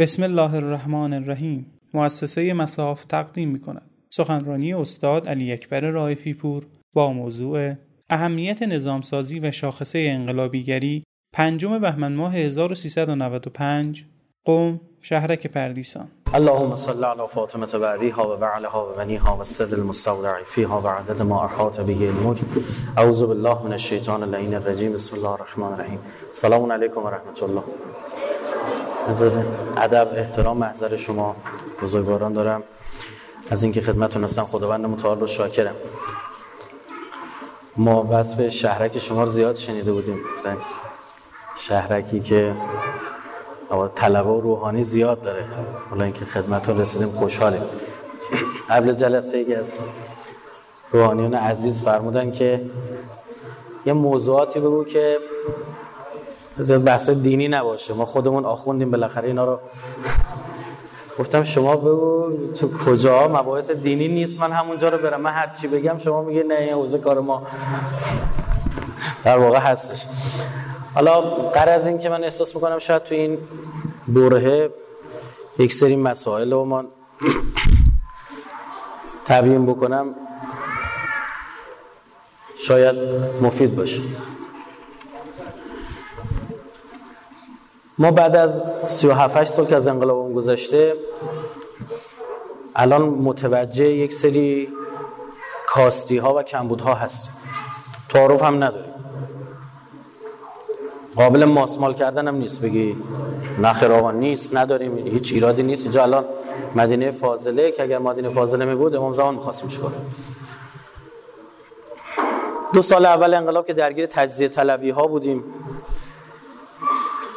بسم الله الرحمن الرحیم. مؤسسه مساف تقدیم می کند. سخنرانی استاد علی اکبر رایفی پور با موضوع اهمیت نظامسازی و شاخصه انقلابیگری پنجم بهمن ماه 1395 قوم شهرک پردیسان. اللهم صل على فاطمه بعديها وبعلها وبنيها والسد المستودع فيها وعدد ما احاط به الموج اعوذ بالله من الشیطان اللعین الرجیم. بسم الله الرحمن الرحیم. سلام و الله ادب احترام محضر شما بزرگواران دارم. از اینکه خدمتتون هستم خداوند متعال رو شاکرم. ما وصف شهرک شما رو زیاد شنیده بودیم. شهرکی که طلبه و روحانی زیاد داره. حالا اینکه خدمتتون رسیدیم خوشحالیم قبل جلسه ای از روحانیان عزیز فرمودن که یه موضوعاتی بگو که بحث دینی نباشه. ما خودمون آخوندیم بالاخره اینا رو گفتم شما بگو تو کجا؟ مباحث دینی نیست. من همونجا رو برم. من هر چی بگم شما میگه نه این حوزه کار ما در واقع هستش. حالا قرار از این که من احساس می‌کنم شاید تو این دوره یک سری مسائل رو من تبیین بکنم شاید مفید باشه. ما بعد از 37 سال که از انقلاب گذشته الان متوجه یک سری کاستی ها و کمبود ها هستیم. تعارف هم نداریم. قابل ماسمال کردن هم نیست. بگی نخیر آقا نیست نداریم هیچ ایرادی نیست. اینجا الان مدینه فاضله که اگر مدینه فاضله می بود امام زمان می‌خواستیم چیکار دو سال اول انقلاب که درگیر تجزیه طلبی ها بودیم.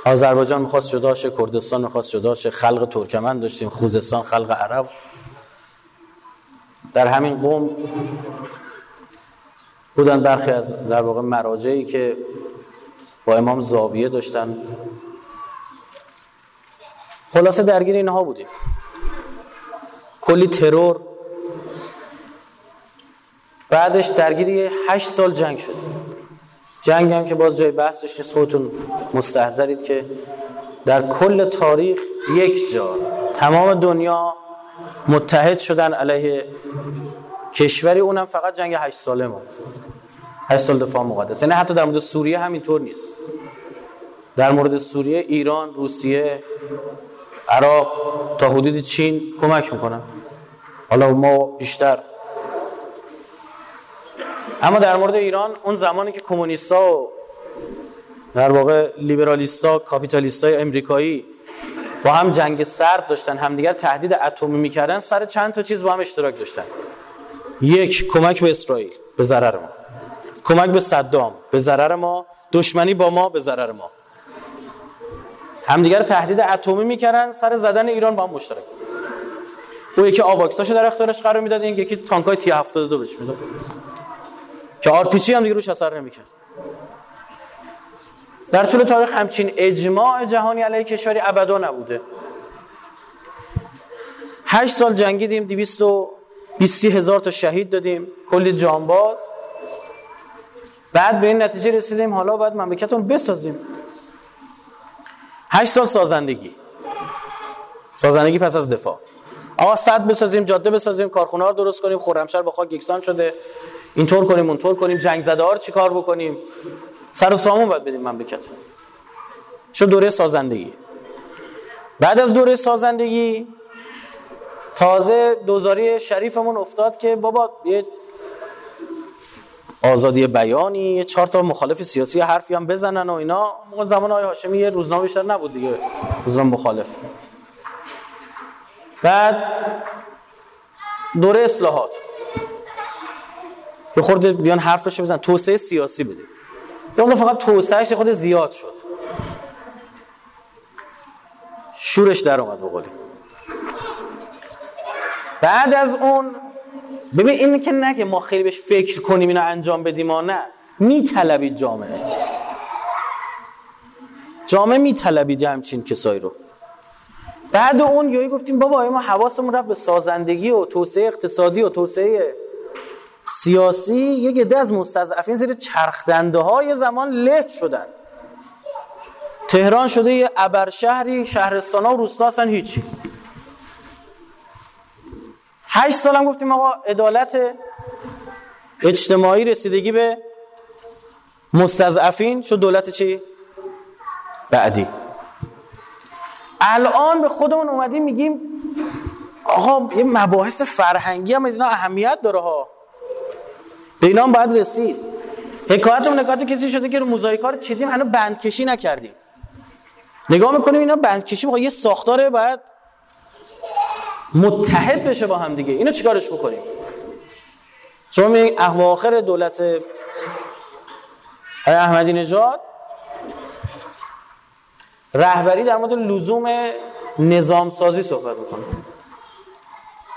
آذربایجان می‌خواست جدا شه کردستان می‌خواست جدا شه. خلق ترکمن داشتیم خوزستان خلق عرب. در همین قوم بودن برخی از در واقع مراجعی که با امام زاویه داشتن. خلاصه درگیر اینها بودیم. کلی ترور. بعدش درگیری هشت سال جنگ شد. جنگ هم که باز جای بحثش نیست خودتون مستحضرید که در کل تاریخ یک جا تمام دنیا متحد شدن علیه کشوری اونم فقط جنگ هشت ساله ما. هشت سال دفاع مقدس. یعنی حتی در مورد سوریه همینطور نیست. در مورد سوریه ایران روسیه عراق تا حدود چین کمک می‌کنن. حالا ما بیشتر اما در مورد ایران اون زمانی که کمونیستا و در واقع لیبرالیستا کاپیتالیستای امریکایی با هم جنگ سرد داشتن همدیگر تهدید اتمی می‌کردن سر چند تا چیز با هم اشتراک داشتن. یک کمک به اسرائیل به ضرر ما. کمک به صدام به ضرر ما. دشمنی با ما به ضرر ما. همدیگر تهدید اتمی می‌کردن سر زدن ایران با هم مشترک. او یکی آواکساشو در اختیارش قرار می‌داد این یکی تانکای تی 72 بهش می‌داد. که آرپیچی هم دیگه روش اثر نمی‌کرد. در طول تاریخ همچین اجماع جهانی علیه کشوری ابدا نبوده. هشت سال جنگیدیم دیویست و بیستی هزار تا شهید دادیم کلی جانباز. بعد به این نتیجه رسیدیم حالا باید مملکتون بسازیم. هشت سال سازندگی. سازندگی پس از دفاع. آقا صد بسازیم جاده بسازیم کارخونه ها درست کنیم خرمشهر با خاک یکسان شده. اینطور کنیم اونطور کنیم جنگ رو چیکار بکنیم؟ سر و سامون باید بدیم مملکت چون دوره سازندگی. بعد از دوره سازندگی تازه دوزاری شریفمون افتاد که بابا یه آزادی بیانی یه چهار تا مخالف سیاسی حرفی هم بزنن و اینا. موقع زمان آقای هاشمی یه روزنامه بیشتر نبود دیگه روزنامه مخالف. بعد دوره اصلاحات. یه خورده بیان حرفش بزن. توسعه سیاسی بده یا فقط توسعهش خود زیاد شد. شورش در اومد بقولی بعد از اون ببین این که نه که ما خیلی بهش فکر کنیم اینو انجام بدیم ما نه میطلبید جامعه. جامعه میطلبید همچین کسایی رو. بعد اون یوی گفتیم بابا ما حواسمون رفت به سازندگی و توسعه اقتصادی و توسعه سیاسی یک عده از مستضعفین زیر چرخدنده های زمان له شدن. تهران شده یه ابر شهری شهرستان ها و روستا اصلا هیچی. هشت سالم گفتیم آقا عدالت اجتماعی رسیدگی به مستضعفین شد. دولت چی؟ بعدی. الان به خودمون اومدیم میگیم آقا یه مباحث فرهنگی هم از اینا اهمیت داره ها. به اینا هم باید رسید. حکایت و نکات کسی شده که رو موزاییکا رو چیدیم هنوز بندکشی نکردیم. نگاه می‌کنیم اینا بندکشی یه ساختاره باید متحد بشه با هم دیگه. اینو چیکارش بکنیم؟ شما میگین اواخر دولت احمدی نژاد رهبری در مورد لزوم نظام سازی صحبت می‌کنه.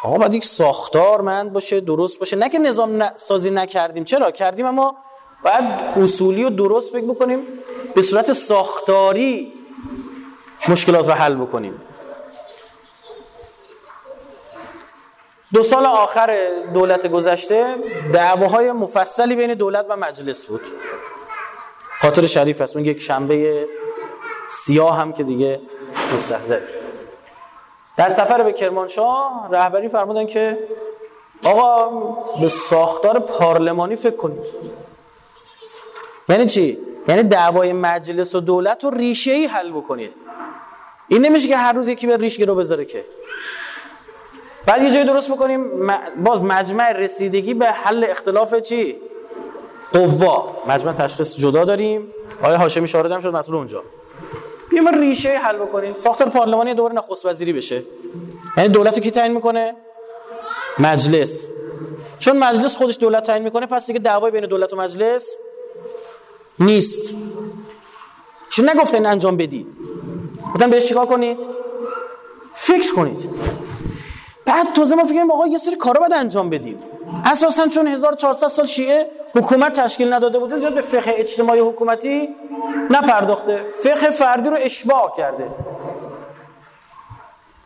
آقا باید یک ساختار مند باشه درست باشه. نه که نظام سازی نکردیم. چرا؟ کردیم اما باید اصولی و درست فکر بکنیم به صورت ساختاری مشکلات رو حل بکنیم. دو سال آخر دولت گذشته دعواهای مفصلی بین دولت و مجلس بود. خاطر شریف است. اون یک شنبه سیاه هم که دیگه مستحضر. در سفر به کرمانشاه رهبری فرمودن که آقا به ساختار پارلمانی فکر کنید. یعنی چی؟ یعنی دعوای مجلس و دولت رو ریشه ای حل بکنید. این نمیشه که هر روز یکی به ریشه رو بذاره که. بعد یه جایی درست بکنیم باز مجمع رسیدگی به حل اختلاف چی؟ قوا. مجمع تشخیص جدا داریم. آیا هاشمی شاردم شد مسئول اونجا. بیایم ریشه حل بکنیم. ساختار پارلمانی دوباره نخست وزیری بشه. یعنی دولت کی تعیین می‌کنه؟ مجلس. چون مجلس خودش دولت تعیین می‌کنه پس دیگه دعوای بین دولت و مجلس نیست. چون نگفتن انجام بدید. گفتن بهش چیکار کنید؟ فکر کنید. بعد تازه ما فکر آقا یه سری کارا باید انجام بدیم. اساسا چون 1400 سال شیعه حکومت تشکیل نداده بوده زیاد به فقه اجتماعی حکومتی نپرداخته. فقه فردی رو اشباع کرده.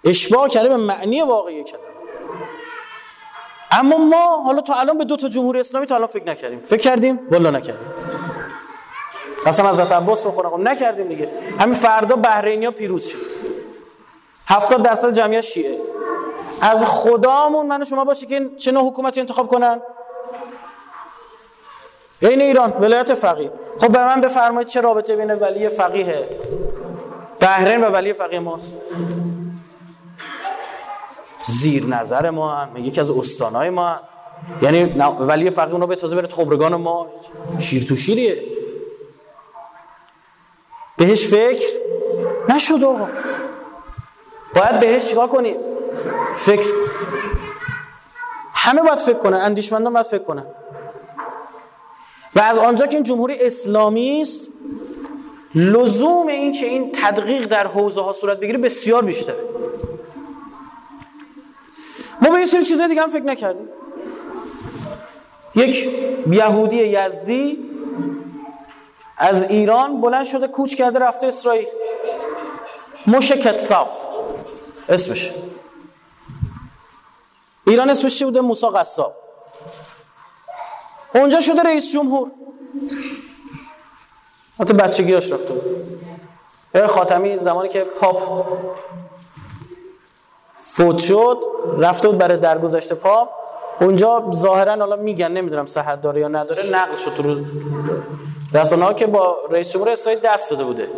اشباع کرده به معنی واقعی کلمه. اما ما حالا تا الان به دو تا جمهوری اسلامی تا الان فکر نکردیم. فکر کردیم؟ والا نکردیم. قسم از عباس بخورم خب نکردیم دیگه. همین فردا بحرینیا پیروز شد. 70 درصد جمعیت شیعه. از خدامون من شما باشه که چه نوع حکومتی انتخاب کنن؟ این ایران ولایت فقیه. خب به من بفرمایید چه رابطه بین ولی فقیه بحرین و ولی فقیه ماست؟ زیر نظر ما هم یکی از استانای ما هم. یعنی ولی فقیه اونو به تازه بره خبرگان ما. شیر تو شیریه. بهش فکر نشد آقا. باید بهش چیکار کنیم؟ فکر همه باید فکر کنن اندیشمندان باید فکر کنن. و از آنجا که این جمهوری اسلامی است لزوم این که این تدقیق در حوزه ها صورت بگیره بسیار بیشتره. ما به یه سری چیزای دیگه هم فکر نکردیم. یک یهودی یزدی از ایران بلند شده کوچ کرده رفته اسرائیل. مشکت صاف. اسمش. ایران اسمش چی بوده؟ موسی قصاب. اونجا شده رئیس جمهور. حتی بچگیاش رفته بود. خاتمی زمانی که پاپ فوت شد رفته بود برای درگذشت پاپ. اونجا ظاهرا حالا میگن نمی‌دونم صحت داره یا نداره نقل شد رو. رسانه که با رئیس جمهور اسرائیل دست داده بوده.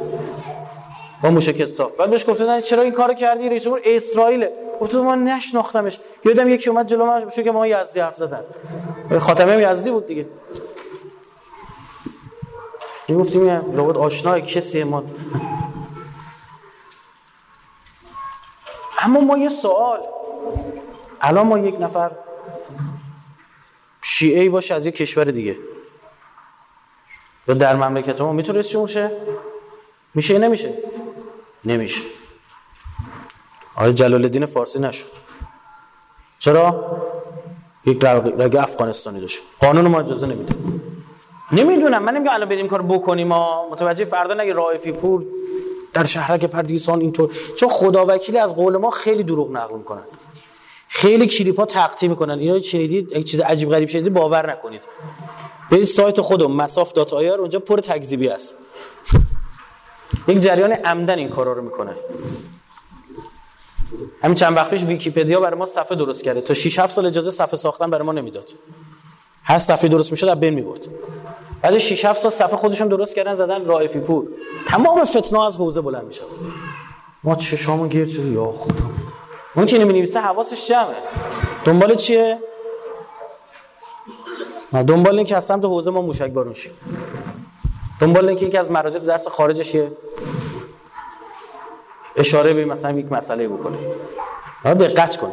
با موشک صاف بعد بهش گفتن چرا این کارو کردی؟ رئیس جمهور اسرائیل گفت ما نشناختمش. یادم یکی اومد جلو من که ما یزدی حرف زدن. خاتمه یزدی بود دیگه. می گفتیم رابط آشنای کسی ما؟ اما ما یه سوال. الان ما یک نفر شیعه باشه از یک کشور دیگه. یا در مملکت ما می‌تونه رئیس شه؟ میشه نمیشه؟ نمیشه. آقای جلال الدین فارسی نشد؟ چرا؟ یک رگ افغانستانی داشت. قانون ما اجازه نمیده. نمی‌دونم. من نمیگم الان بریم کار بکنیم ما. متوجه فردا نگه رائفی پور در شهرک پردیسان اینطور. چون خدا وکیلی از قول ما خیلی دروغ نقل می‌کنن. خیلی کلیپ ها تقطیم می‌کنن. اینا شنیدید؟ یک چیز عجیب غریب شنیدید باور نکنید. برید سایت خودم مساف دات آیر اونجا پر تکذیبی است یک جریان عمدن این کارا رو می‌کنه. همین چند وقت پیش ویکیپدیا برای ما صفحه درست کرده. تا 6 7 سال اجازه صفحه ساختن برای ما نمی‌داد. هر صفحه درست می‌شد از بین می‌برد. بعد 6 7 سال صفحه خودشون درست کردن زدن رائفی پور تمام فتنه از حوزه بلند می‌شد. ما چشامون گیر شد. یا خدا. اون که نمی‌نویسه حواسش جمعه. دنبال چیه؟ دنبال اینکه از سمت حوزه ما موشک بارون شیم. دنبال اینکه یکی از مراجع درس خارجش اشاره به مثلا یک مسئله بکنه. دقت کن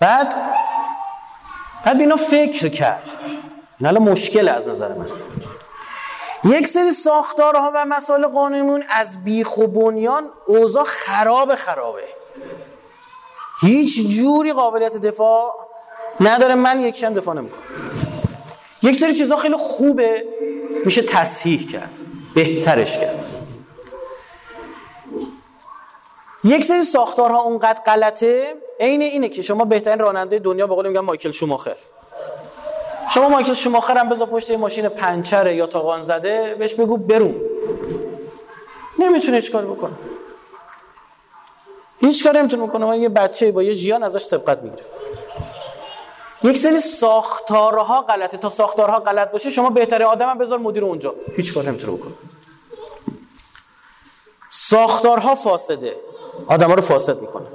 بعد بعد اینا فکر کرد. این حالا مشکل از نظر من. یک سری ساختارها و مسائل قانونیمون از بیخ و بنیان اوضاع خراب خرابه. هیچ جوری قابلیت دفاع نداره. من یکشم دفاع نمی‌کنم. یک سری چیزها خیلی خوبه. میشه تصحیح کرد بهترش کرد. یک سری ساختارها اونقدر غلطه عین اینه که شما بهترین راننده دنیا به قول میگن مایکل شوماخر. شما مایکل شوماخر هم بذار پشت ماشین پنچره یا تاقان زده بهش بگو برون نمی‌تونه هیچ کار بکنه. هیچ کار نمی‌تونه بکنه. یه بچه با یه جیان ازش سبقت می‌گیره. یک سری ساختارها غلطه. تا ساختارها غلط باشه شما بهتره آدم بذار مدیر اونجا. هیچ کار نمی‌تونه بکنه. ساختارها فاسده. آدم ها رو فاسد می‌کنه.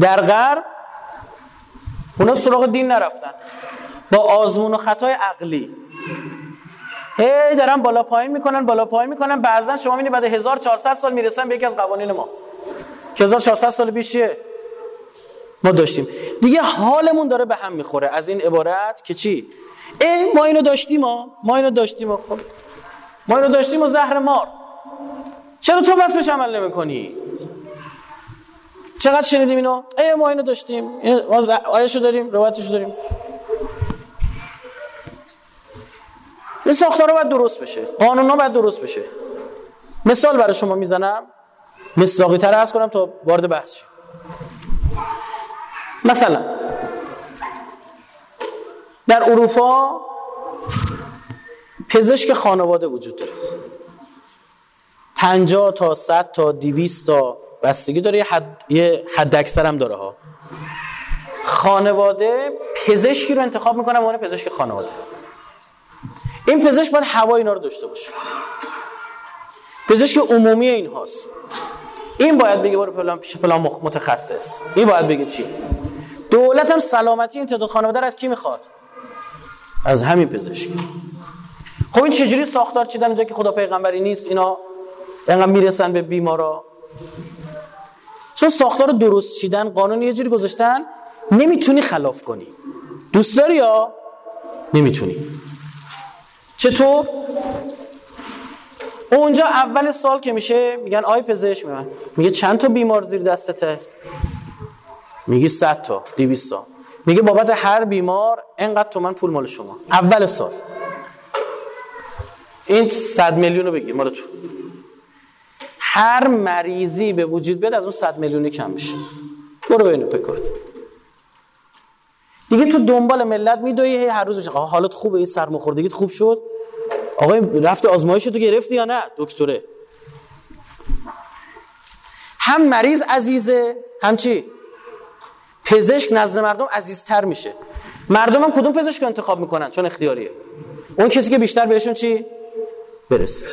در غرب اونا سراغ دین نرفتن. با آزمون و خطای عقلی. هی دارن بالا پایین می‌کنن بالا پایین می‌کنن. بعضا شما می‌بینید بعد 1400 سال می‌رسن به یکی از قوانین ما. که 1400 سال پیش ما داشتیم. دیگه حالمون داره به هم می‌خوره. از این عبارت که چی؟ ای ما اینو داشتیم ما ما اینو داشتیم خب. ما اینو داشتیم و زهر مار. چرا تو بس بهش عمل نمی‌کنی؟ چقدر شنیدیم اینو؟ ای ما اینو داشتیم. ما آیشو داریم روایتشو داریم. این ساختارا باید درست بشه. قانونا باید درست بشه. مثال برای شما می‌زنم. مصداقی تر کنم تا وارد بحث مثلا در اروپا پزشک خانواده وجود داره. 50 تا 100 تا 200 تا بستگی داره. یه حد, یه حد اکثر هم داره ها. خانواده پزشکی رو انتخاب می‌کنه عنوان پزشک خانواده. این پزشک باید هوا اینا رو داشته باشه. پزشک عمومی این هاست. این باید بگه برو فلان پیش فلان متخصص. این باید بگه چی؟ دولت هم سلامتی این تعداد خانواده از کی می‌خواد؟ از همین پزشک خب این چجوری ساختار چیدن اونجا که خدا پیغمبری نیست؟ اینا اینقدر می‌رسن به بیمارا؟ چون ساختار درست چیدن قانون یه جوری گذاشتن نمی‌تونی خلاف کنی. دوست داری یا؟ نمی‌تونی. چطور؟ اونجا اول سال که میشه میگن آی پزشک میگن میگه چند تا بیمار زیر دستته؟ میگه 100 تا 200 تا. میگه بابت هر بیمار انقدر تومن پول مال شما. اول سال. این 100 میلیون رو بگیر مال تو. هر مریضی به وجود بیاد از اون 100 میلیونی کم میشه برو اینو بکن دیگه تو دنبال ملت میدوی هر روز میشه. حالت خوبه این سرماخوردگیت خوب شد. آقای رفت آزمایش تو گرفتی یا نه؟ دکتره. هم مریض عزیزه هم چی؟ پزشک نزد مردم عزیزتر میشه. مردم هم کدوم پزشک انتخاب می‌کنن؟ چون اختیاریه. اون کسی که بیشتر بهشون چی؟ برسه.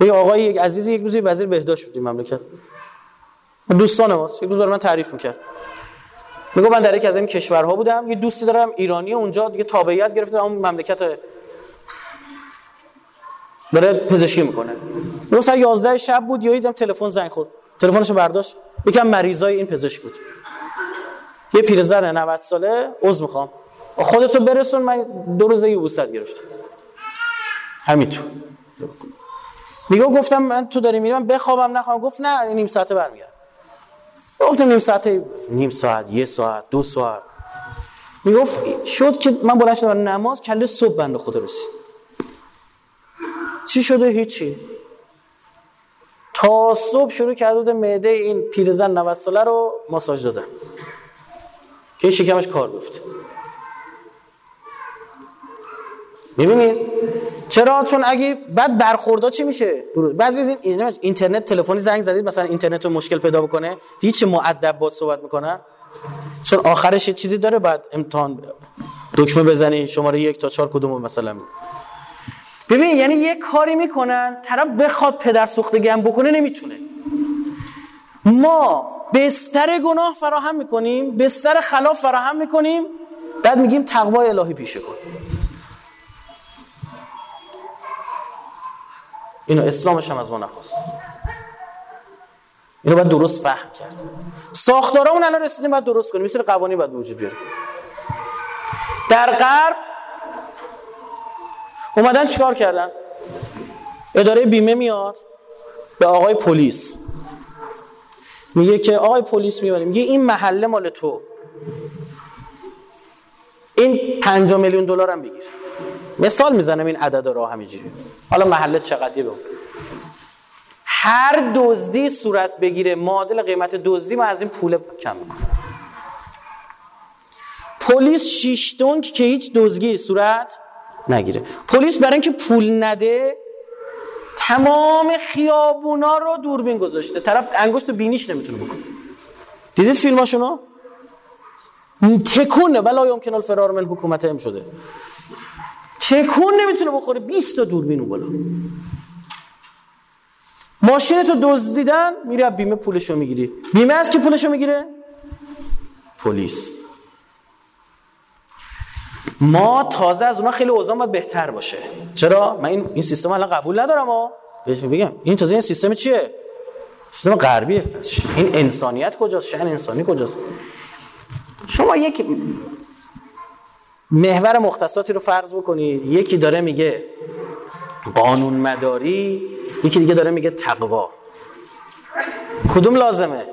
یه آقای یک عزیزی یک روزی وزیر بهداشت بود مملکت. دوستان ماست. یک روز برای من تعریف می‌کرد. میگه من در یک از این کشورها بودم. یه دوستی دارم ایرانی اونجا دیگه تابعیت گرفته اون مملکت داره پزشکی می‌کنه. میگه ساعت 11 شب بود یا دیدم تلفن زنگ خورد. تلفنشو برداشت. یکم مریضای این پزشک بود. یه پیرزن 90 ساله عضو می‌خوام. خودتو برسون من دو روزه یوبوست گرفتم. همینطور. میگه گفتم من تو داری میری من بخوابم نخوام گفت نه نیم ساعته برمیگردم. گفتم نیم ساعته نیم ساعت یه ساعت دو ساعت. می‌گفت شد که من بلند شدم نماز کله صبح بنده خدا رسید. چی شده؟ هیچی. تا صبح شروع کرده بود معده این پیرزن 90 ساله رو ماساژ دادن. که شکمش کار گفت. می‌بینید چرا؟ چون اگه بعد برخوردا چی میشه؟ بعضی از این اینترنت تلفنی زنگ زدید مثلا اینترنت رو مشکل پیدا بکنه. دید چه مؤدب باد صحبت می‌کنن. چون آخرش یه چیزی داره بعد امتحان دکمه بزنی شماره یک تا چهار کدوم مثلا. ببین یعنی یه کاری می‌کنن طرف بخواد پدر سوختگی هم بکنه نمی‌تونه. ما بستر گناه فراهم می‌کنیم بستر خلاف فراهم می‌کنیم بعد میگیم تقوای الهی پیشه کن. اینو اسلامش هم از ما نخواست. اینو باید درست فهم کرد. ساختارمون الان رسیدیم باید درست کنیم. مثل قوانین باید وجود بیاره. در غرب اومدن چیکار کردن؟ اداره بیمه میاد به آقای پلیس. میگه که آقای پلیس میاد میگه این محله مال تو. این 5 میلیون دلار هم بگیر. مثال می‌زنم این عدد رو همینجوری حالا محله چقدری به هر دزدی صورت بگیره معادل قیمت دزدی ما از این پول کم می‌کنه پلیس شیش که هیچ دزدی صورت نگیره. پلیس برای اینکه پول نده تمام خیابونا رو دوربین گذاشته. طرف انگشت بینیش نمی‌تونه بکنه. دیدید فیلماشونو؟ تکونه ولا یمکن الفرار من حکومت هم شده. تکون نمی‌تونه بخوره. 20 تا دوربین بالا ماشین تو دزدیدن میره بیمه پولشو می‌گیری. بیمه از کی پولشو می‌گیره؟ پلیس. ما تازه از اونا خیلی اوضاع باید بهتر باشه. چرا؟ من این این سیستم الان قبول ندارم ها. بگم این تازه این سیستم چیه؟ سیستم غربیه. این انسانیت کجاست؟ شأن انسانی کجاست؟ شما یک محور مختصاتی رو فرض بکنید. یکی داره میگه قانون مداری یکی دیگه داره میگه تقوا. کدوم لازمه؟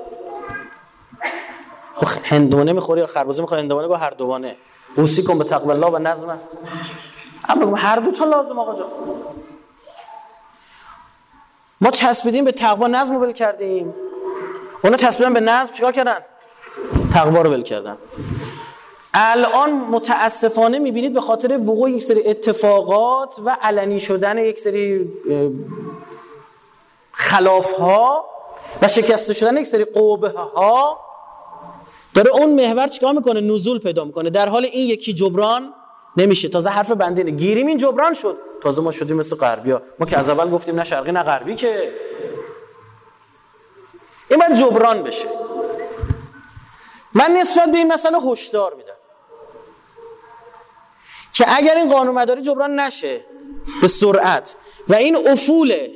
خب هندونه می‌خوری یا خربوزه می‌خوری؟ هندونه با هر دوانه. اوسی کن به تقوی الله و نظم. اما هر دو تا لازم آقا جان. ما چسبیدیم به تقوا نظم رو ول کردیم. اونا چسبیدن به نظم چیکار کردن؟ تقوا رو ول کردن. الان متاسفانه می‌بینید به خاطر وقوع یک سری اتفاقات و علنی شدن یک سری خلاف ها و شکسته شدن یک سری قوبه ها داره اون محور چیکار می‌کنه؟ نزول پیدا می‌کنه. در حال این یکی جبران نمیشه. تازه حرف بندینه گیریم این جبران شد. تازه ما شدیم مثل غربیا. ما که از اول گفتیم نه شرقی نه غربی که. این من جبران بشه. من نسبت به این مسئله هشدار میدم. که اگر این قانون مداری جبران نشه به سرعت و این افول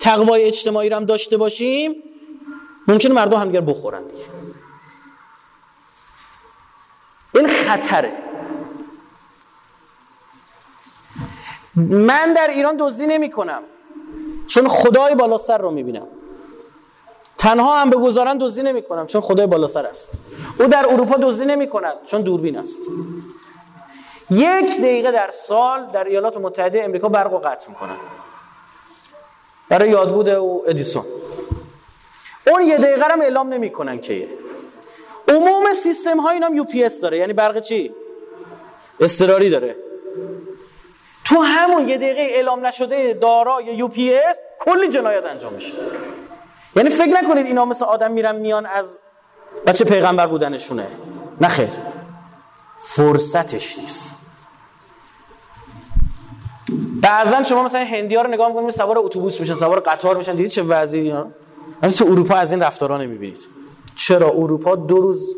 تقوای اجتماعی رو هم داشته باشیم ممکنه مردم همدیگر بخورن دیگه. این خطره. من در ایران دزدی نمی کنم چون خدای بالا سر رو می‌بینم. تنها هم بگذارن دزدی نمی کنم چون خدای بالا سر است. او در اروپا دزدی نمی کند چون دوربین است. یک دقیقه در سال در ایالات متحده امریکا برق و قطع می‌کنن. برای یادبود او ادیسون. اون یه دقیقه هم اعلام نمی‌کنن که عموم سیستم های اینام یو پی اس داره. یعنی برق چی؟ استراری داره. تو همون یه دقیقه اعلام نشده دارا یا یو پی اس کلی جنایت انجام میشه. یعنی فکر نکنید اینا مثل آدم میرن میان از بچه پیغمبر بودنشونه. نه خیر. فرصتش نیست. بعضا شما مثلا هندی ها رو نگاه می‌کنید سوار اتوبوس میشن سوار قطار میشن. دیدید چه وضعی ها تو اروپا از این رفتارا نمی‌بینید. چرا اروپا دو روز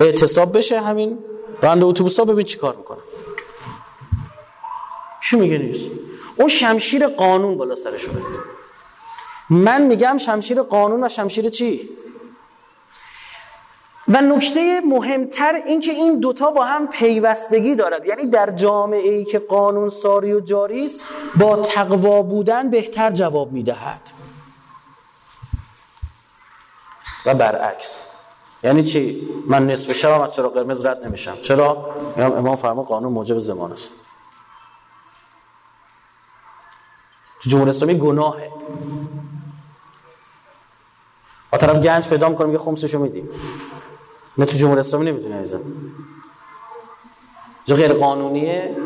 اعتصاب بشه همین راننده اتوبوس ها ببین چیکار می‌کنه. چی میگه نیست اون شمشیر قانون بالا سرشونه من میگم شمشیر قانون و شمشیر چی؟ و نکته مهمتر این که این دوتا با هم پیوستگی دارد. یعنی در جامعه ای که قانون ساری و جاری است با تقوا بودن بهتر جواب می‌دهد. و برعکس. یعنی چی؟ من نصف شبم از چرا قرمز رد نمیشم. چرا؟ امام فرما قانون موجب زمان است. تو جمهوری اسلامی گناهه. با طرف گنج پیدا می‌کنیم یه خمسشو میدیم نه تو جمهوری اسلامی نمی‌تونه عزیزم. جو غیر قانونیه.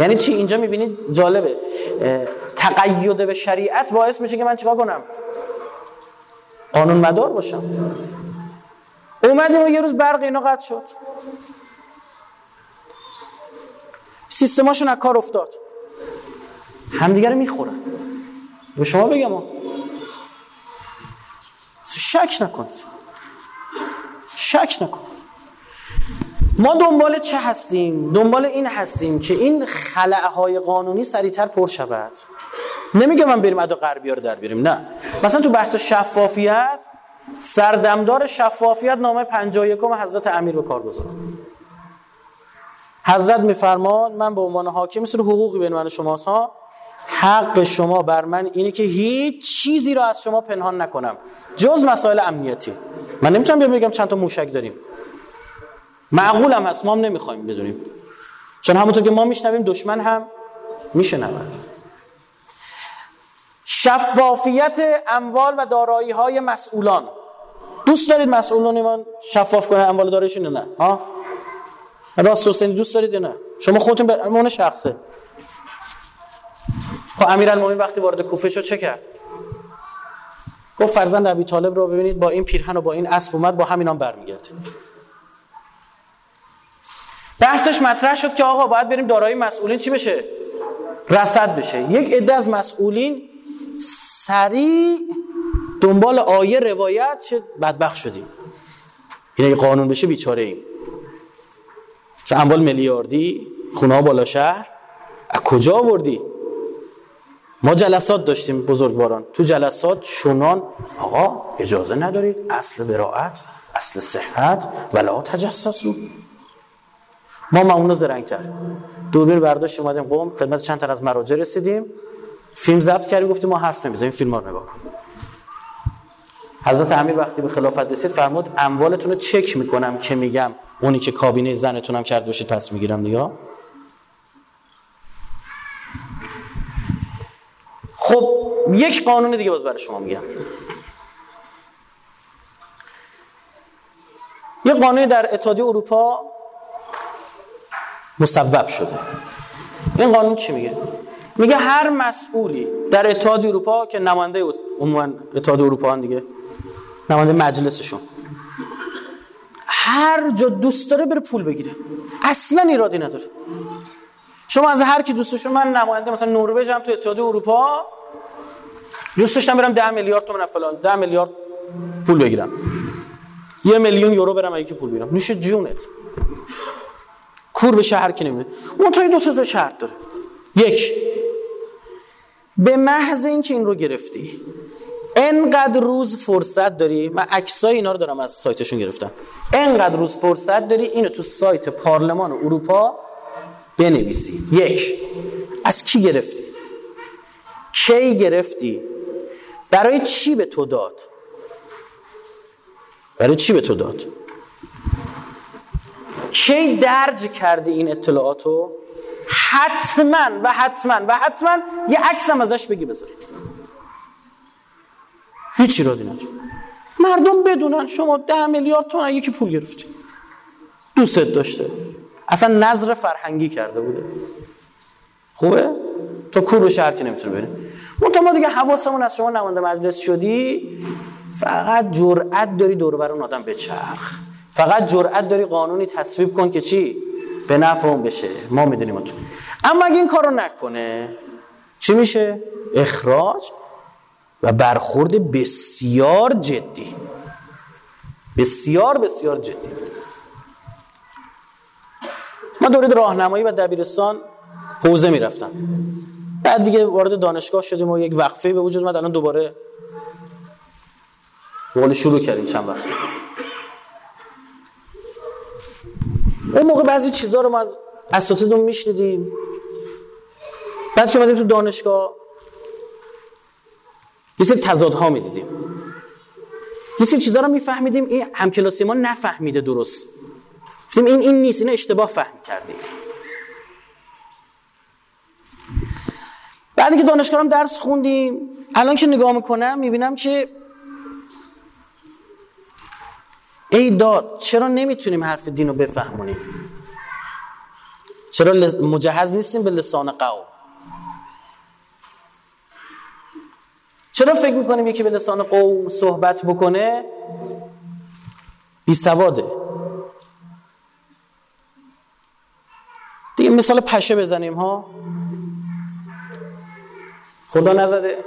یعنی چی؟ اینجا می‌بینید جالبه. تقید به شریعت باعث میشه که من چیکار کنم؟ قانون مدار باشم. اومدیم و یه روز برق اینا قطع شد. سیستماشون از کار افتاد. همدیگه رو می‌خورن. به شما بگم شک نکنید. شک نکنید. ما دنبال چه هستیم؟ دنبال این هستیم که این خلعهای قانونی سریعتر پر شود. نمیگه من بریم ادا غربی رو در بیاریم نه. مثلا تو بحث شفافیت سردمدار شفافیت نامه 51 حضرت امیر به کار گذارد حضرت میفرمان من به عنوان حاکم مثل حقوقی بین من و ها حق شما بر من اینه که هیچ چیزی رو از شما پنهان نکنم. جز مسائل امنیتی. من نمی‌تونم بیام بگم چند تا موشک داریم. معقول هم هست ما هم نمی‌خوایم بدونیم. چون همونطور که ما میشنویم دشمن هم میشنود. شفافیت اموال و دارایی های مسئولان. دوست دارید مسئولان ایمان شفاف کنه اموال دارایشون نه؟ ها؟ راست حسینی دوست دارید نه؟ شما خودتون به مون شخصه. خب امیرالمومنین وقتی وارد کوفه شد چه کرد؟ گفت فرزند ابی طالب رو ببینید با این پیرهن و با این اسب اومد با همینام برمیگرده بحثش مطرح شد که آقا باید بریم دارایی مسئولین چی بشه؟ رصد بشه. یک عده از مسئولین سریع دنبال آیه روایت شد بدبخ شدیم. این اگه قانون بشه بیچاره ایم. چه اموال میلیاردی خونه بالا شهر. از کجا آوردی؟ ما جلسات داشتیم بزرگواران. تو جلسات شونان آقا اجازه ندارید اصل براعت اصل صحت ولا تجسسو. ما معمولا زرنگتر دوربین برداشت اومدیم قوم خدمت چند تا از مراجع رسیدیم. فیلم ضبط کردیم گفتیم ما حرف نمی‌زنیم فیلم رو نگاه کن. حضرت امیر وقتی به خلافت رسید فرمود اموالتون رو چک می‌کنم که میگم اونی که کابینه زنتونم کرده باشید پس می‌گیرم دیگه. خب یک قانون دیگه باز برای شما میگم. یه قانونی در اتحادیه اروپا مصوب شده. این قانون چی میگه؟ میگه هر مسئولی در اتحادیه اروپا که نماینده عموما اتحادیه اروپا هم دیگه نماینده مجلسشون. هر جا دوست داره بره پول بگیره. اصلا ایرادی نداره. شما از هر کی دوستشون من نماینده مثلا نروژ هم تو اتحادیه اروپا دوست داشتم برم 10 میلیارد تومن فلان 10 میلیارد پول بگیرم. یه میلیون یورو برم که پول بگیرم. نوش جونت. کور به شهر که نمیده منتها دو تا شرط داره. یک به محض اینکه این رو گرفتی انقدر روز فرصت داری من عکسای اینا رو دارم از سایتشون گرفتم. انقدر روز فرصت داری اینو تو سایت پارلمان اروپا بنویسی. یک از کی گرفتی؟ کی گرفتی؟ برای چی به تو داد؟ برای چی به تو داد؟ کی درج کردی این اطلاعاتو؟ حتما و حتما و حتما یه عکس هم ازش بگی بذاری هیچی را نداره. مردم بدونن شما ده میلیارد تومن یکی پول گرفتی. دوست داشته. اصلا نظر فرهنگی کرده بوده. خوبه؟ تو کور به شهر که نمی‌تونه منتها ما دیگه حواسمون از شما نماینده مجلس شدی فقط جرأت داری دور بر اون آدم بچرخ. فقط جرأت داری قانونی تصویب کن که چی؟ به نفع اون بشه. ما می‌دونیم تو اما اگه این کارو نکنه چی میشه؟ اخراج و برخورد بسیار جدی. بسیار بسیار جدی. من دورید راهنمایی و دبیرستان حوزه می‌رفتم. بعد دیگه وارد دانشگاه شدیم و یک وقفه به وجود اومد الان دوباره قول شروع کردیم چند وقت. اون موقع بعضی چیزها رو ما از اساتیدمون میشنیدیم. بعد که اومدیم تو دانشگاه یه سری تضادها می‌دیدیم. یه سری چیزها رو میفهمیدیم این همکلاسی ما نفهمیده درست. گفتیم این این نیست اینو اشتباه فهم کردیم. بعدی که دانشگاه درس خوندیم الان که نگاه می‌کنم می‌بینم که ای داد چرا نمی‌تونیم حرف دین رو بفهمونیم؟ چرا مجهز نیستیم به لسان قوم؟ چرا فکر می‌کنیم یکی به لسان قوم صحبت بکنه؟ بی سواده. دیگه مثال پشه بزنیم ها؟ خدا نزده.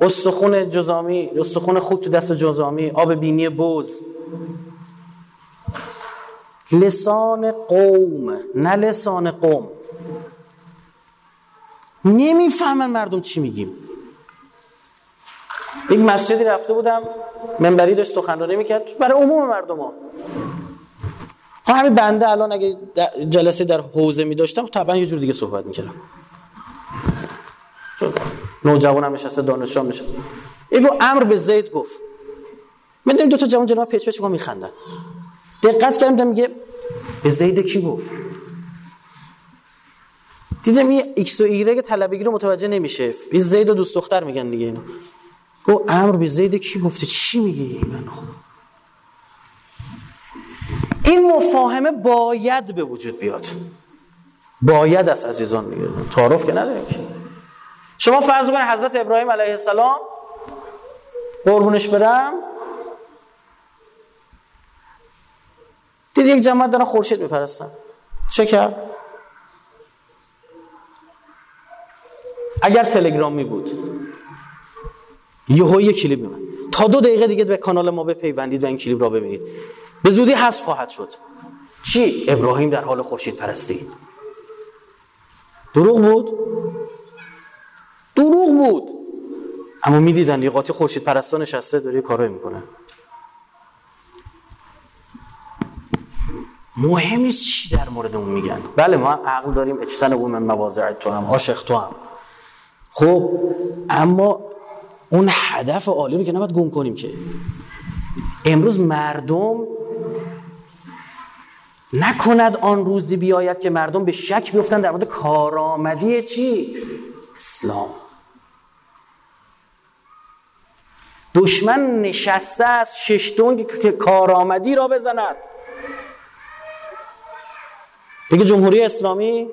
استخون جزامی استخون خوب تو دست جزامی آب بینی بوز. لسان قوم نه لسان قوم. نمی‌فهمن مردم چی میگیم. یک مسجدی رفته بودم منبری داشت سخنرانی می‌کرد برای عموم مردم ها. خب همین بنده الان اگه جلسه در حوزه می داشتم طبعا یه جور دیگه صحبت می‌کردم. نوجوان هم نشسته دانشجو هم نشسته. ایگو امر به زید گفت. من دو تا جوان جناب پیچ پیچ میخندن. دقت کردم میگه به زید کی گفت؟ دیدم یه ایکس و ایگرگ طلبگی رو متوجه نمیشه. این زید و دوست دختر میگن دیگه اینو. گو امر به زید کی گفته؟ چی میگه من؟ خب. این مفاهمه باید به وجود بیاد. باید از عزیزان میگه تعارف که نداریم شما فرض کنید حضرت ابراهیم علیه السلام قربونش برم. دید یک جماعت دارن خورشید میپرستن. چه کرد؟ اگر تلگرامی بود یهو یک کلیپ میمن تا دو دقیقه دیگه به کانال ما بپیوندید و این کلیپ را ببینید. به زودی حذف خواهد شد. چی؟ ابراهیم در حال خورشید پرستی. دروغ بود؟ دروغ بود. اما می‌دیدن یه قاطی خورشید پرستان نشسته داره کارایی می‌کنه. مهم نیست چی در مورد اون میگن؟ بله ما عقل داریم اجتن من مواضع تو هم عاشق تو هم. خب اما اون هدف عالی رو که نباید گم کنیم که. امروز مردم نکند آن روزی بیاید که مردم به شک بیفتن در مورد کارآمدی چی؟ اسلام. دشمن نشسته از ششتونگ که کارآمدی را بزند. بگه جمهوری اسلامی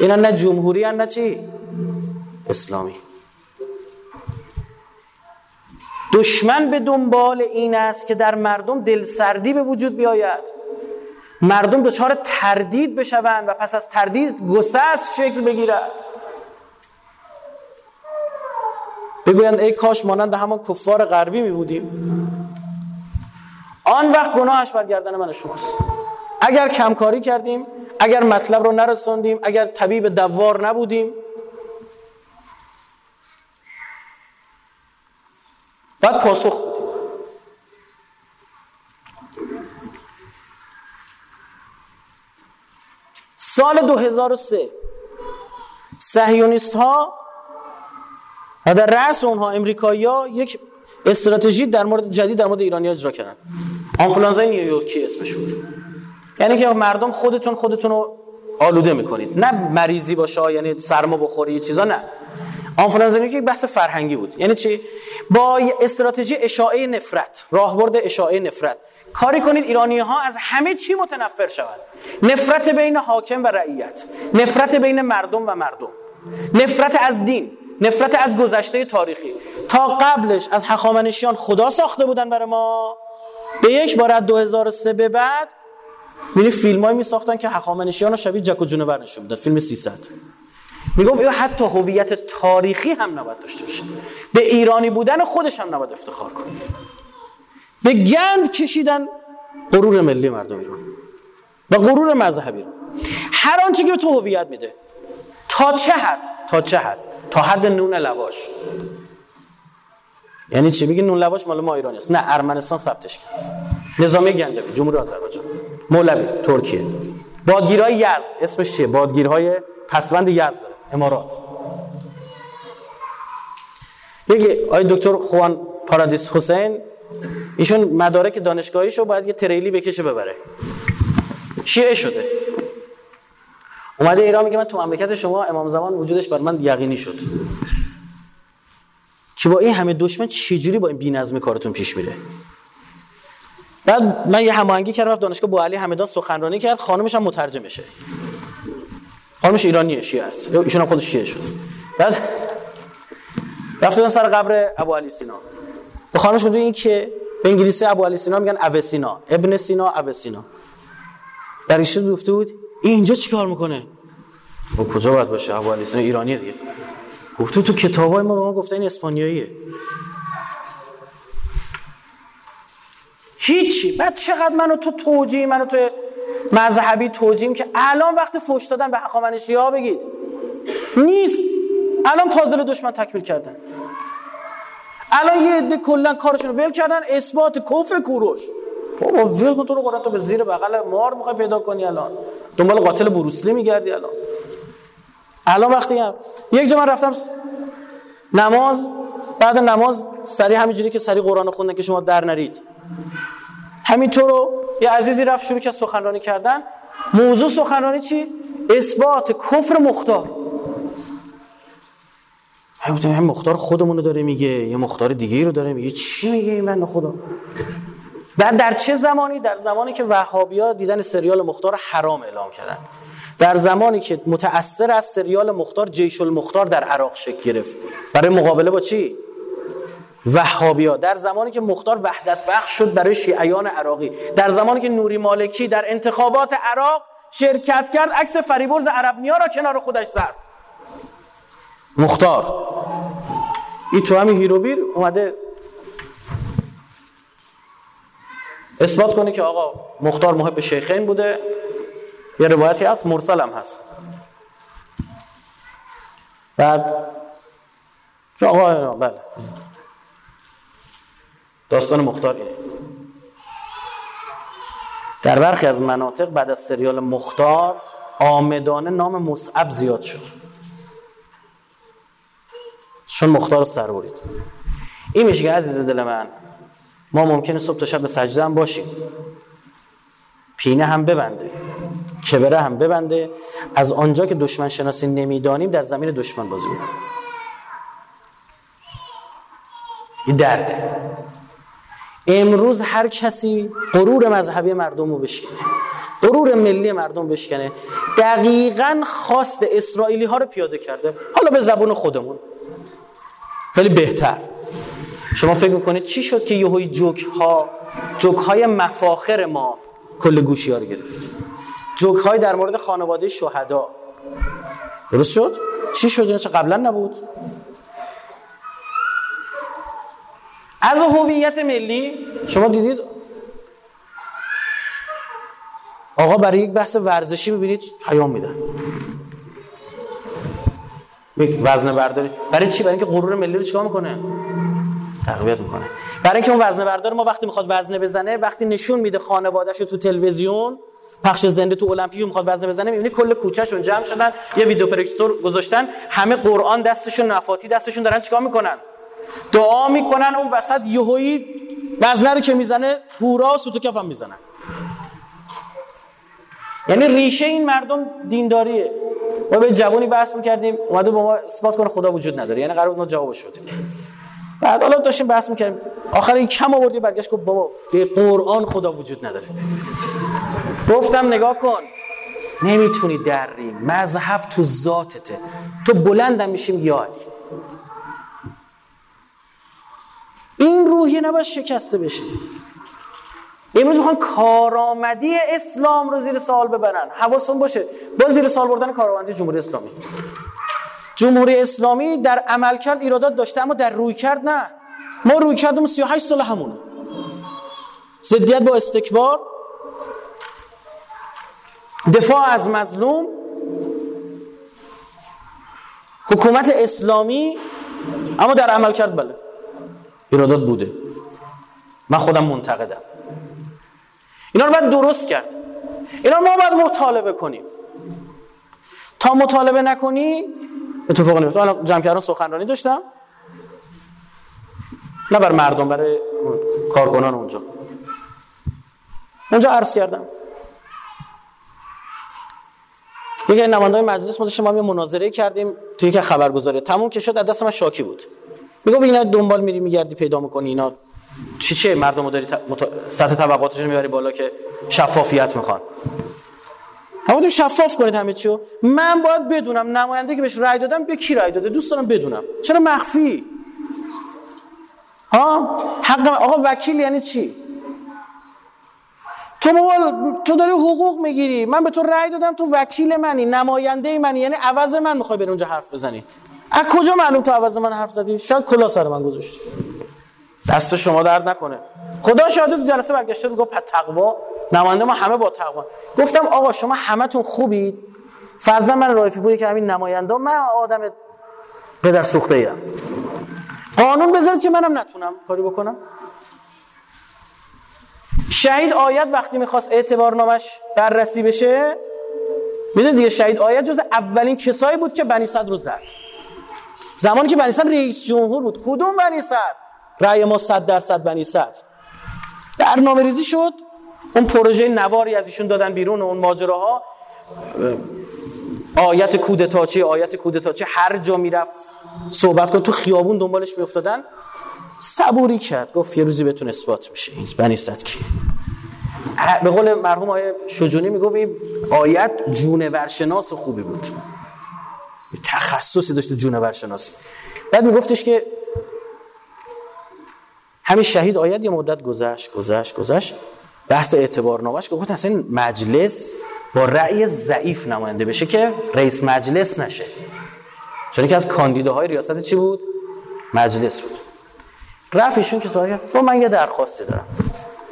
اینا نه جمهوری نه چی؟ اسلامی. دشمن به دنبال این است که در مردم دلسردی به وجود بیاید. مردم دچار تردید بشوند و پس از تردید گسست شکل بگیرد. بگویند ای کاش مانند همان کفار غربی می بودیم. آن وقت گناهش بر گردن من شماست. اگر کمکاری کردیم اگر مطلب رو نرساندیم اگر طبیب دوار نبودیم. باید پاسخ سال 2003 سهیونیست ها و در رأس اونها امریکایی ها یک استراتژی در مورد جدید در مورد ایرانی اجرا کردن. آنفلانزای نیویورکی اسمش بود یعنی که مردم خودتون خودتون رو آلوده می‌کنید. نه مریضی باشه یعنی سرما بخوری چیزا نه. آنفلانزا نیویورکی بحث فرهنگی بود. یعنی چی؟ با استراتژی اشاعه نفرت راهبرد اشاعه نفرت. کاری کنید ایرانی ها از همه چی متنفر شوند. نفرت بین حاکم و رعیت. نفرت بین مردم و مردم. نفرت از دین. نفرت از گذشته تاریخی. تا قبلش از هخامنشیان خدا ساخته بودن برای ما. به یک بار از 2003 به بعد میری فیلمایی می ساختن که هخامنشیان رو شبیه جک و جونور نشون می‌داد. فیلم 300 می‌گفت یا حتی هویت تاریخی هم نباید داشته باشه. به ایرانی بودن خودش هم نباید افتخار کنه. به گند کشیدن غرور ملی مردم ایران. و غرور مذهبی رو هر آنچه که به تو هویت میده. تا چه حد؟ تا چه حد؟ تا حد نون لواش. یعنی چی؟ میگه نون لواش مال ما ایرانی است. نه ارمنستان ثبتش کرد. نظامی گنجوی جمهوری آذربایجان. مولوی ترکیه. بادگیرهای یزد. اسمش چیه؟ بادگیرهای پسوند یزد امارات. یکی آقای دکتر خوان پارادیس حسین ایشون مدارک دانشگاهیشو باید یه تریلی بکشه ببره. شیعه شده. اومده ایران میگه من تو مملکت شما امام زمان وجودش بر من یقینی شد. که با این همه دشمن چجوری با این بی‌نظمی کارتون پیش میره؟ بعد من یه هماهنگی کردم رفت دانشگاه بو علی همدان سخنرانی کرد خانمش هم مترجمشه خانمش ایرانیه شیعه است. ایشون هم خودش شیعه شد. بعد رفتن سر قبر ابو علی سینا. به خانمش گفت این که به انگلیسی ابو علی سینا میگن ابو سینا ابن سینا ابو سینا در ایشون گفته بود این اینجا چیکار می‌کنه؟ و کجا باید باشه؟ سینا ایرانیه دیگه. گفته تو کتابای ما به ما گفته این اسپانیاییه. هیچی. بعد چقدر منو تو توجیه منو تو مذهبی توجیم که الان وقت فوش دادن به حقامنشی ها بگید. نیست. الان پازل دشمن تکمیل کردن. الان یه عده کلا کارشون ول کردن. اثبات کفر کوروش. بابا ول کن تو رو قرآن تو به زیر بغل مار می‌خوای پیدا کنی الان. دنبال قاتل بروسلی میگردی الان. الان وقتی هم یک جا من رفتم نماز بعد نماز سری همینجوری که سری قرآن خوندن که شما در نرید. همینطور رو یه عزیزی رفت شروع که سخنرانی کردن. موضوع سخنرانی چی؟ اثبات کفر مختار. هم مختار خودمون رو داره میگه یه مختار دیگه رو داره میگه. چی میگه این خدا بعد در چه زمانی؟ در زمانی که وهابیا دیدن سریال مختار حرام اعلام کردن. در زمانی که متأثر از سریال مختار جیش المختار در عراق شکل گرفت. برای مقابله با چی؟ وهابیا در زمانی که مختار وحدت بخش شد برای شیعیان عراقی. در زمانی که نوری مالکی در انتخابات عراق شرکت کرد عکس فریبرز عربنیا را کنار خودش زد. مختار. این تو همین هیروبیر اومده اثبات کنه که آقا مختار محب شیخین بوده. یه روایتی هست مرسل هم هست. بعد آقا بله. داستان مختار اینه. در برخی از مناطق بعد از سریال مختار آمدانه نام مصعب زیاد شد. چون مختار رو سر برید. این میشه که عزیز دل من ما ممکنه صبح تا شب به سجده هم باشیم. پینه هم ببنده. کبره هم ببنده. از آنجا که دشمن شناسی نمی‌دانیم در زمین دشمن بازی بکنیم این درده. امروز هر کسی غرور مذهبی مردم رو بشکنه غرور ملی مردم بشکنه دقیقا خواست اسرائیلی ها رو پیاده کرده. حالا به زبون خودمون. خیلی بهتر. شما فکر می‌کنید چی شد که یهوی جوک ها جوک های مفاخر ما کل گوشی ها رو گرفت جوک های در مورد خانواده شهدا. درست شد؟ چی شد؟ اینا قبلا نبود؟ از هویت ملی شما دیدید؟ آقا برای یک بحث ورزشی می‌بینید پیام میدن. وزن برداری. برای چی؟ برای اینکه غرور ملی رو چیکار می‌کنه؟ تقویت می‌کنه. برای اینکه اون وزن بردار ما وقتی می‌خواد وزنه بزنه وقتی نشون میده خانواده‌اش تو تلویزیون پخش زنده تو المپیک می‌خواد وزنه بزنه می‌بینی کل کوچهشون جمع شدن یه ویدیو پروژکتور گذاشتن همه قرآن دستشون نفاتی دستشون دارن چیکار می‌کنن؟ دعا می‌کنن اون وسط یهویی وزنه رو که می‌زنه هورا سوتو کف هم می‌زنن. یعنی ریشه این مردم دینداریه. ما به جوانی بحث می‌کردیم اومده با ما اثبات کنه خدا وجود نداره. یعنی قرار بود جواب شد بعد حالا داشتیم بحث می‌کردیم. آخر این کم آوردی برگشت گفت بابا به قرآن خدا وجود نداره. گفتم نگاه کن نمی‌تونی دری مذهب تو ذاتته. تو بلندم میشیم یا علی. این روحیه نباید شکسته بشه. امروز می‌خوان کارآمدی اسلام رو زیر سوال ببرن. حواستون باشه. با زیر سوال بردن کارآمدی جمهوری اسلامی. جمهوری اسلامی در عمل کرد ایرادات داشته اما در روی کرد نه. ما روی کردم 38 سال همونه. ضدیت با استکبار دفاع از مظلوم حکومت اسلامی اما در عمل کرد بله. ایرادات بوده. من خودم منتقدم. اینا رو باید درست کرد. اینا رو ما باید مطالبه کنیم. تا مطالبه نکنی اتفاق نمیفته الان جمع کردن سخنرانی داشتم. نه بر مردم برای کارکنان اونجا. اونجا عرض کردم. یکی نماینده مجلس ما داشتیم ما یه مناظره کردیم توی که خبرگزاری. تموم که شد از دست من شاکی بود. می‌گفت اینا دنبال میری میگردی پیدا می‌کنی اینا. چی چه مردم داری مت... سطح طبقاتشون می‌بری بالا که شفافیت می‌خوان. همون شفاف کنید همه چیو. من باید بدونم نماینده که بهش رأی دادم به کی رأی داده؟ دوست دارم بدونم. چرا مخفی؟ ها؟ حق آقا وکیل یعنی چی؟ تو تو داری حقوق می‌گیری. من به تو رأی دادم تو وکیل منی نماینده منی یعنی عوض من می‌خوای بری اونجا حرف بزنی. از کجا معلوم تو عوض من حرف زدی؟ شاید کلا سر من گذاشتی. دست شما درد نکنه. خدا شاهد تو جلسه برگشته گفت تقوا. نماینده ما همه با تقوا. گفتم آقا شما همتون خوبید؟ فرضا من رایفی بودی که همین نماینده من آدم به در سوخته ایم قانون بذارید که منم نتونم کاری بکنم. شهید آیت وقتی می‌خواست اعتبارنامش بررسی بشه می‌دونید دیگه شهید آیت جز اولین کسایی بود که بنی صدر رو زد. زمانی که بنی صدر رئیس جمهور بود. کدوم بنی صدر؟ رأی ما صد درصد بنی صدر برنامه ریزی شد. اون پروژه نواری از ایشون دادن بیرون اون ماجراها. آیت کودتاچی آیت کودتاچی هر جا می‌رفت صحبت کن تو خیابون دنبالش میافتادن. صبوری کرد. گفت یه روزی بهتون اثبات میشه. این بنی صدر کی به قول مرحوم آیه شجونی می‌گفت این آیت جونورشناس خوبی بود. تخصصی داشت جونورشناسی. بعد میگفتش که همین شهید آید یه مدت گذشت گذشت گذشت. بحث اعتبارنامش که گفت اصلا مجلس با رأی ضعیف نماینده بشه که رئیس مجلس نشه. چون که از کاندیداهای ریاست چی بود؟ مجلس بود. رفت ایشون که سوال کرد من یه درخواستی دارم.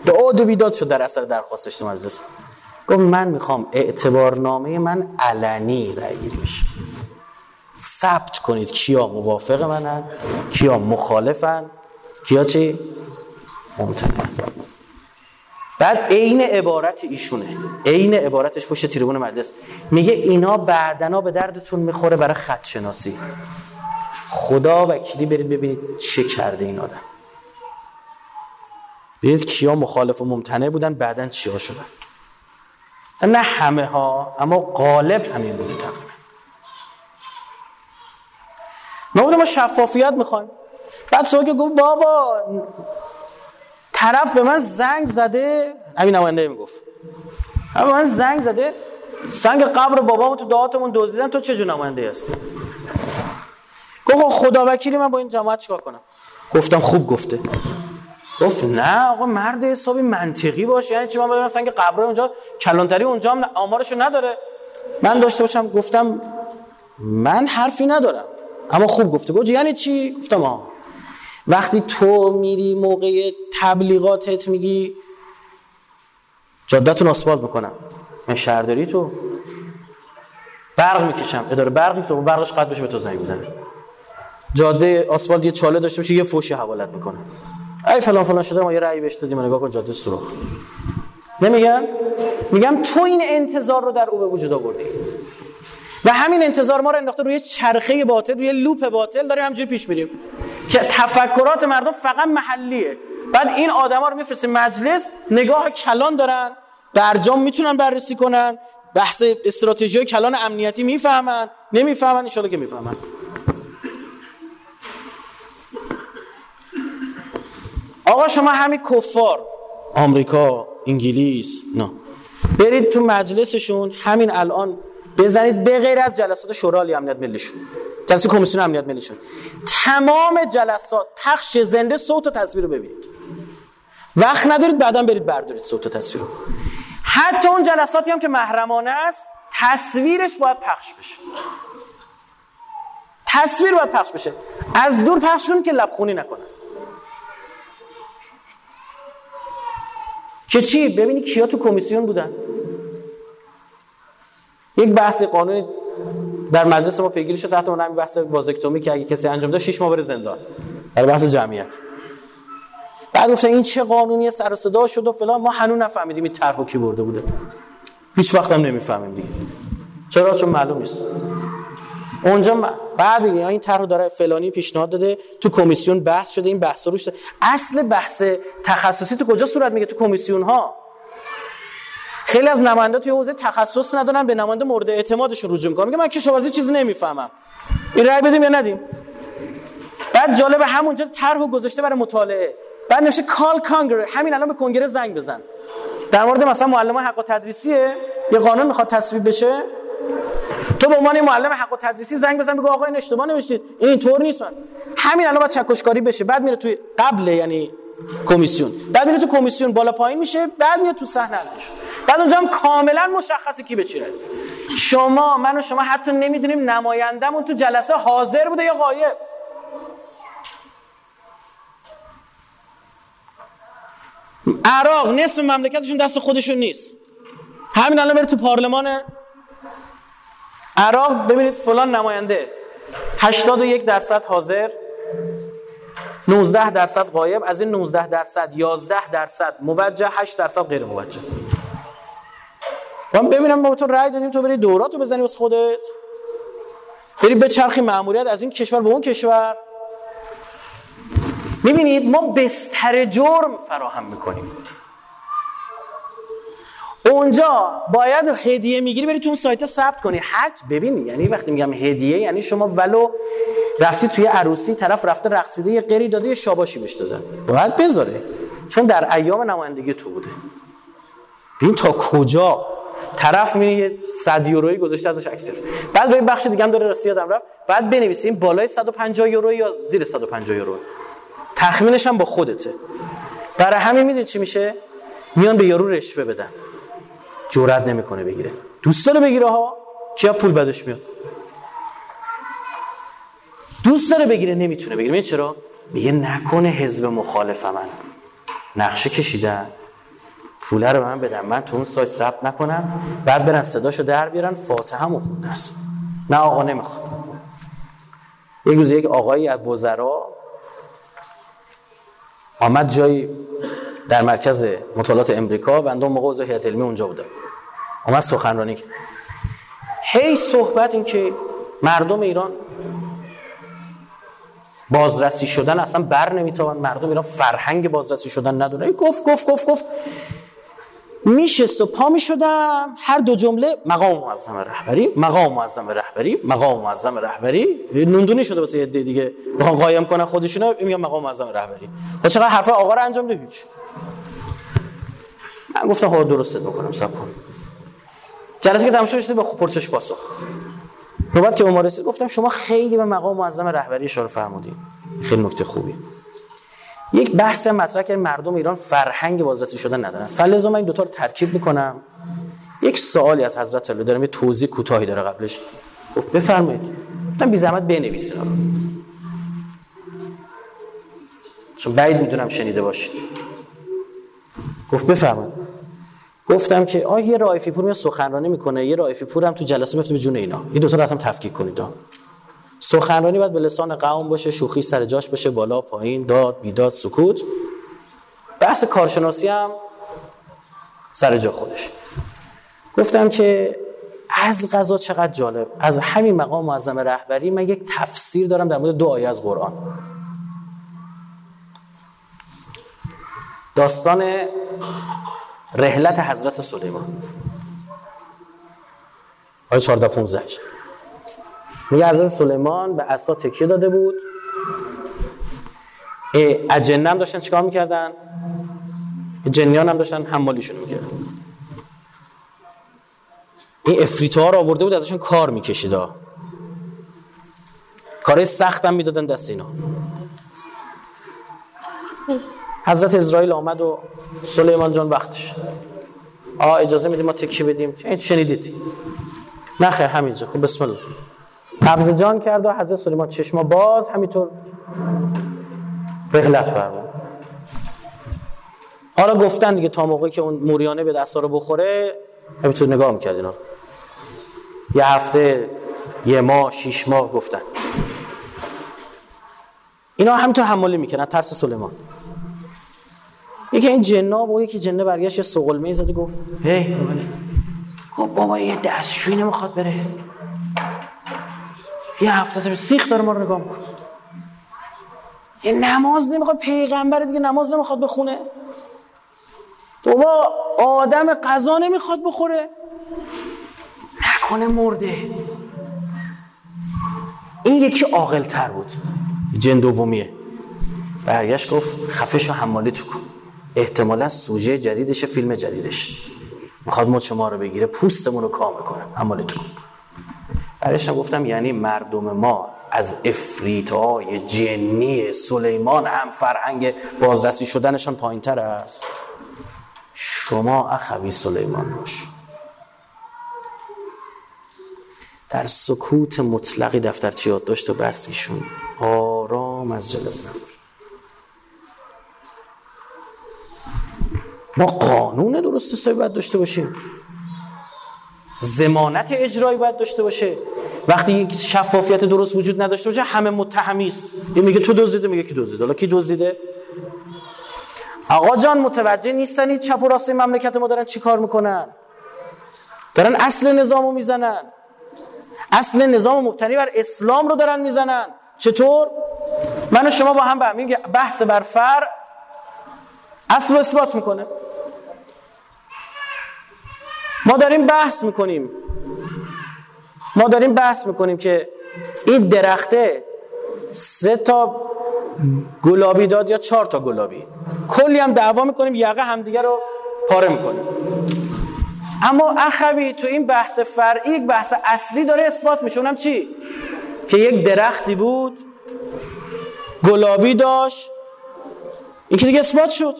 دعا و بیداد شد در اثر درخواستش تو مجلس. گفت من می‌خوام اعتبارنامه من علنی رأی گیری بشه. ثبت کنید کیا موافق منن کیا مخالفن. کیا چی؟ ممتنع بعد عین عبارت ایشونه. عین عبارتش پشت تریبون مجلس. میگه اینا بعدنا به دردتون می‌خوره برای خط شناسی. خدا وکیلی برید ببینید چه کرده این آدم. ببینید کیا مخالف و ممتنع بودن بعدا چیا شدن. نه همه ها اما غالب همین بوده تقریبا. ما ما شفافیت می‌خوایم. بعد که گفت بابا طرف به من زنگ زده. همین نماینده می‌گفت. به من زنگ زده. سنگ قبر بابامو تو دعاتمون دزدیدن. تو چه جور نماینده هستی؟ گفت خدا وکیلی من با این جماعت چیکار کنم؟ گفتم خوب گفته. گفت نه آقا مرد حسابی منطقی باش یعنی چی؟ من بدونم سنگ قبر اونجا کلانتری اونجا هم آمارشو نداره. من داشته باشم گفتم من حرفی ندارم. اما خوب گفته. گفت یعنی چی؟ گفتم آه. وقتی تو میری موقع تبلیغاتت میگی جادتون آسفالت می‌کنم. من شهرداری تو. برق می‌کشم. اداره برق می‌کشم برقش قد بشه به تو زنگ بزنه. جاده آسفالت یه چاله داشته باشه یه فوشی حوالت می‌کنه. ای فلان فلان شده ما یه رأی بهش دادیم. نگاه کن جاده سوراخ. نمیگم؟ میگم تو این انتظار رو در او به وجود آوردی. و همین انتظار ما رو انداخته روی چرخه باطل روی لوپ باطل داریم همجوری پیش میریم. که تفکرات مردم فقط محلیه. بعد این آدما رو میفرسته مجلس نگاه کلان دارن برجام می‌تونن بررسی کنن بحث استراتژی کلان امنیتی می‌فهمن نمی‌فهمن ان که می‌فهمن. آقا شما همین کفار آمریکا انگلیس نه. برید تو مجلسشون همین الان بزنید به غیر از جلسات شورای امنیت ملیشون. جلسه کمیسیون امنیت ملیشون. تمام جلسات پخش زنده صوت و تصویر رو ببینید. وقت ندارید بعدا برید بردارید صوت و تصویر رو. حتی اون جلساتی هم که محرمانه است تصویرش باید پخش بشه. تصویر باید پخش بشه. از دور پخش کنید که لبخونی نکنه که چی؟ ببینید کیا تو کمیسیون بودن. یک بحث قانونی در مجلس ما پیگیری شد تحت عنوان بحث بازکتومی که اگه کسی انجام داد 6 ماه بره زندان. در بحث جمعیت. بعد گفتن این چه قانونی سر صدا شد و فلان. ما هنوز نفهمیدیم این طرحو کی برده بوده. هیچ وقت هم نمی‌فهمیم دیگه. چرا؟ چون معلوم نیست. اونجا بعد میگه این طرحو داره فلانی پیشنهاد داده. تو کمیسیون بحث شده. این بحث روش اصل بحث تخصصی تو کجا صورت میگه تو کمیسیون ها خیلی از نماینده توی حوزه تخصص ندارن به نماینده مورد اعتمادشون رجوع می‌کنن. میگه من کشاورزی چیزی نمی‌فهمم. این رأی بدیم یا ندیم؟ بعد جالب همونجا طرحو گذاشته برای مطالعه. بعد نوشته کال کانگره همین الان به کنگره زنگ بزن. در مورد مثلا معلم حق و تدریسیه. یه قانون می‌خواد تصویب بشه. تو به عنوان معلم حق و تدریسی زنگ بزن بگو آقا این اشتباه نوشتید. این اینطور نیست من. همین الان باید چکشکاری بشه. بعد میره توی قبل یعنی کمیسیون. بعد میره تو کمیسیون بالا پایین میشه. بعد میاد تو صحنه. بعد اونجا هم کاملا مشخصه کی بچینه شما من و شما حتی نمی‌دونیم نمایندمون تو جلسه حاضر بوده یا غایب. عراق نصف مملکتشون دست خودشون نیست. همین الان بره تو پارلمان عراق ببینید فلان نماینده. 81 درصد حاضر 19 درصد غایب. از این 19 درصد 11 درصد موجه 8 درصد غیر موجه من ببینم با تو رأی دادیم تو بری دوراتو بزنی واسه خودت. بری به چرخی مأموریت از این کشور به اون کشور. می‌بینید ما بستر جرم فراهم می‌کنیم. اونجا باید هدیه می‌گیری بری تو اون سایت ثبت کنی. حج ببین یعنی وقتی میگم هدیه یعنی شما ولو رفتی توی عروسی طرف رفته رقصیده یه قری داده یه شاباشی بهش دادن باید بذاره. چون در ایام نمایندگی تو بوده. ببین تا کجا؟ طرف میره یه 100 یورویی گذاشته ازش عکس بعد به بخش دیگه هم داره راستی یادم رفت. بعد بنویسیم بالای 150 یورو یا زیر 150 یورو تخمینش هم با خودته. برای همین می‌دونی چی میشه؟ میان به یارو رشوه بدن. جرئت نمی‌کنه بگیره. دوست داره بگیره ها. کیا پول بدش میاد؟ دوست داره بگیره نمی‌تونه بگیره. چرا؟ میگه نکنه حزب مخالف من نقشه کشیدن. پول رو من بدم من تو اون سایت ثبت نکنم بعد برن صداشو در بیارن فاتحه هم خونده است. نه آقا نمی‌خواد یک روز یک آقایی از وزرا آمد جایی در مرکز مطالعات امریکا بنده اون موقع عضو هیئت علمی اونجا بودم آمد سخنرانی کرد. هی صحبت این که مردم ایران بازرسی شدن اصلا بر نمی‌توان. مردم ایران فرهنگ بازرسی شدن ندونه گفت گفت گفت گفت. میشست و پا می‌شدم هر دو جمله مقام معظم رهبری مقام معظم رهبری مقام معظم رهبری. نوندونی شده واسه عده دیگه. بخوام قایم کنن خودشونو میگم مقام معظم رهبری. و چقدر حرف آقا رو انجام ده هیچ. من گفتم خدا درست بکنم صبر کن. جلسه که تمام شد به پرسش پاسخ. نوبت که عمر رسید گفتم شما خیلی به مقام معظم رهبری اشاره فرمودین. خیلی نکته خوبی. یک بحث مطرح که مردم ایران فرهنگ بازرسی شدن ندارن. فلزا من این دوتا رو ترکیب می‌کنم. یک سوالی از حضرت علی دارم یه توضیح کوتاهی داره قبلش. گفت بفرمایید. گفتم بی زحمت بنویسید چون بعید می‌دونم شنیده باشید. گفت بفرمایید. گفتم که آه یه رایفی پور میاد سخنرانی می‌کنه یه رایفی پور هم تو جلسه میفته به جون اینا. این دو تا رو اصلا تفکیک کنید سخنرانی باید به لسان قوم باشه شوخی سر جاش باشه بالا پایین داد بیداد سکوت. بحث کارشناسی هم سر جا خودش گفتم که از غذا چقدر جالب. از همین مقام معظم رهبری من یک تفسیر دارم در مورد دو آیه از قرآن. داستان رحلت حضرت سلیمان. آیه 14 15 میگه حضرت سلیمان به عصا تکیه داده بود. اجنه هم داشتن چیکار می‌کردن؟ جنیان هم داشتن حمالیشون می‌کردن. این افریت ها رو آورده بود ازشون کار می‌کشید کارهای سخت هم می‌دادن دست اینا. حضرت اسرائیل آمد و سلیمان جان وقتش. آ اجازه میدیم ما تکیه بدیم؟ شنیدید؟ نه خیر همینجا. خب بسم الله. قبض جان کرد و حضرت سلیمان چشما باز همینطور رحلت فرمود. حالا گفتن دیگه تا موقعی که اون موریانه به دستا رو بخوره همینطور نگاه می‌کرد اینا یه هفته یه ماه شیش ماه گفتن. اینا همینطور حمالی می‌کنن ترس سلیمان. یکی این جناب و یکی جنه برگشت یه سقلمه زده گفت هی گفت بابا یه دستشوی نمی‌خواد بره. یه هفته سه سیخ داره ما رو نگاه می‌کنه. یه نماز نمی‌خواد پیغمبر دیگه نماز نمی‌خواد بخونه. بابا آدم قضا نمی‌خواد بخوره. نکنه مرده. این یکی عاقل تر بود. جن دومیه. برگشت گفت خفش و حمالی تو کن. احتمالا سوژه جدیدش فیلم جدیدش. می‌خواد ما رو بگیره پوستمون رو کام کنه حمالی تو کن. برایش گفتم یعنی مردم ما از افریتای جنی سلیمان هم فرهنگ بازرسی شدنشان پایین تر است. شما اخوی سلیمان باش. در سکوت مطلقی دفترچه یادداشت و بست ایشون؟ آرام از جلسه. ما قانون درست حسابی باید داشته باشیم. زمانت اجرایی باید داشته باشه. وقتی یک شفافیت درست وجود نداشته باشه همه متهمی است. این میگه تو دزدیده میگه کی دزدیده؟ حالا کی دزدیده؟ آقا جان متوجه نیستن چپ و راست مملکت ما دارن چیکار می‌کنن؟ دارن اصل نظامو می‌زنن. اصل نظام مبتنی بر اسلام رو دارن می‌زنن. چطور؟ من و شما با هم به بحث بر فر اصل اثبات می‌کنه. ما داریم بحث می‌کنیم. ما داریم بحث می‌کنیم که این درخته سه تا گلابی داد یا چهار تا گلابی. کلی هم دعوا می‌کنیم یقه همدیگه رو پاره می‌کنیم. اما اخوی تو این بحث فرعی بحث اصلی داره اثبات میشه. اونم چی؟ که یک درختی بود گلابی داشت. این که دیگه اثبات شد.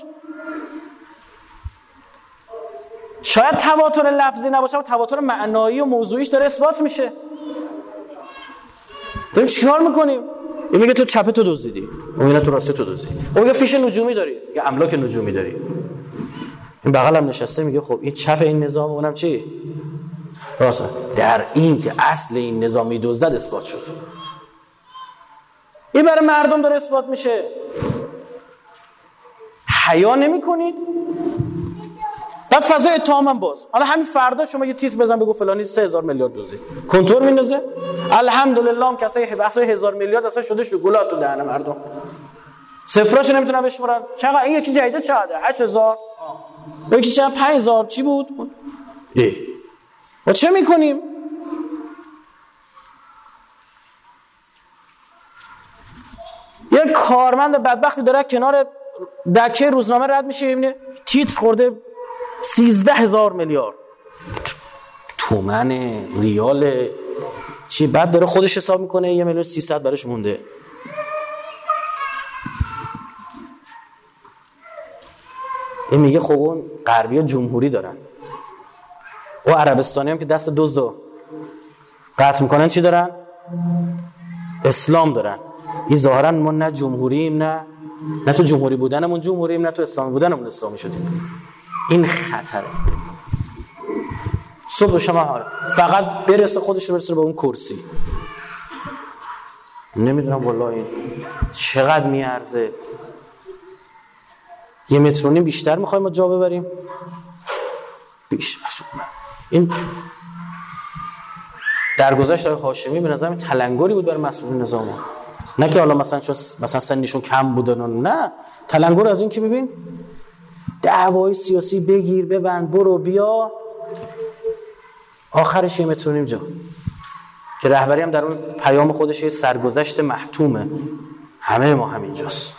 شاید تواتر لفظی نباشه و تواتر معنایی و موضوعیش داره اثبات میشه. داریم چیکار می‌کنیم؟ این میگه تو چپه تو دزدیدی. اون میگه تو راسته تو دزدیدی. اون میگه فیش نجومی داری. یا املاک نجومی داری. این بغل هم نشسته میگه خب این چپ این نظام اونم چی؟ راسته. در این که اصل این نظامی دزدد اثبات شد. این برای مردم داره اثبات میشه. حیا نمی کنید بعد فضا اتهام هم باز. حالا همین فردا شما یه تیتر بزن بگو فلانی 3000 میلیارد دوزی کنتور میندازه. الحمدلله هم کسای بحثای هزار میلیارد اصلا شده شکلات تو دهن مردم. صفراش نمی‌تونن بشمرن چقدر این یکی جدید چقدر 8000 یکی چقدر 5000 چی بود؟ ای. ما چه می‌کنیم؟ یه کارمند بدبختی داره کنار دکه روزنامه رد میشه. می‌بینه تیتر خورده سیزده هزار میلیارد. تومن ریال چی بعد داره خودش حساب می‌کنه یه میلیون سیصد برش مونده. این میگه خب اون غربی جمهوری دارن. و عربستانی هم که دست دزد و قطع می‌کنن چی دارن؟ اسلام دارن. این ظاهرا ما نه جمهوریم نه نه تو جمهوری بودنمون جمهوریم نه تو اسلامی بودنمون اسلامی شدیم. این خطره. صبح شما فقط برسه خودش رو برسه به اون کرسی. نمی‌دونم والله این چقدر میارزه. یه مترونی بیشتر می‌خوایم ما جا ببریم. بیش این در گذشت آقای هاشمی به نظر تلنگری بود برای مسئولین نظام. نه که حالا مثلا چون مثلا سنشون کم بودن نه. تلنگر از این که ببین دعوای سیاسی بگیر ببند برو بیا. آخرش یه مترونیم جا که رهبری هم در اون پیام خودش یه سرگذشت محتومه. همه ما همینجاست.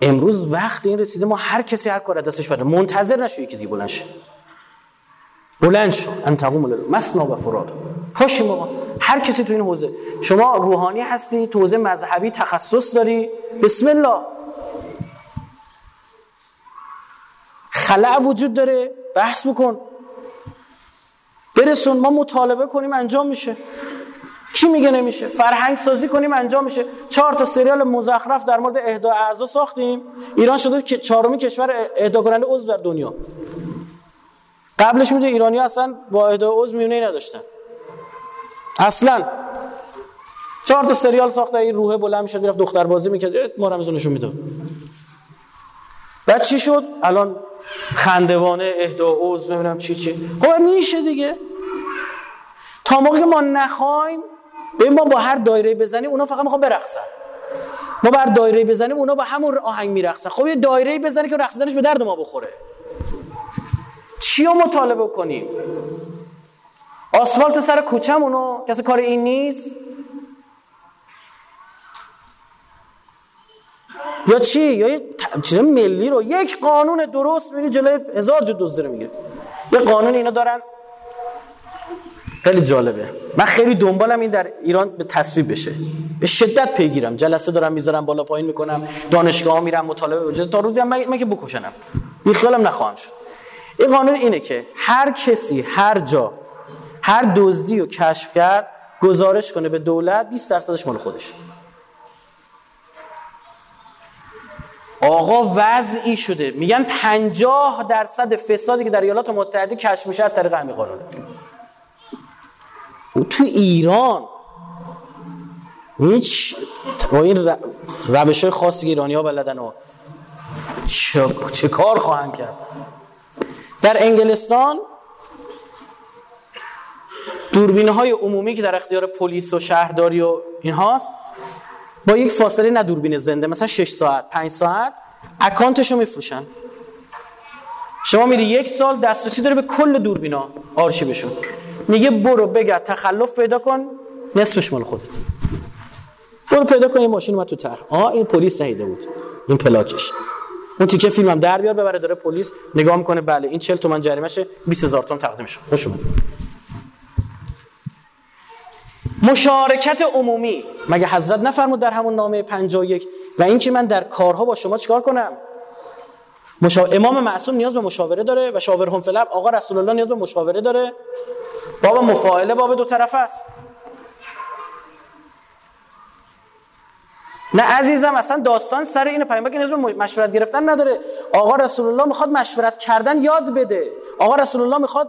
امروز وقت این رسیده ما هر کسی هر کار دستش بده. منتظر نشو یکی دیگه بلند شه. بلند شو. انتقوم مسنا و فراد. پاشیم آقا هر کسی تو این حوزه. شما روحانی هستی تو حوزه مذهبی تخصص داری. بسم الله. خلع وجود داره. بحث بکن. برسون. ما مطالبه کنیم انجام میشه. کی میگه نمیشه؟ فرهنگ سازی کنیم انجام میشه. چهار تا سریال مزخرف در مورد اهدا اعضا ساختیم. ایران شده که چهارمی کشور اهدا کننده عضو در دنیا. قبلش میده ایرانی اصلا با اهدا عضو میونه نداشتن. اصلا. چهار تا سریال ساخته این روحه بلند می‌شد می‌رفت دختر بازی می‌کرد ما رو نشون می‌داد بعد چی شد؟ الان خندوانه اهدا عضو ببینم چی چی. خب میشه دیگه. تا موقعی ما نخوایم به ما با هر دایره بزنیم اونا فقط می‌خوان برقصن. ما بر دایره بزنیم اونا با همون آهنگ میرقصن. خب یه دایره بزنی که رقصیدنش به درد ما بخوره. چی رو مطالبه کنیم؟ آسفالت سر کوچمونو کسی کار این نیست؟ یا چی؟ یا یه چیز ملی رو. یک قانون درست میری جلوی هزار جو دزد رو یه قانون اینا دارن. خیلی جالبه. من خیلی دنبالم این در ایران به تصویب بشه. به شدت پیگیرم. جلسه دارم می‌ذارم بالا پایین می‌کنم. دانشگاه ها میرم مطالبه وجود. تا روزی هم من, که بکشنم؟ بی خیالم نخواهم شد. این قانون اینه که هر کسی هر جا هر دزدی رو کشف کرد گزارش کنه به دولت 20 درصدش مال خودش. آقا وضعی شده. میگن 50 درصد فسادی که در ایالات متحده کشف میشه از طریق همین قانونه. و تو ایران. هیچ با این روش های خاصی ایرانی ها بلدن و چه, چه کار خواهند کرد؟ در انگلستان دوربین های عمومی که در اختیار پلیس و شهرداری و این هاست با یک فاصله نه دوربین زنده مثلا 6 ساعت 5 ساعت اکانتشو میفروشن. شما میری یک سال دسترسی داره به کل دوربینا آرشیوشون. میگه برو بگرد تخلف پیدا کن نصفش مال خودت. برو پیدا کن این ماشین اومد تو تر آه این پلیس سهیده بود. این پلاکش. اون تیکه فیلم هم در بیار ببره داره پلیس نگاه می‌کنه. بله این 40 تومن جریمهشه 20000 تومن تقدیم شد خوش اومد. مشارکت عمومی. مگه حضرت نفرمود در همون نامه 51 و این که من در کارها با شما چیکار کنم؟ مشا... امام معصوم نیاز به مشاوره داره و شاورهم فلب آقا رسول الله نیاز به مشاوره داره. باب مفاعله باب دو طرف است. نه عزیزم اصلا داستان سر این پیامبر که نیاز به مشورت گرفتن نداره. آقا رسول الله می‌خواد مشورت کردن یاد بده. آقا رسول الله می‌خواد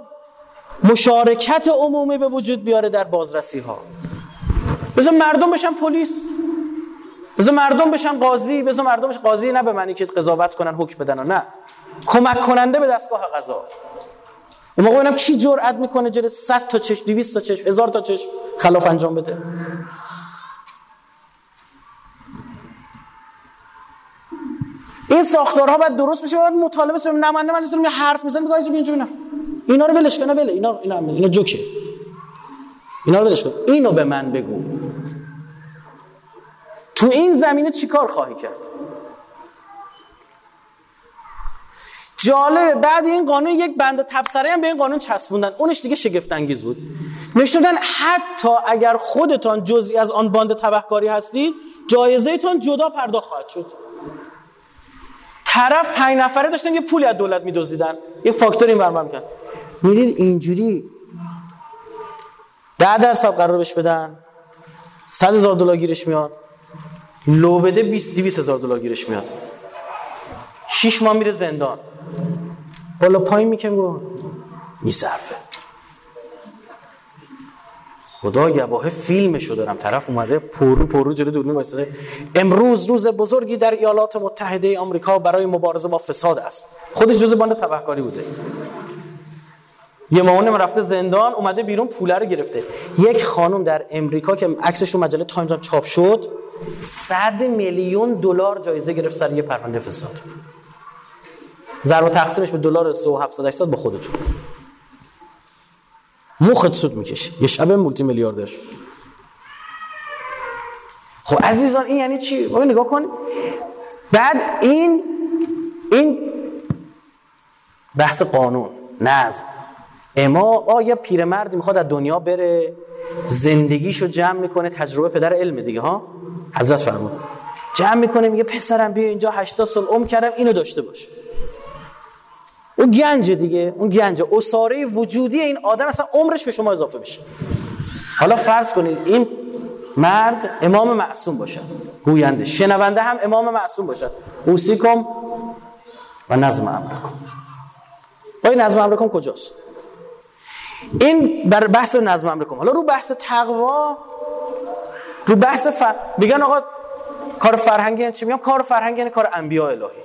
مشارکت عمومی به وجود بیاره در بازرسی ها بذار مردم بشن پلیس. بذار مردم بشن قاضی. بذار مردم بشن قاضی نه به معنی که قضاوت کنن حکم بدن و نه. کمک کننده به دستگاه قضا. اون موقع ببینم کی جرأت می‌کنه جلوی 100 تا چشم 200 تا چشم هزار تا چشم خلاف انجام بده. این ساختارها باید درست بشه باید مطالبه سر نماینده مجلس رو حرف می‌زنه میگه اینجا اینجا اینا رو ولش کنه ولی اینا اینا اینا جوکه. اینا رو کن. اینو به من بگو. تو این زمینه چیکار خواهی کرد؟ جالبه بعد این قانون یک بند تبصره هم به این قانون چسبوندن. اونش دیگه شگفت انگیز بود. نشوندن حتی اگر خودتان جزئی از آن باند تبهکاری هستید جایزه تان جدا پرداخت خواهد شد. طرف پنج نفره داشتن یه پولی از دولت میدزدیدن. یه فاکتور این برمار میکن می‌دید اینجوری ده درصد قرار بهش بدن. صد هزار دلار گیرش میاد. لو بده 20 200 هزار دلار گیرش میاد. شش ماه میره زندان. بالا پایین می‌کنم گو میصرفه خدا گواه فیلمشو دارم. طرف اومده پرو پرو جلو دوربین وایساده امروز روز بزرگی در ایالات متحده آمریکا برای مبارزه با فساد است. خودش جزء باند تبهکاری بوده. یه ماهم رفته زندان اومده بیرون پوله رو گرفته. یک خانم در امریکا که عکسش رو مجله تایمز هم چاپ شد 100 میلیون دلار جایزه گرفت سر یه پرونده فساد. ضرب تقسیمش به دلار 3700 800 با خودتون. مخت سوت می‌کشه. یه شب مولتی میلیاردر خب عزیزان این یعنی چی؟ بابا نگاه کن. بعد این این بحث قانون نظم اما آیا پیرمردی می‌خواد از دنیا بره زندگیشو جمع می‌کنه تجربه پدر علم دیگه ها؟ حضرت فرمود. جمع می‌کنه میگه پسرم بیا اینجا 80 سال عمر کردم اینو داشته باش. اون گنج دیگه اون گنج اساره وجودی این آدم اصلا عمرش به شما اضافه میشه. حالا فرض کنید این مرد امام معصوم باشد. گوینده شنونده هم امام معصوم باشد. اوسیکم و نظم امرکم. خواهی نظم امرکم کجاست؟ این بر بحث نظم امرکم حالا رو بحث تقوا رو بحث فر... میگن آقا کار فرهنگی یعنی چی؟ میگن کار فرهنگی یعنی کار انبیاء الهی.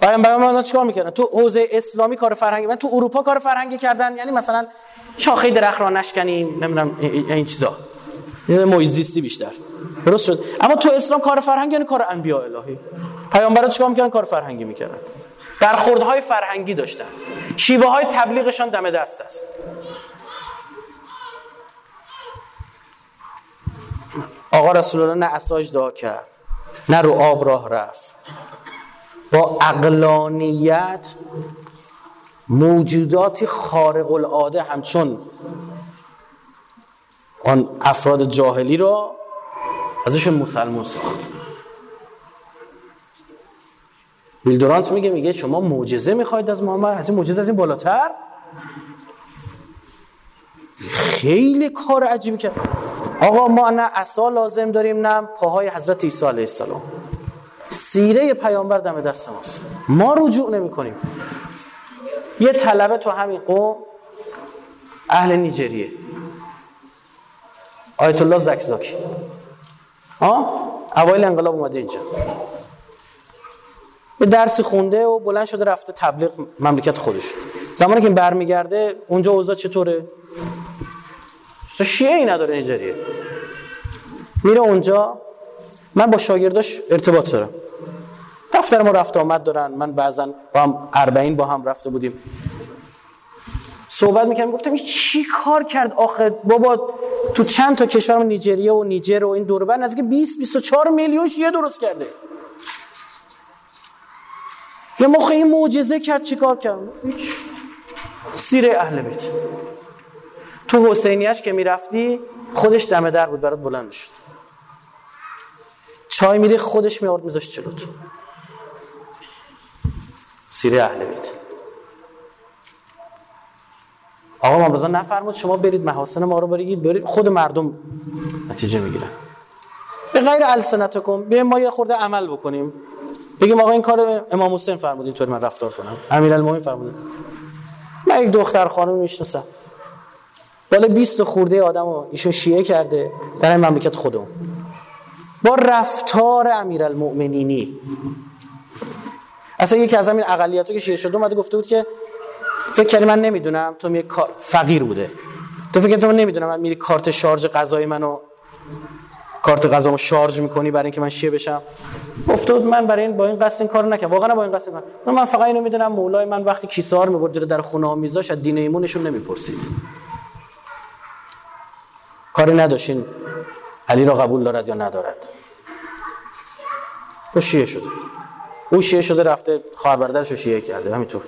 پیامبر ما چیکار می‌کردن؟ تو حوزه اسلامی کار فرهنگی من تو اروپا کار فرهنگی کردن یعنی مثلا شاخه درخت را نشکنیم نمی‌دونم این چیزا. مویزیستی بیشتر. درست شد؟ اما تو اسلام کار فرهنگی یعنی کار انبیاء الهی. پیامبرا چیکار می‌کردن؟ کار فرهنگی می‌کردن. برخوردهای فرهنگی داشتن. شیوه های تبلیغشان دم دست است. آقا رسول الله نه اساج دعا کرد نه رو آب راه رفت. با اقلانیت موجوداتی خارق العاده همچون آن افراد جاهلی را ازشون مسلمون ساخت. ویلدورانت میگه میگه شما معجزه می‌خواید از محمد. از این معجزه از این بالاتر؟ خیلی کار عجیبی کرد. آقا ما نه عصا لازم داریم نه پاهای حضرت عیسی علیه السلام. سیره پیامبر دم دست ماست. ما رجوع نمی کنیم یه طلبه تو همین قوم اهل نیجریه. آیت الله زکزاکی ها اوایل انقلاب اومده اینجا. یه درسی خونده و بلند شده رفته تبلیغ مملکت خودش. زمانی که برمیگرده اونجا اوضاع چطوره؟ شیعه ای نداره نیجریه میره اونجا. من با شاگرداش ارتباط دارم. دفتر ما رفت آمد دارن. من بعضا با هم اربعین با هم رفته بودیم. صحبت می‌کردم گفتم این چی کار کرد آخه؟ بابا تو چند تا کشور نیجریه و نیجر و این دوربر نزدیک 20 24 میلیون شیعه درست کرده. یه موقع این معجزه کرد چیکار کرد؟ سیر اهل بیت. تو حسینیش که می‌رفتی خودش دم در بود برات بلند شد چای میری خودش میارد میذاشت چلوت سیره اهل بیت. آقا ما بزن نفرمود شما برید محاسن ما رو برید برید خود مردم نتیجه می‌گیرن. به غیر السنتکم بیایم ما یه خورده عمل بکنیم. بگیم آقا این کار امام حسین فرمود اینطوری من رفتار کنم. امیرالمومنین فرمود. من یک دختر خانم می‌شناسم. بالا 20 خورده آدم رو ایشون شیعه کرده در این مملکت خودمون. با رفتار امیرالمؤمنینی اصلا یکی از همین اقلیت که شیعه شده اومده گفته بود که فکر کردی من نمی‌دونم تو می فقیر بوده. تو فکر تو نمی‌دونم من میری کارت شارژ غذای منو کارت غذامو شارژ می‌کنی برای اینکه من شیعه بشم؟ بود من برای این با این قصد این کارو نکردم. واقعا با این قصد من من فقط اینو می‌دونم مولای من وقتی رو می‌برد در خونه ها میذاش از دین ایمونشون نمی‌پرسید. کاری نداشین علی را قبول دارد یا ندارد؟ تو شیعه شده. او شیعه شده رفته خواهر برادرش رو شیعه کرده همینطور.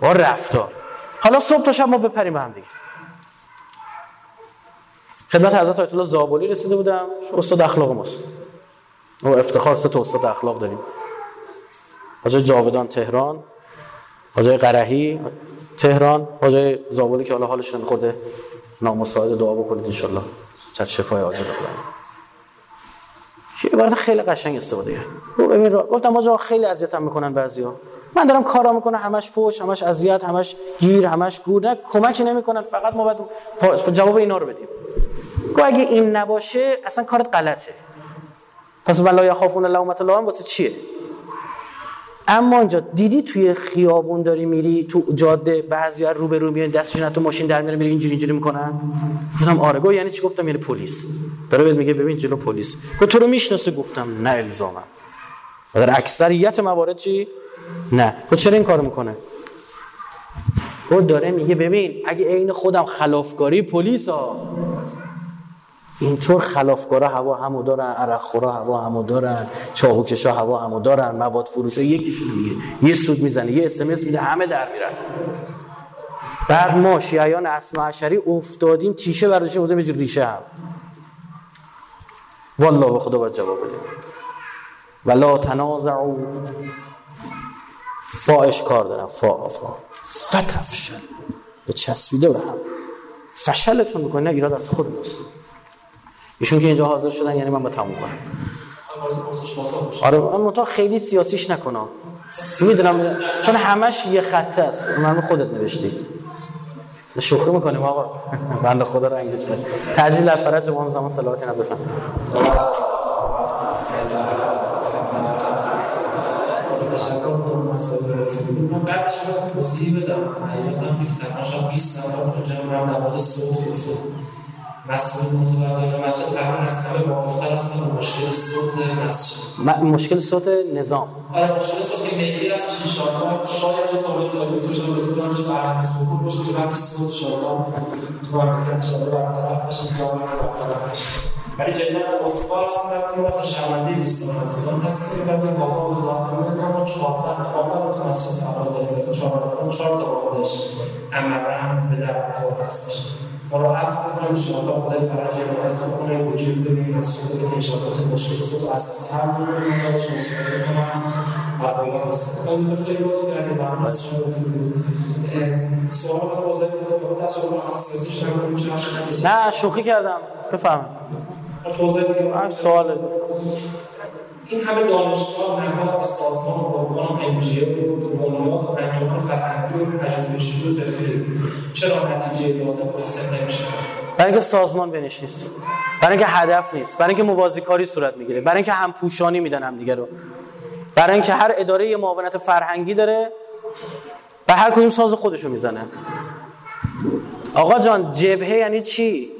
با رفتار. حالا صبح تا شب ما بپریم هم دیگه. خدمت حضرت آیت الله زابلی رسیده بودم. استاد اخلاق ماست. ما افتخار سه تا استاد اخلاق داریم. حاجی جاودان تهران حاجی قرهی تهران حاجی زابلی که حالا حالش نمیخورده نامساعد دعا بکنید انشالله. چه شفای عاجل بخواهید یه عبارت خیلی قشنگ استفاده کرد. گفتم آجا خیلی اذیتم می‌کنن بعضیا. من دارم کارا می‌کنه همش فوش همش اذیت همش گیر همش گور نه کمکی نمی‌کنن. فقط ما باید جواب اینا رو بدیم. گو اگه این نباشه اصلا کارت غلطه. پس ولا یخافون لومت الله واسه چیه؟ اما اینجا دیدی توی خیابون داری میری تو جاده بعضی رو به رو میان دستشون تو ماشین در میره میری اینجوری اینجوری می‌کنن؟ گفتم آره. گو یعنی چی گفتم؟ یعنی پلیس. داره بهت میگه ببین جلو پلیس. گفت تو رو می‌شناسه گفتم نه الزامم در اکثریت موارد چی؟ نه. گفت چرا این کارو می‌کنه؟ گفت داره میگه ببین اگه عین خودم خلافکاری پلیس ها اینطور خلافکارا هوا همو دارن عرق خورا هوا همو دارن چاهوکشا هوا همو دارن مواد فروشا یکیشون میگه. یه سود می‌زنه یه اسمس میده همه در میرن. بعد ما شیعیان اسما عشری افتادیم تیشه برداشته بودیم به ریشه هم. والله به خدا باید جواب بدیم ولا تنازعوا. فاش کار دارم فا فا. فتفشل. به چسبیده به هم. فشلتون می‌کنه نه ایراد از خود ماست ایشون که اینجا حاضر شدن یعنی من با تموم کنم. آره من خیلی سیاسیش نکنم. می‌دونم چون همش یه خطه است. من خودت نوشتی. شوخی می‌کنیم آقا. بنده خدا رنگش باشه. تعجیل فرج امام زمان صلواتی نبفهم تشکر. تو مسئله من بعدش رو توضیح بدم. حقیقتا که تقریبا 20 نفر تو جمع در مورد صوت مسئول متوکل مسجد تقریبا از همه واقفتر هستن مشکل صوت مسجد مشکل صوت نظام. آره مشکل صوت میگیر از شیشانا شاید جز آقای دایی دکتر شده بزرگان جز اهم سکون باشه که صوت شما تو مملکت برطرف بشه جامعه برطرف بشه ولی جدا اسکار هستیم و تشمنده دوستان عزیزان هستیم. و به وفا مزاکمه ما 14 آمار مسجد فعال داریم. مثل 14 4 تا آمادش عملا به در بخور هستش. رو عفو کنم انشاءالله خدای فرج ارائه کنه وجود ببینیم مسجد که انشاءالله تو مشکل صوت اساسی حل بکنیم اونجا باشه مصیبت کنم از بابات صوت خیلی باز کردیم برام از شما سوال بود تصور سیاسیش نکنیم نه شوخی کردم. بفهم توضیح دیگه سوال. این همه دانشگاه نهاد و سازمان و ارگان انجیو و بنیاد و انجمن فرهنگی و پژوهشی و ذخیره چرا نتیجه لازم حاصل نمیشه؟ برای اینکه سازمان بینش نیست برای اینکه هدف نیست. برای اینکه موازی کاری صورت می‌گیره. برای اینکه هم پوشانی میدن هم دیگه رو. برای اینکه هر اداره معاونت فرهنگی داره و هر کدوم ساز خودشو می‌زنه. آقا جان جبهه یعنی چی؟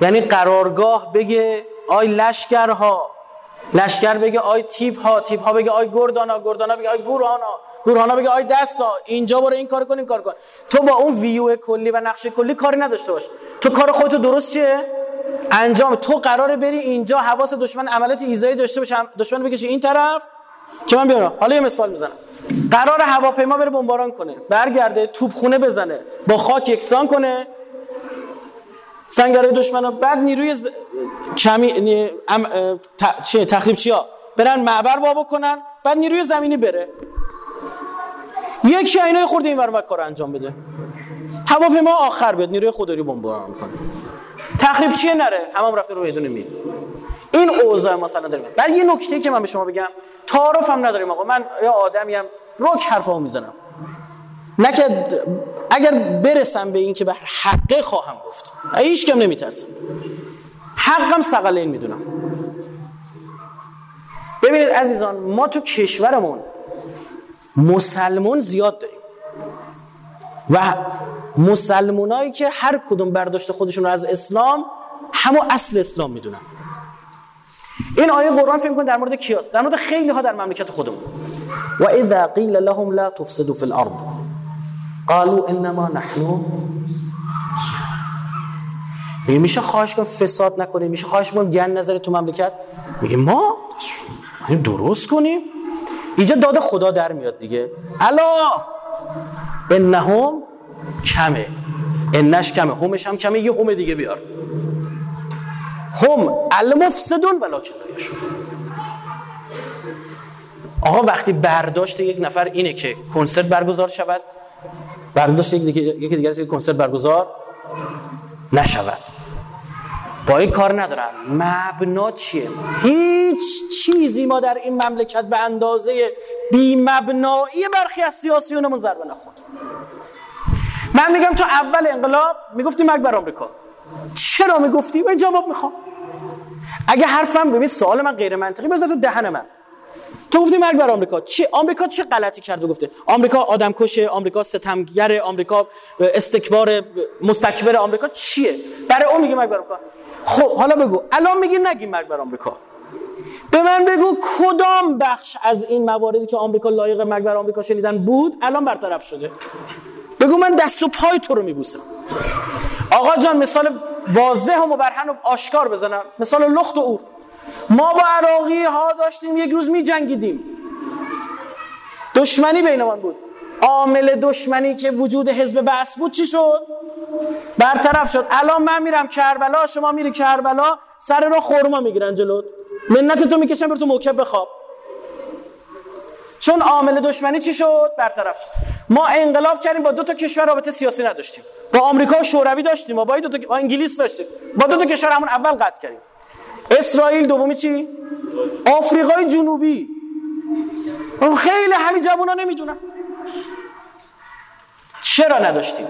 یعنی قرارگاه بگه آی لشکرها لشکر بگه آی تیپ ها تیپ ها بگه آی گردانا گردانا بگه آی گروهانا گروهانا بگه آی دسته‌ها اینجا برو این کار کن این کار کن. تو با اون ویو کلی و نقشه کلی کاری نداشته باش. تو کار خودتو درست چیه؟ انجام. تو قراره بری اینجا حواس دشمن عملیات ایذایی داشته باشه دشمن بکشه این طرف. که من بیارم. حالا یه مثال می‌زنم. قرار هواپیما بره بمباران کنه. برگرده توپخونه بزنه. با خاک یکسان کنه. سنگرهای دشمن بعد نیروی ز... کمی ام... ت... تخریب چیا. برن معبر وا بکنن بعد نیروی زمینی بره. یک اینای خورده این ور کار انجام بده. هواپیما آخر بیاد نیروی خوداری بمباران کنه. تخریب چیه نره؟ همم رفته رو میدون مید این اوضاع مثلا داریم. بعد یه نکته که من به شما بگم تعارف هم نداریم آقا. من یا آدمیم رک حرفامو می‌زنم. نه اگر برسم به این که به حقه خواهم گفت. هیچ کم نمیترسم. حقم سقلین می‌دونم. ببینید عزیزان ما تو کشورمون مسلمون زیاد داریم. و مسلمونایی که هر کدوم برداشت خودشون رو از اسلام همو اصل اسلام می‌دونن. این آیه قرآن فکر در مورد کیاست؟ در مورد خیلی ها در مملکت خودمون. و اذا قیل لهم لا تفسدوا في الارض. قالوا انما نحن میگه میشه خواهش کن فساد نکنیم؟ میشه خواهش کن گن نظر تو مملکت؟ میگه ما درست کنیم. اینجا داد خدا در میاد دیگه. الا انهم کمه. انش کمه. همش هم کمه. یه هم دیگه بیار. هم المفسدون ولکن آقا وقتی برداشت یک نفر اینه که کنسرت برگزار شود برداشت یکی دیگر که کنسرت برگزار نشود. با این کار ندارم. مبنا چیه؟ هیچ چیزی ما در این مملکت به اندازه بی مبنایی برخی از سیاسیونمون ضربه نخورد. من میگم تو اول انقلاب می‌گفتی مرگ بر آمریکا. چرا می‌گفتی؟ من جواب می‌خوام. اگه حرفم ببین سوال من غیر منطقی بذار تو دهن من. تو گفتی مرگ بر آمریکا. چه آمریکا چه غلطی کرده گفته؟ آمریکا آدم کشه آمریکا ستمگر آمریکا استکبار مستکبر آمریکا چیه؟ برای اون میگه مرگ بر آمریکا. خب حالا بگو. الان میگی نگی مرگ بر آمریکا. به من بگو کدام بخش از این مواردی که آمریکا لایق مرگ بر آمریکا شنیدن بود الان برطرف شده؟ بگو من دست و پای تو رو میبوسم. آقا جان مثال واضح و مبرهن و آشکار بزنم. مثال لخت و اور. ما با عراقی ها داشتیم یک روز می جنگیدیم دشمنی بینمان بود. عامل دشمنی که وجود حزب بس بود چی شد؟ برطرف شد. الان من میرم کربلا شما میری کربلا سر را خورما می‌گیرن جلوت. منت تو می‌کشن بر تو موکب بخواب چون عامل دشمنی چی شد؟ برطرف شد. ما انقلاب کردیم با دو تا کشور رابطه سیاسی نداشتیم. با آمریکا و شوروی داشتیم با, دو تا... با انگلیس داشتیم. با دو تا کشور همون اول قطع کردیم. اسرائیل دومی چی؟ آفریقای جنوبی. خیلی همین جوونا نمی‌دونن. چرا نداشتیم؟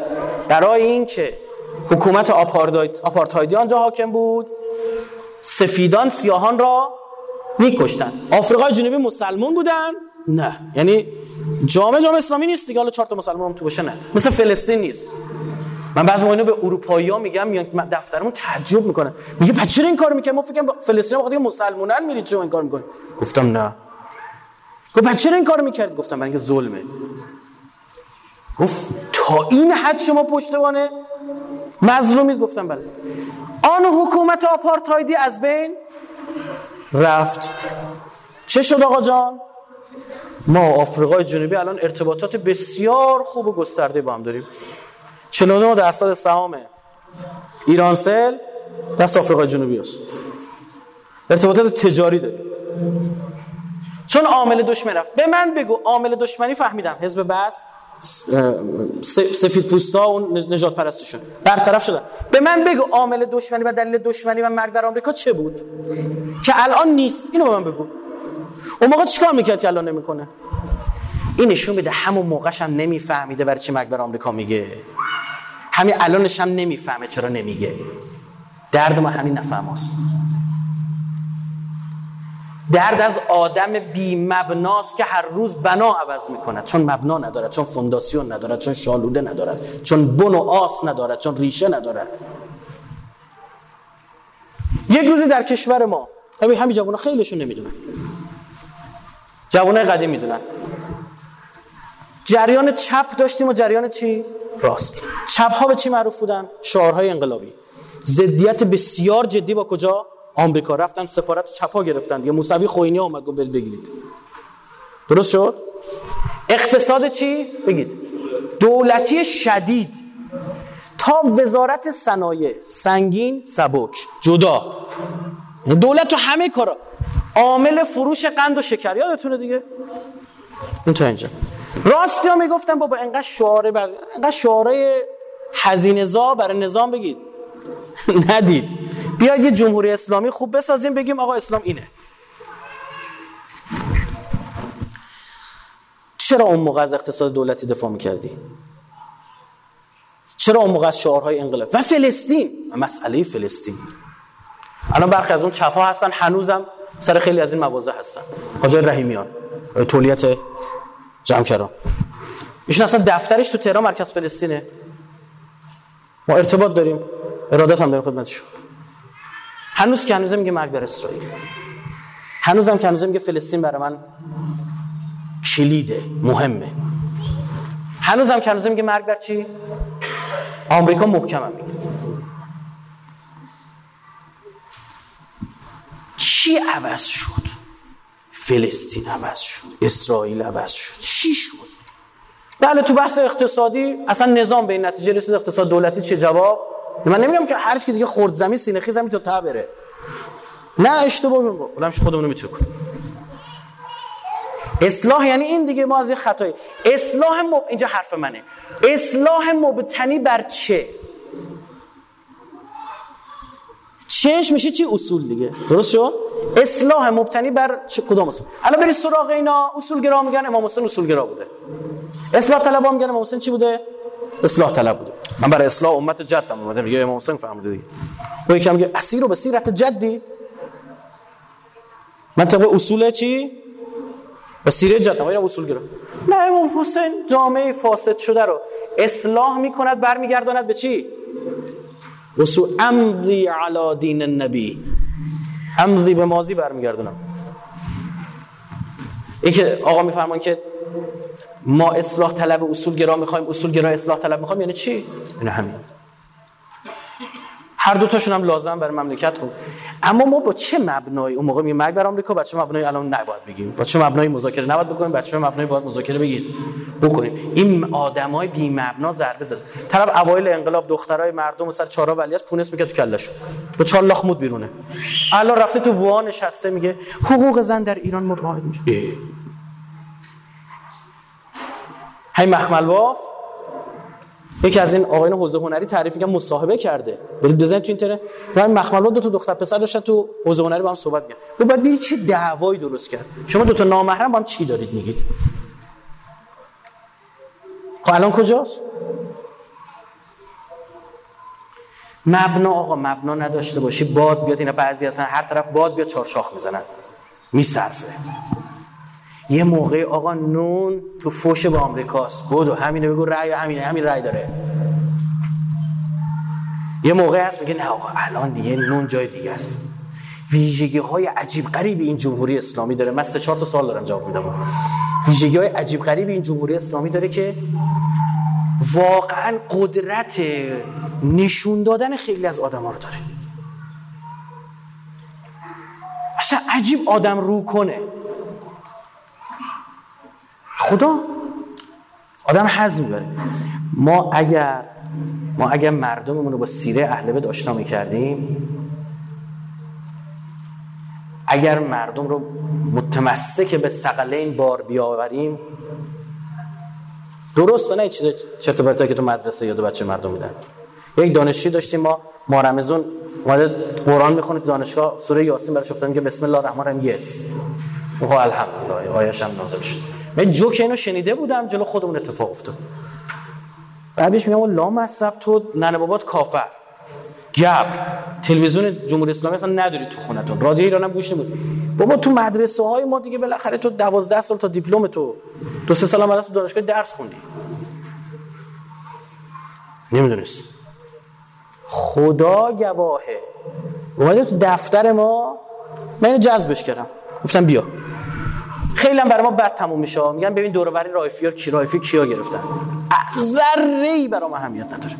برای اینکه حکومت آپارتایدی آنجا حاکم بود سفیدان سیاهان را میکشتن. آفریقای جنوبی مسلمون بودن؟ نه. یعنی جامعه جامعه اسلامی نیست دیگه. حالا چهار تا مسلمان هم تو باشه نه. مثل فلسطین نیست. من بعضی موقع به اروپایی ها میگم میان دفترمون تعجب می‌کنن. میگه پس چرا این کار می‌کنه ما فکر فلسطین وقتی مسلمانان میرید چرا این کار می‌کنه گفتم نه. گفت پس چرا این کار می‌کرد گفتم من ظلمه. گفت تا این حد شما پشتوانه مظلومید؟ گفتم بله. آن حکومت آپارتایدی از بین رفت. چه شد آقا جان؟ ما آفریقای جنوبی الان ارتباطات بسیار خوب و گسترده با هم داریم. 49 درصد سهام ایرانسل دست آفریقای جنوبی است. ارتباطات تجاری داریم. چون عامل دشمنی رفت به من بگو عامل دشمنی فهمیدم. حزب بس سفید پوستا اون نجات پرستشون. برطرف شدن. به من بگو عامل دشمنی و دلیل دشمنی و مرگ بر آمریکا چه بود؟ که الان نیست. اینو به من بگو. اون موقع چیکار می‌کرد که الان نمی‌کنه؟ این نشون میده همون موقعش هم نمیفهمیده برای چی مرگ بر آمریکا میگه. همین الانش هم نمی‌فهمه چرا نمیگه. درد ما همین نفهم هست. درد از آدم بی مبناست که هر روز بنا عوض می‌کند. چون مبنا ندارد چون فونداسیون ندارد چون شالوده ندارد چون بن و آس ندارد چون ریشه ندارد. یک روزی در کشور ما همین جوان خیلیشون نمی‌دونن. جوانای قدیم می‌دونن. جریان چپ داشتیم و جریان چی؟ راست. چپ ها به چی معروف بودن؟ شعارهای انقلابی. زدیت بسیار جدی با کجا؟ آمریکا. رفتن سفارت چپا گرفتن. یا موسوی خوینی آمد گفت بگیرید. درست شد؟ اقتصاد چی؟ بگید. دولتی شدید. تا وزارت صنایع. سنگین سبک. جدا. دولت تو همه کارا. عامل فروش قند و شکر. یادتونه دیگه؟ این تا اینجا. راستی ها می‌گفتن بابا انقدر شعاره بر انقدر شعاره هزینه زا برای نظام بگید. ندید. بیاید یه جمهوری اسلامی خوب بسازیم بگیم آقا اسلام اینه. چرا اون موقع از اقتصاد دولتی دفاع می‌کردی؟ چرا اون موقع از شعارهای انقلاب؟ و فلسطین. مسئله فلسطین. الان برخی از اون چپ ها هستن هنوزم سر خیلی از این مواضع هستن. حاجی رحیمیان تولیت جمع کردم. ایشون اصلا دفترش تو تهران مرکز فلسطینه. ما ارتباط داریم. ارادت هم داریم خدمتشون. هنوز که هنوز میگه مرگ بر اسرائیل. هنوزم که هنوز میگه فلسطین برای من کلیده مهمه. هنوزم که هنوز میگه مرگ بر چی؟ آمریکا محکمم میگه چی عوض شد؟ فلسطین عوض شد اسرائیل عوض شد. چی شد؟ بله تو بحث اقتصادی اصلا نظام به این نتیجه رسید. اقتصاد دولتی چه جواب؟ من نمیگم که هر کی دیگه خرد زمین سینه خیز همین تو تا بره. نه اشتباه. بلند خودمون رو می‌تونه اصلاح یعنی این دیگه ما از یه خطایی. اصلاح مب... اینجا حرف منه. اصلاح مبتنی بر چه؟ چش میشه چی؟ اصول دیگه. درست شد؟ اصلاح مبتنی بر چه کدام اصول؟ الان بری سراغ اینا. اصولگرا میگن امام حسین اصولگرا بوده. اصلاح طلبا میگن امام حسین چی بوده؟ اصلاح طلب بوده. من برای اصلاح امت جدم اومدم. میگه امام حسین فهمیده دیگه. و یکم میگه اسیر رو به سیرت جدی. من طبق اصول چی؟ به سیره جدم اینا اصول گرا نه امام حسین جامعه فاسد شده رو اصلاح می‌کند برمیگرداند به چی؟ اصول امضی علی دین النبی. امضی به ماضی برمیگردونم. این که آقا میفرمان که ما اصلاح طلب اصول گرا می‌خوایم اصول گرا اصلاح طلب می‌خوایم یعنی چی؟ این همین. هر دو تاشون هم لازم برای مملکت خوب اما ما با چه مبنایی اون موقع میگه مرگ بر آمریکا؟ با چه مبنایی الان نباید بگیم. با چه مبنایی مذاکره نباید بکنیم؟ با چه مبنایی باید مذاکره بگید بکنیم. این آدمای بی مبنا ضربه زد. طرف اوایل انقلاب دخترای مردم سر چهارا ولی از پونس میگه تو کلهشون. با چهار لاخ مود بیرونه. الان رفته تو وان نشسته میگه حقوق زن در ایران مراعات میشه. هی مخمل باف. یکی از این آقایان حوزه هنری تعریف میگم مصاحبه کرده. برید بزنید تو اینترنت. من مخمل دو تا دختر پسر داشتن تو حوزه هنری با هم صحبت می‌کردن. گفت بعد ببینید چه دعوایی درست کرد. شما دو تا نامحرم با هم چی دارید میگید؟ خب الان کجاست؟ مبنا آقا مبنا نداشته باشی باد بیاد اینا بعضی اصلا هر طرف باد بیاد چهار می‌زنن. میصرفه. یه موقع آقا نون تو فوش با آمریکاست بودو همینه بگو رأی همینه همین رأی داره. یه موقع هست میگه نه آقا الان دیگه نون جای دیگه است. ویژگی های عجیب غریبی این جمهوری اسلامی داره. من سه چهار تا سال دارم جواب میدم. ویژگی های عجیب غریبی این جمهوری اسلامی داره که واقعا قدرت نشون دادن خیلی از آدم ها رو داره. اصلا عجیب آدم رو کنه. خدا؟ آدم حزم می‌بره. ما اگر ما اگر مردممون رو با سیره اهل بیت آشنا می‌کردیم اگر مردم رو متمسک به سقلین بار بیاوریم درست نه چیز چرت پرتا که تو مدرسه یاد بچه مردم میدن یک دانشجو داشتیم ما ما رمضان اومده قرآن می‌خونه دانشگاه سوره یاسین براش افتاد که بسم الله الرحمن الرحیم یس. اوه الحمدلله آیش هم نازل شد. من جوک اینو شنیده بودم جلو خودمون اتفاق افتاد. بعدش میگم لا مصب تو ننه بابات کافر. گب تلویزیون جمهوری اسلامی اصلا نداری تو خونتون. رادیو ایران هم گوش نمیدی. بابا تو مدرسه های ما دیگه بالاخره تو 12 سال تا دیپلم تو دو سه سال هم تو دانشگاه درس خوندی. نمی‌دونست خدا گواهه. اومده تو دفتر ما. من جذبش کردم. گفتم بیا. خیلی هم برای ما بد تموم میشه. میگن ببین دور بری رایفی کی رایفی کیا گرفتن؟ ذره ای برام اهمیت نداره.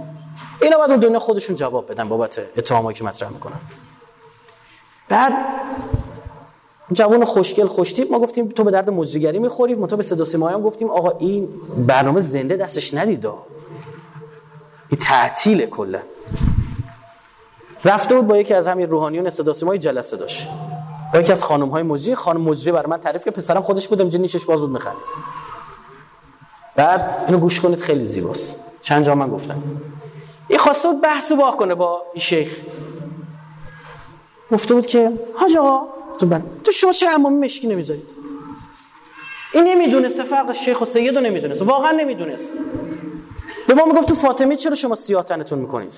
اینا باید اون دنیا خودشون جواب بدن بابت اتهامایی که مطرح می‌کنن. بعد جوان خوشگل خوشتیپ ما گفتیم تو به درد مجریگری می‌خوری ما به صدا هم گفتیم آقا این برنامه زنده دستش ندیدا این تعطیل کلا. رفته بود با یکی از همین روحانیون صدا سیمایی جلسه داشت. با یکی از خانم های مجری خانم مجری برای من تعریف که پسرم خودش بود اینجا نیشش باز بود میخند بعد اینو گوش کنید خیلی زیباست. چند جا من گفتم. این خواسته بود بحث با کنه با این شیخ. گفته بود که حاج آقا تو, شما چه امامی مشکی نمی‌ذارید؟ این نمی‌دونسته فرق شیخ و سید رو واقعا نمی‌دونست به ما می‌گفت تو فاطمه چرا شما سیاه تنتون می‌کنید؟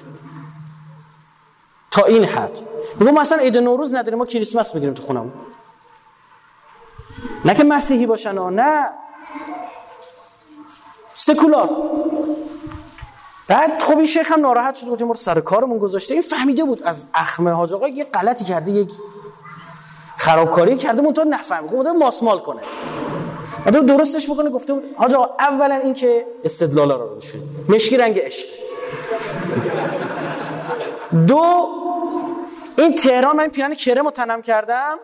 تا این حد. میگم مثلا عید نوروز نداریم ما کریسمس بگیریم تو خونمون نه که مسیحی باشن ها نه. سکولار بعد خب این شیخ هم ناراحت شد گفتیم سر کارمون گذاشته. این فهمیده بود از اخمه حاج آقا یه غلطی کرده یک خرابکاری کرده مون تو نفهمید گفت ماسمال کنه. بعد درستش بکنه گفته بود حاج آقا اولا این که استدلال رو روش مشکی رنگ عشق. دو این تهران من پیرن کرم رو تنم کردم.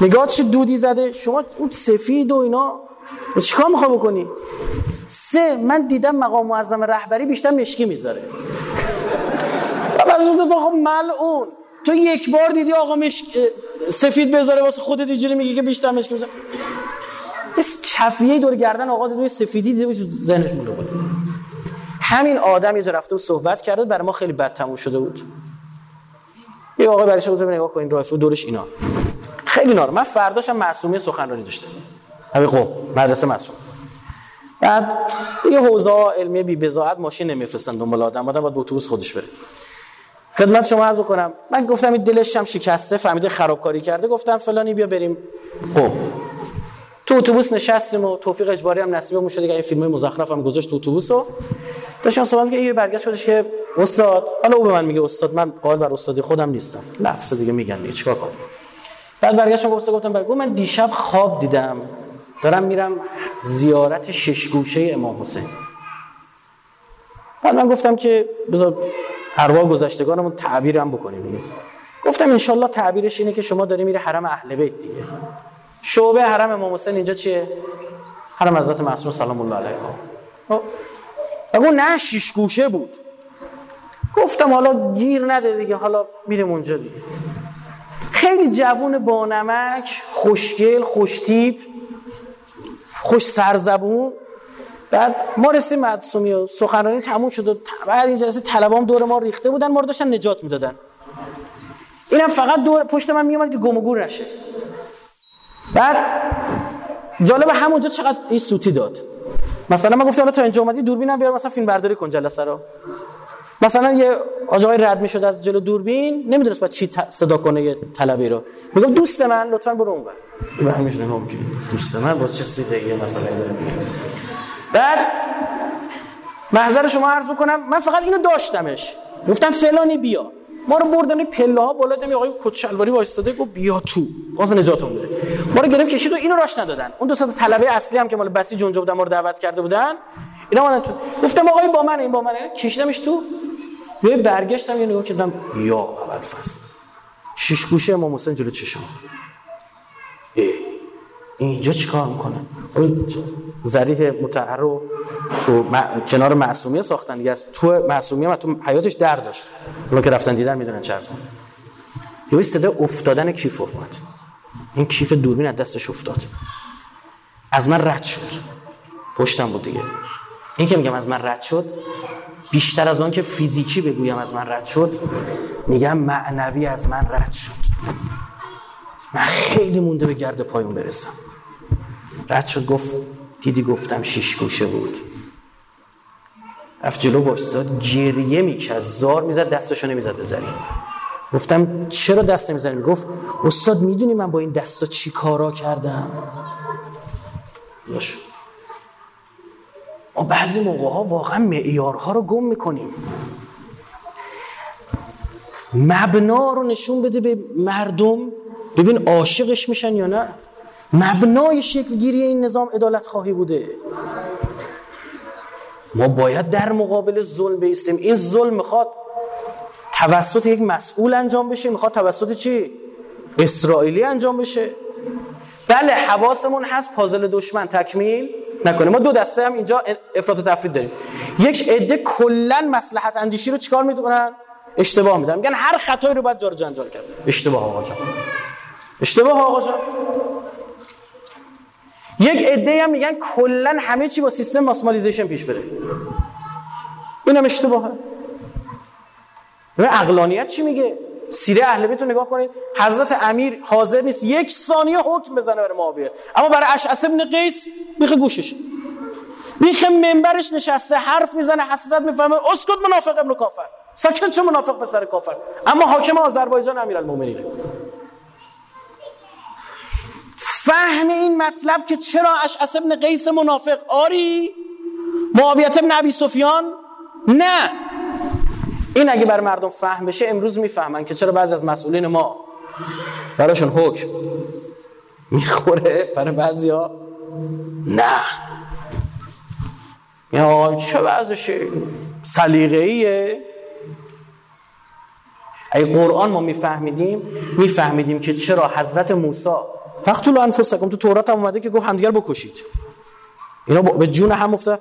نگاه چه دودی زده؟ شما اون سفید و اینا. چیکار می‌خوای بکنی؟ سه من دیدم مقام معظم رهبری بیشتر مشکی می‌ذاره. برای تو خب ملعون. تو یک بار دیدی آقا مشک سفید بذاره واسه خودت اینجوری میگی که بیشتر مشکی می‌ذاره. اس کفیه دور گردن آقا دیدی سفیدی دیدی ذهنش مونده بود. همین آدم یه رفته و صحبت کرده برای ما خیلی بد تموم شده بود. یه آقا برای شما نگاه کنین رایفل دورش اینا. خیلی نار. من فرداشم معصومی سخنرانی داشتم. همین قم مدرسه معصوم. بعد یه حوزه علمی بی بزاعت ماشین نمیفرستن دنبال آدم آدم باید با اتوبوس خودش بره. خدمت شما عرض کنم من گفتم این دلش هم شکسته فهمیده خرابکاری کرده گفتم فلانی بیا بریم. او تو اتوبوس نشستیم و توفیق اجباری هم نصیبمون شد. دیگه فیلم مزخرف هم گذاشت تو اتوبوس رو داشتم صحبت میگه یه برگشت شدش که استاد حالا او به من میگه استاد من قائل بر استادی خودم نیستم. لفظ دیگه میگن دیگه چیکار کنم؟ بعد برگشتم گفتم گفتم برگو من دیشب خواب دیدم. دارم میرم زیارت شش گوشه امام حسین. بعد من گفتم که بذار ارواح گذشتگانمون تعبیرم بکنیم. دیگه گفتم انشالله تعبیرش اینه که شما داری میره حرم اهل بیت دیگه. شعبه حرم امام حسین اینجا چیه؟ حرم حضرت معصوم سلام الله علیه. خب. بگو نه شش گوشه بود. گفتم حالا گیر نده دیگه حالا میریم اونجا دیگه. خیلی جوون با نمک خوشگل خوشتیپ خوش سرزبون. بعد ما رسیم معصومی و سخنرانی تموم شد و بعد این جلسه طلبام دور ما ریخته بودن ما رو داشتن نجات می‌دادن. اینم فقط دور پشت من میومد که گم و گور نشه. بعد جالب همونجا چقدر این سوتی داد. مثلا من گفتم تا اینجا اومدی دوربینم بیار مثلا فیلم برداری کن جلسه رو. مثلا یه آقای رد می‌شد از جلو دوربین نمی‌دونست بعد چی صدا کنه یه طلبی رو. می‌گفت دوست من لطفا برو اون به همین ممکن دوست من با چه سیدگی مثلا داره؟ بعد محضر شما عرض بکنم من فقط اینو داشتمش. گفتم فلانی بیا. ما رو بردن پله ها بالا دمی آقای کت شلواری وایستاده گفت بیا تو. باز نجاتون بده ما رو گرفت کشید و اینو راش ندادن. اون دو تا طلبه اصلی هم که مال بسیج اونجا بودن ما رو دعوت کرده بودن اینا اومدن تو. گفتم آقای با من این با من کشیدمش تو. یه برگشتم یه نگاه کردم. یا اول فصل. شش گوشه امام حسین جلو چشم اینجا چیکار می‌کنه؟ زریح متعر رو تو کنار معصومیه ساختن دیگه. تو معصومیه تو حیاتش در داشت. اونا که رفتن دیدن می‌دونن چه یه صدا افتادن کیف افتاد. این کیف دوربین از دستش افتاد. از من رد شد. پشتم بود دیگه. این که میگم از من رد شد بیشتر از آن که فیزیکی بگویم از من رد شد میگم معنوی از من رد شد. من خیلی مونده به گرد پایون برسم. رد شد گفت دیدی گفتم شیش گوشه بود. رفت جلو وایستاد گریه می‌کرد. زار می‌زد دستشو نمی‌زد بزنی. گفتم چرا دست نمی‌زنی؟ گفت استاد می‌دونی من با این دستا چی کارا کردم؟ ما بعضی موقع ها واقعا معیارها رو گم می‌کنیم. مبنا رو نشون بده به مردم. ببین عاشقش میشن یا نه؟ مبنای گیری این نظام عدالت خواهی بوده. ما باید در مقابل ظلم بیستیم. این ظلم می‌خواد توسط یک مسئول انجام بشه. می‌خواد توسط چی؟ اسرائیلی انجام بشه. بله حواسمون هست پازل دشمن تکمیل نکنه. ما دو دسته هم اینجا افراط و تفرید داریم. یک عده کلا مصلحت اندیشی رو چیکار می‌کنن؟ اشتباه میدن. میگن هر خطایی رو باید جار جنجال کرد. اشتباه آقا جان. اشتباه آقا جان. یک عده هم میگن کلا همه چی با سیستم ماسمالیزیشن پیش بره. اینم اشتباهه. و اقلانیت چی میگه؟ سیره اهل بیت رو نگاه کنید. حضرت امیر حاضر نیست یک ثانیه حکم بزنه برای معاویه. اما برای اشعث ابن قیس بیخ گوشش. بیخ منبرش نشسته حرف می‌زنه حسرت می‌فهمه. اسکت منافق ابن کافر. ساکت چه منافق پسر کافر. اما حاکم آذربایجان امیرالمومنینه. فهم این مطلب که چرا اشعث ابن قیس منافق آری؟ معاویت ابن عبی سفیان؟ نه. این اگه بر مردم فهم بشه امروز می‌فهمن که چرا بعضی از مسئولین ما براشون حکم می‌خوره. برای بعضی ها نه. یا چه وضعشه سلیغه ایه اگه قرآن ما میفهمیدیم میفهمیدیم که چرا حضرت موسی فقتلوا انفسکم. تو تورات هم اومده که گفت همدیگر بکشید. اینا به جون هم افتاد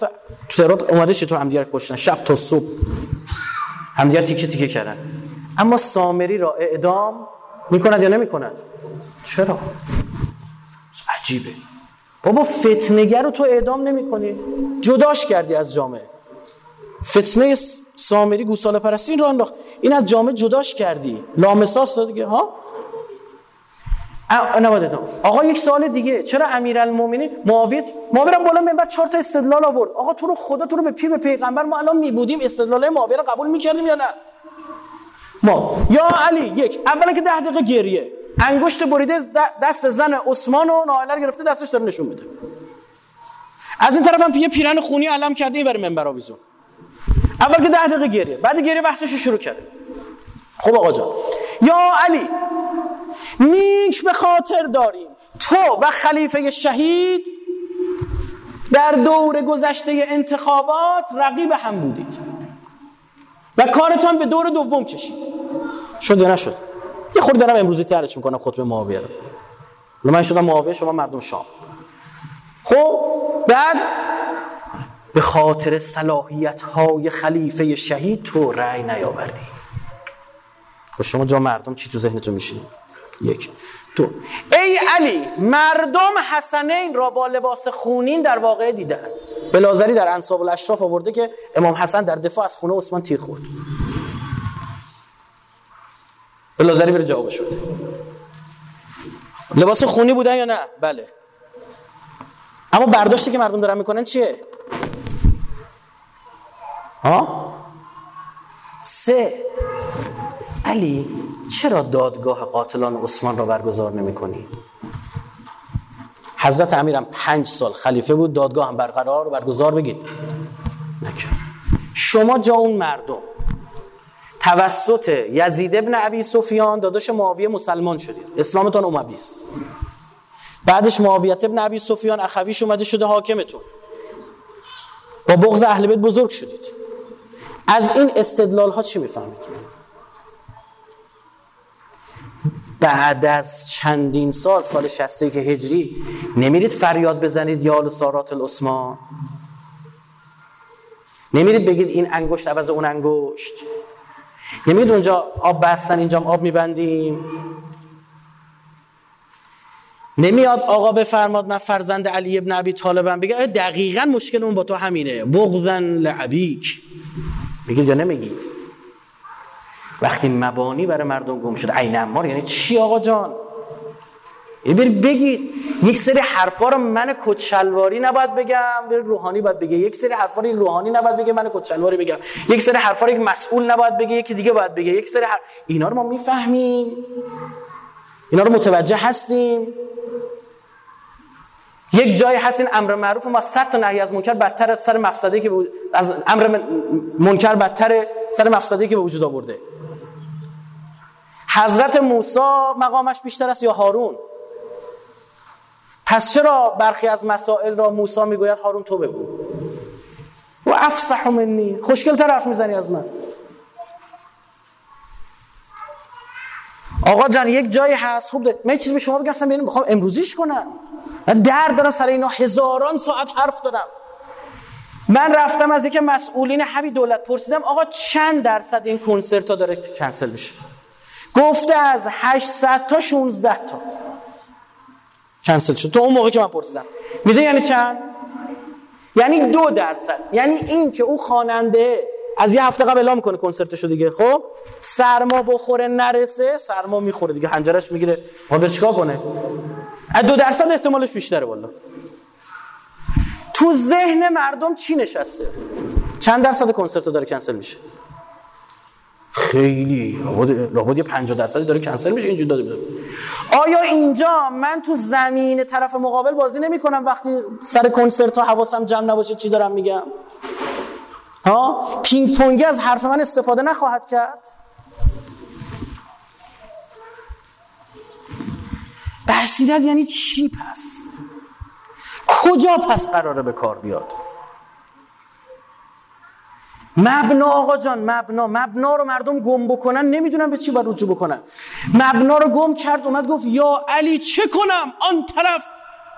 تو تورات اومده چطور همدیگر کشتن؟ شب تا صبح. همدیگر تیکه تیکه کردن. اما سامری را اعدام می‌کند یا نمی‌کند؟ چرا؟ عجیبه. بابا فتنگر رو تو اعدام نمی‌کنی. جداش کردی از جامعه. فتنه سامری گوساله پرستی رو انداخت. این از جامعه جداش کردی. لامساس دیگه ها؟ نباید آقا یک سوال دیگه. چرا امیرالمومنین معاویه معاویه بالا منبر چهار تا استدلال آورد. آقا تو رو خدا تو رو به پیر به پیغمبر ما الان می بودیم استدلال معاویه رو قبول می‌کردیم یا نه؟ ما. یا علی یک. اولا که ده دقیقه گریه. انگشت بریده دست زن عثمان و نائله گرفته دستش داره نشون میده. از این طرف هم یه پیرن خونی علم کرده این ور منبر آویزون. اول که ده دقیقه گریه. بعد گریه بحثش رو شروع کرده. خب آقا جان. یا علی. نیک به خاطر داریم. تو و خلیفه شهید در دور گذشته انتخابات رقیب هم بودید. و کارتان به دور دوم کشید. شد یا نشد؟ یه خورده دارم امروزی ترش می‌کنم خطبه معاویه رو. من شدم معاویه شما مردم شام خب بعد به خاطر صلاحیت های خلیفه شهید تو رأی نیاوردی. خب شما جا مردم چی تو ذهنتون میشین یک. دو. ای علی مردم حسنین را با لباس خونین در واقع دیدن. بلازری در انصاب الاشراف آورده که امام حسن در دفاع از خونه عثمان تیر خورد. بلازری بره جواب شده لباس خونی بودن یا نه؟ بله. اما برداشتی که مردم دارن می‌کنن چیه؟ ها سه. علی چرا دادگاه قاتلان عثمان را برگزار نمی کنی؟ حضرت امیرم پنج سال خلیفه بود دادگاه هم برقرار و برگزار بگید. نکرد. شما جا اون مردم. توسط یزید ابن عبی سفیان داداش معاویه مسلمان شدید. اسلامتان اموی است. بعدش معاویت ابن عبی سفیان اخویش اومده شده حاکمتون. با بغض اهل بیت بزرگ شدید. از این استدلال ها چی می‌فهمید؟ بعد از چندین سال سال 60 که هجری نمیرید فریاد بزنید یا سارات العثمان؟ نمیرید بگید این انگشت عوض اون انگشت؟ نمیرید اونجا آب بستن اینجا آب میبندیم؟ نمیاد آقا بفرماد من فرزند علی ابن ابی طالبم بگه دقیقا مشکل اون با تو همینه. بغضن لعبیک. میگید یا نمیگید؟ وقتی مبانی برای مردم گم شد عین امار یعنی چی آقا جان؟ یعنی بگید یک سری حرفا رو من کچلواری نباید بگم. بر روحانی باید بگه یک سری حرفا رو روحانی نباید بگه من کچلواری بگم. یک سری حرفا رو یک مسئول نباید بگه یکی دیگه باید بگه. یک سری حرف... اینا رو ما می‌فهمیم. اینا رو متوجه هستیم. یک جایی هست این امر معروف ما صد تا نهی از منکر بدتر سر مفسده که از امر منکر بدتر سر مفسده که به وجود آورده. حضرت موسی مقامش بیشتر است یا هارون؟ پس چرا برخی از مسائل را موسی می‌گوید هارون تو بگو؟ و افصح منی. خوشگل طرف می‌زنی از من. آقا جان یک جایی هست. خوب ده. من چیزی به شما بگم اصلا می‌خوام امروزیش کنم. من درد دارم سر اینا. هزاران ساعت حرف دارم. من رفتم از یک مسئولین همین دولت پرسیدم آقا چند درصد این کنسرت ها داره کنسل بشه گفته از 800 تا 16 تا. کنسل شد. تو اون موقع که من پرسیدم. میده یعنی چند؟ یعنی دو درصد. یعنی این که او خواننده از یه هفته قبل اعلام کنه کنسرتشو دیگه. خب؟ سرما بخوره نرسه سرما می‌خوره دیگه. حنجرش می‌گیره. ما چیکار کنه؟ از دو درصد احتمالش بیشتره والا تو ذهن مردم چی نشسته؟ چند درصد کنسرت داره کنسل میشه؟ خیلی لابد یه 50 درصدی داره کنسل میشه اینجوری داده آیا اینجا من تو زمین طرف مقابل بازی نمی کنم وقتی سر کنسرت ها حواسم جمع نباشه چی دارم میگم؟ ها؟ پینگ پونگی از حرف من استفاده نخواهد کرد. بصیرت یعنی چی پس؟ کجا پس قراره به کار بیاد؟ مبنا آقا جان مبنا. مبنا رو مردم گم بکنن نمی‌دونن به چی باید رجوع بکنن. مبنا رو گم کرد اومد گفت یا علی چه کنم؟ آن طرف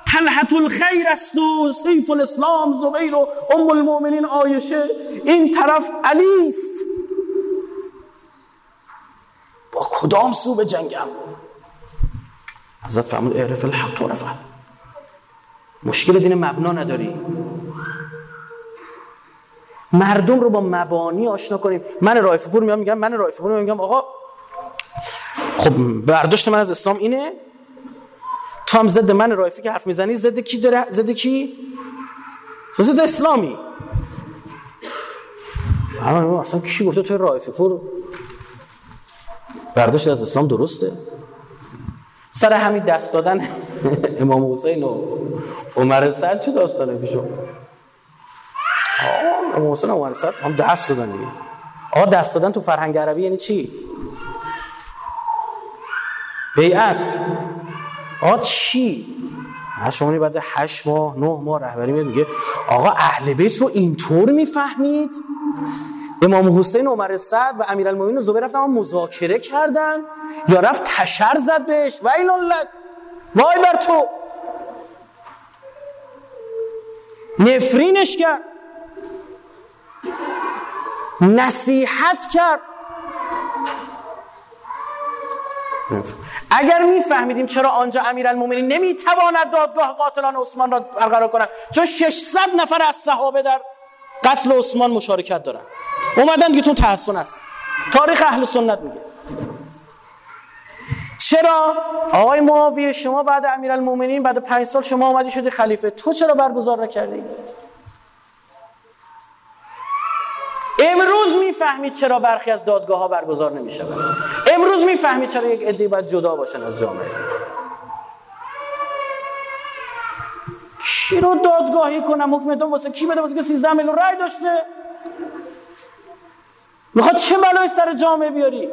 تلحت الخیر است و سیف الاسلام زبیر و ام المؤمنین آیشه. این طرف علی است. با کدام سو به جنگم؟ حضرت فرمود اعرف الحق تو مشکل دین مبنا نداری. مردم رو با مبانی آشنا کنیم. من رایفه پور میام میگم من رایفه پور میگم آقا خب برداشت من از اسلام اینه؟ تو هم ضد من رایفی که حرف می‌زنی ضد کی داره ضد کی؟ ضد اسلامی. اما اصلا کی گفته تو رایفی پور؟ برداشت از اسلام درسته؟ سر همین دست دادن امام حسین و عمر سر چه داستانه پیشو امام حسین و سر هم دست دادن دیگه. آقا دست دادن تو فرهنگ عربی یعنی چی؟ بیعت. آقا چی؟ شما بعد هشت ماه نه ماه رهبری میاد میگه آقا اهل بیت رو اینطور می‌فهمید؟ امام حسین عمر سعد و امیرالمومنین و زبیر رفتن مذاکره کردن. یا رفت تشر زد بهش. ویل وای بر تو. نفرینش کرد. نصیحت کرد. اگر میفهمیدیم چرا آنجا امیرالمومنین نمی‌تواند دادگاه قاتلان عثمان را برقرار کند چون 600 نفر از صحابه در قتل عثمان مشارکت دارن اومدن دیگه تو تحسن است. تاریخ اهل سنت میگه. چرا؟ آقای معاویه شما بعد امیرالمومنین بعد پنج سال شما اومدی شدی خلیفه. تو چرا برگزار نکردی؟ امروز می‌فهمید چرا برخی از دادگاه ها برگزار نمی امروز می‌فهمید چرا یک عده باید جدا باشن از جامعه. کی رو دادگاهی کنم؟ حکم دوم واسه کی بده؟ واسه که 13 میلیون رای داشته. می‌خواد چه بلای سر جامعه بیاری؟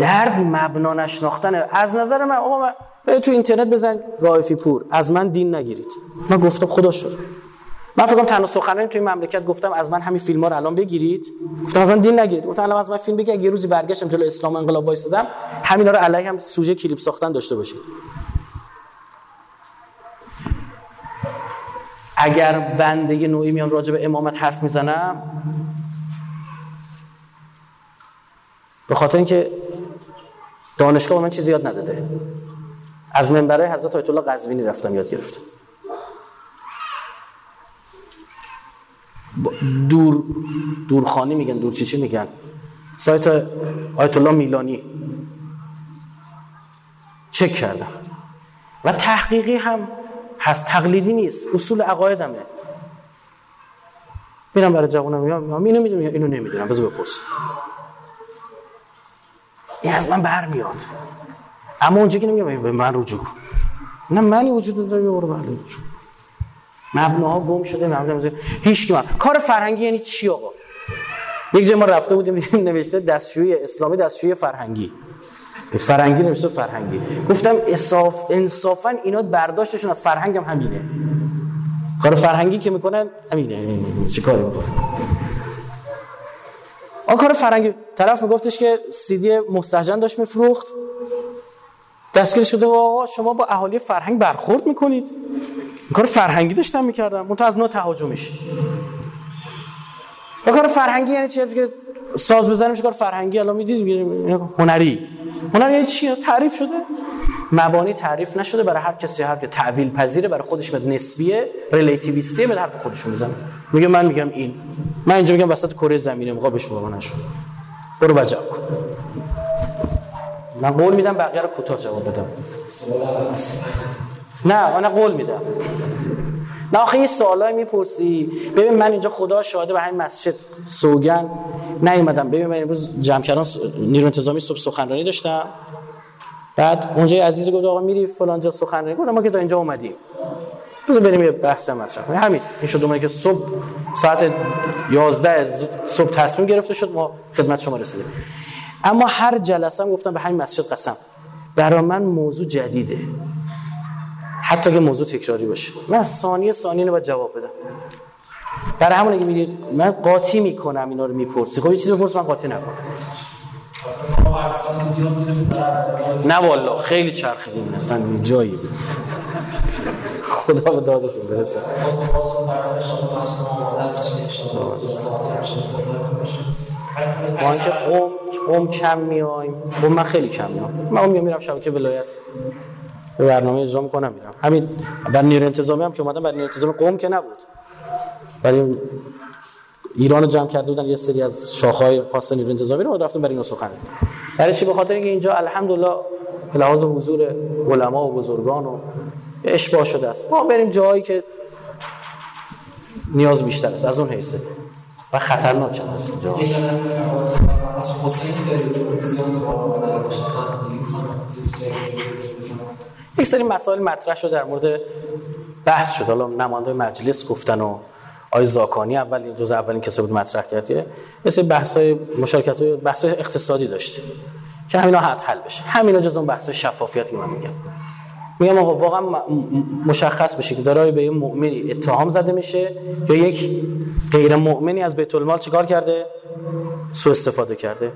درد مبنا نشناختن. از نظر من آقا من تو اینترنت بزن رایفی پور. از من دین نگیرید. من گفتم خدا شد. من فکر تنها سخنرانی توی مملکت گفتم از من همین فیلم ها رو الان بگیرید. گفتم از من دین نگیرید. گفتم الان از من فیلم بگی اگه یه روزی برگشتم جلو اسلام انقلاب وایسادم همینا رو علیه هم سوژه کلیپ ساختن داشته باشید. اگر بنده یه نوعی میام راجع به امامت حرف می‌زنم به خاطر اینکه دانشگاه به من چیزی یاد نداده. از منبره حضرت آیت الله قزوینی رفتم یاد گرفتم. دور دورخانی میگن دور چی چی میگن؟ سایت آیت الله میلانی. چک کردم. و تحقیقی هم هست تقلیدی نیست اصول عقایدمه. میرم برای جوانم میگم اینو می‌دونم اینو نمی‌دونم بذار بپرسم. این از من برمیاد. اما اونجا که نمیگم به من رجوع نه منی وجود داره یه برو مبناها گم شده مبنا هیچ کی من کار فرهنگی یعنی چی آقا؟ یک جای ما رفته بودیم دیدیم نوشته دستشویی اسلامی دستشویی فرهنگی. فرهنگی نوشته فرهنگی. گفتم اصاف انصافا اینا برداشتشون از فرهنگم هم همینه. کار فرهنگی که می‌کنن همینه. چه کاری می‌کنن؟ آن کار فرهنگی طرف میگفتش که سیدی مستهجن داشت میفروخت. دستگیرش شده آقا شما با اهالی فرهنگ برخورد می‌کنید. کار فرهنگی داشتم می‌کردم. منتها از نوع تهاجمش کار فرهنگی یعنی چی که ساز بزنیم کار فرهنگی؟ الان می‌دید هنری. هنر یعنی چی تعریف شده. مبانی تعریف نشده برای هر کسی هر که تعویل پذیره برای خودش به نسبیه ریلیتیویستیه به حرف خودش می‌زنه میگه من میگم این. من اینجا میگم وسط کره زمینه موقع بهش بابا نشو برو وجب کن. من قول میدم بقیه رو کوتاه جواب بدم. نه من قول میدم. نه آخه یه می‌پرسی. ببین من اینجا خدا شاهده به همین مسجد سوگن نیومدم. ببین من امروز جمع کردن نیرو انتظامی صبح سخنرانی داشتم. بعد اونجا عزیز گفت آقا میری فلان جا سخنرانی گفتم ما که تا اینجا اومدیم. بذار بریم یه بحث مطرح کنیم همین این شد که صبح ساعت 11 صبح تصمیم گرفته شد ما خدمت شما رسیدیم. اما هر جلسه هم گفتم به همین مسجد قسم. برای من موضوع جدیده. حتی که موضوع تکراری باشه. من ثانیه ثانیه رو جواب بدم. برای همون اگه میگید من قاطی می‌کنم اینا رو می‌پرسی. خب یه چیزی بپرس من قاطی نکنم. نه والا خیلی چرخیدیم اصلا جایی. خدا به دادشون برسه. ما که قوم قوم کم میایم. قوم من خیلی کم میام. من میام میرم شبکه ولایت. به برنامه اجرا می‌کنم میرم. همین بر نیرو انتظامی هم که اومدم بر نیرو انتظامی قوم که نبود. ولی ایران رو جمع کرده بودن یه سری از شاخهای خاص نیرو انتظامی رو رفتم برای اینا سخن. برای چی؟ به خاطر اینکه اینجا الحمدلله به لحاظ حضور علما و بزرگان و اشباه شده است. ما بریم جایی که نیاز بیشتر است. از اون حیثه و خطرناک هم هست اینجا. یک سری مسائل مطرح شد در مورد بحث شد حالا نماینده مجلس گفتن و آی زاکانی اول جزء اولین کسی بود مطرح کرد یه بحث های مشارکت های بحث اقتصادی داشت که همینا حد حل بشه. همینا جز اون بحث شفافیت که من میگم. میگم آقا واقعا مشخص بشه که دارای به یه مؤمنی اتهام زده میشه یا یک غیر مؤمنی از بیت المال چیکار کرده؟ سوء استفاده کرده.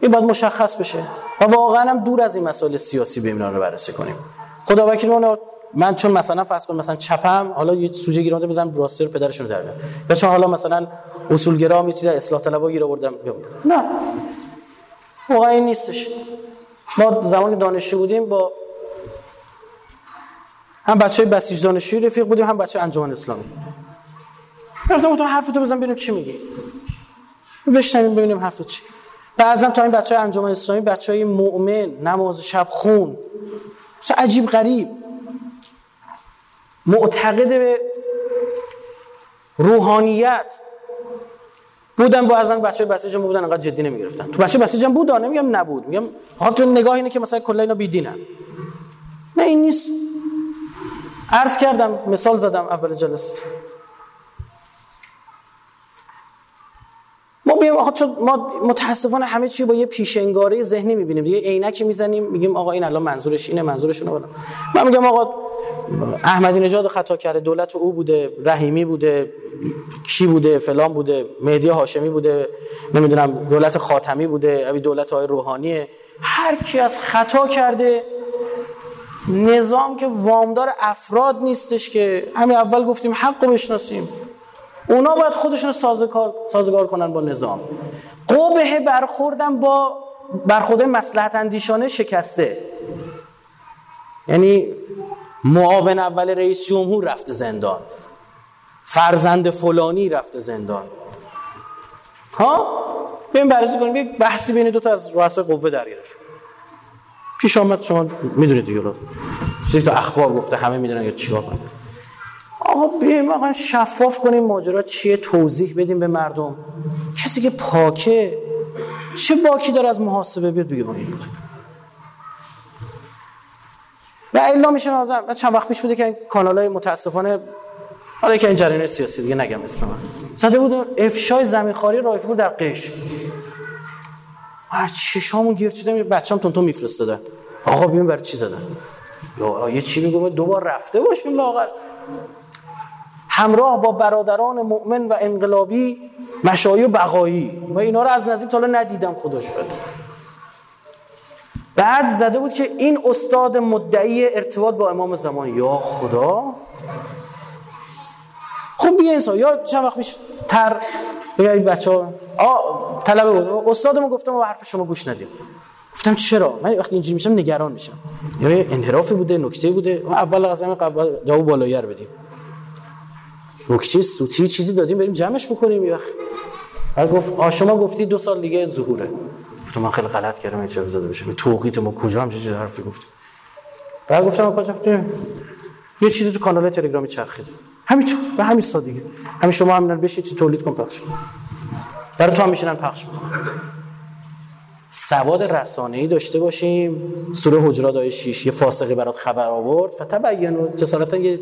این باید مشخص بشه. و واقعا هم دور از این مسائل سیاسی به رو بررسی کنیم. خدا وکیل من چون مثلا فرض کن مثلا چپم حالا یه سوژه گیرونده بزنم راستر پدرشون در یا چون حالا مثلا اصولگرا می چیز اصلاح طلبا گیر آوردم نه. واقعا این نیستش. ما زمانی دانشجو بودیم با هم بچه های بسیج دانشجوی رفیق بودیم هم بچه انجمن اسلامی. رفتم تو حرفتو بزن ببینیم چی میگی. بشنویم ببینیم حرف چی. بعضا تا این بچه های انجمن اسلامی بچه های مؤمن نماز شب خون. عجیب غریب. معتقد به روحانیت بودن با ازن بچه بسیج بودن انقدر جدی نمی‌گرفتن. تو بچه بسیج هم بود نمیگم نبود. میگم تو نگاه اینه که مثلا کلا اینا بیدینن. نه این نیست. عرض کردم مثال زدم اول جلسه. ما بیم آقا چون ما متاسفانه همه چی با یه پیشنگاری ذهنی می‌بینیم. دیگه عینکی می‌زنیم میگیم آقا این الان منظورش اینه منظورش اونه من میگم آقا احمدی نژاد خطا کرده دولت او بوده رحیمی بوده کی بوده فلان بوده مهدی هاشمی بوده نمی‌دونم دولت خاتمی بوده ابی دولت های روحانیه. هر کی از خطا کرده نظام که وامدار افراد نیستش که. همین اول گفتیم حق بشناسیم. اونا باید خودشون سازگار, سازگار کنن با نظام. قبه برخوردن با برخورد مسلحت اندیشانه شکسته. یعنی معاون اول رئیس جمهور رفته زندان. فرزند فلانی رفته زندان. ها؟ بیم بررسی کنیم. یک بحثی بین دو تا از رؤسای قوه در گرفت. پیش آمد شما می‌دونید دیگه. رو چیزی تو اخبار گفته همه می‌دونن که چیکار کنن آقا بیایم واقعا شفاف کنیم ماجرا چیه؟ توضیح بدیم به مردم. کسی که پاکه چه باکی داره از محاسبه؟ بیاد بگه این بود. و الا میشه نازم چند وقت پیش بوده که کانال های متاسفانه حالا که این جریان سیاسی دیگه نگم اسم من. زده بود افشای زمین خاری رایفپور در قش چشامو گیر چیدم بچه‌ام تون میفرستادن آقا بیون برای چی زدن؟ یا یه چی میگم؟ دوبار رفته باشیم لاغر همراه با برادران مؤمن و انقلابی مشایی و بقایی. و اینا رو از نزدیک تا ندیدم خدا شد بعد زده بود که این استاد مدعی ارتباط با امام زمان. یا خدا. خب بیا انسان یا چند وقت پیش تر بگید بچه ها طلبه بود. استادمون گفتم و حرف شما گوش ندیم. گفتم چرا؟ من وقتی اینجوری میشم نگران میشم. یعنی انحرافی بوده نکته بوده. اول از همه قبل جواب بالایی‌ر بدیم. نکته سوتی چیزی دادیم بریم جمعش بکنیم یه بعد گفت آ شما گفتی دو سال دیگه ظهوره. گفتم من خیلی غلط کردم این چه زده بشه توقیت ما کجا؟ هم چه حرفی گفتی. بعد گفتم کجا؟ یه چیزی تو کانال تلگرامی چرخید. همین تو به همین سادگی همین شما هم بشه چی تولید کن پخش کن. برای تو هم میشینن پخش کن سواد رسانه‌ای داشته باشیم. سوره حجرات آیه 6 یه فاسقی برات خبر آورد. فتبینوا. جسارتا یه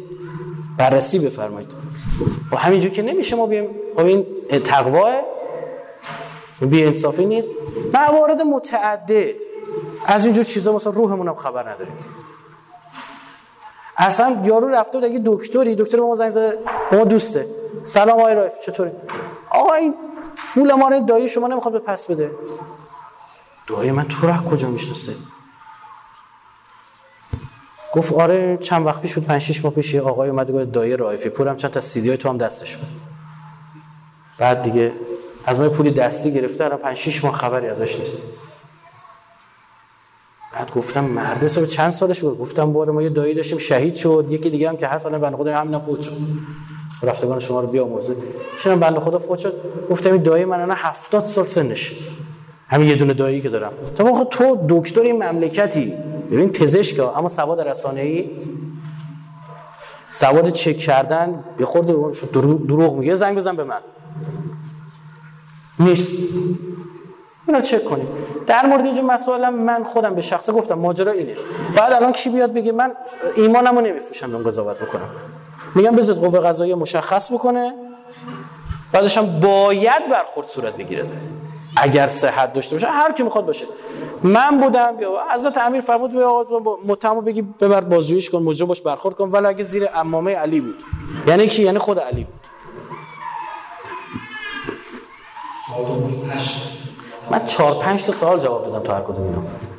بررسی بفرمایید. و همینجور که نمیشه ما بیم خب این تقوا بی انصافی نیست. موارد متعدد. از اینجور چیزا مثلا روحمون هم خبر نداریم. اصلا یارو رفته بود اگه دکتری دکتر ما زنگ زده ما دوسته. سلام آقای رایف چطوری؟ آقا این پول ما رو دایی شما نمی‌خواد به پس بده. دایی من تو راه کجا می‌شناسه؟ گفت آره چند وقت پیش بود 5 6 ماه پیش آقای اومد گفت دایی رایفی پولم چند تا سی دی تو هم دستش بود. بعد دیگه از ما پولی دستی گرفته الان 5 6 ماه خبری ازش نیست. بعد گفتم مرد به چند سالش بود؟ گفتم باره ما یه دایی داشتیم شهید شد. یکی دیگه هم که هست بنده خدا همین فوت شد. رفتگان شما رو بیامرزه. چون بنده خدا فوت شد. گفتم این دایی من الان 70 سال سنش همین یه دونه دایی که دارم. تو تو دکتر این مملکتی. ببین پزشک اما سواد رسانه ای سواد چک کردن به خورد دروغ میگه زنگ بزن به من. نیست. اینا چک کنیم. در مورد اینجا مسائل من خودم به شخصه گفتم ماجرا اینه. بعد الان کی بیاد بگه من ایمانمو نمیفروشم اون قضاوت بکنم. میگم بذات قوه قضاییه مشخص بکنه بعدش هم باید برخورد صورت بگیره. اگر صحت داشته باشه هر کی می‌خواد باشه. من بودم یا حضرت امیر فرمود به آقا متهم بگی ببر بازجوییش کن مجرم باش برخورد کن ولی اگه زیر امامه علی بود. یعنی کی؟ یعنی خود علی بود. من چهار پنج تا سوال جواب دادم تو هر کدوم اینا.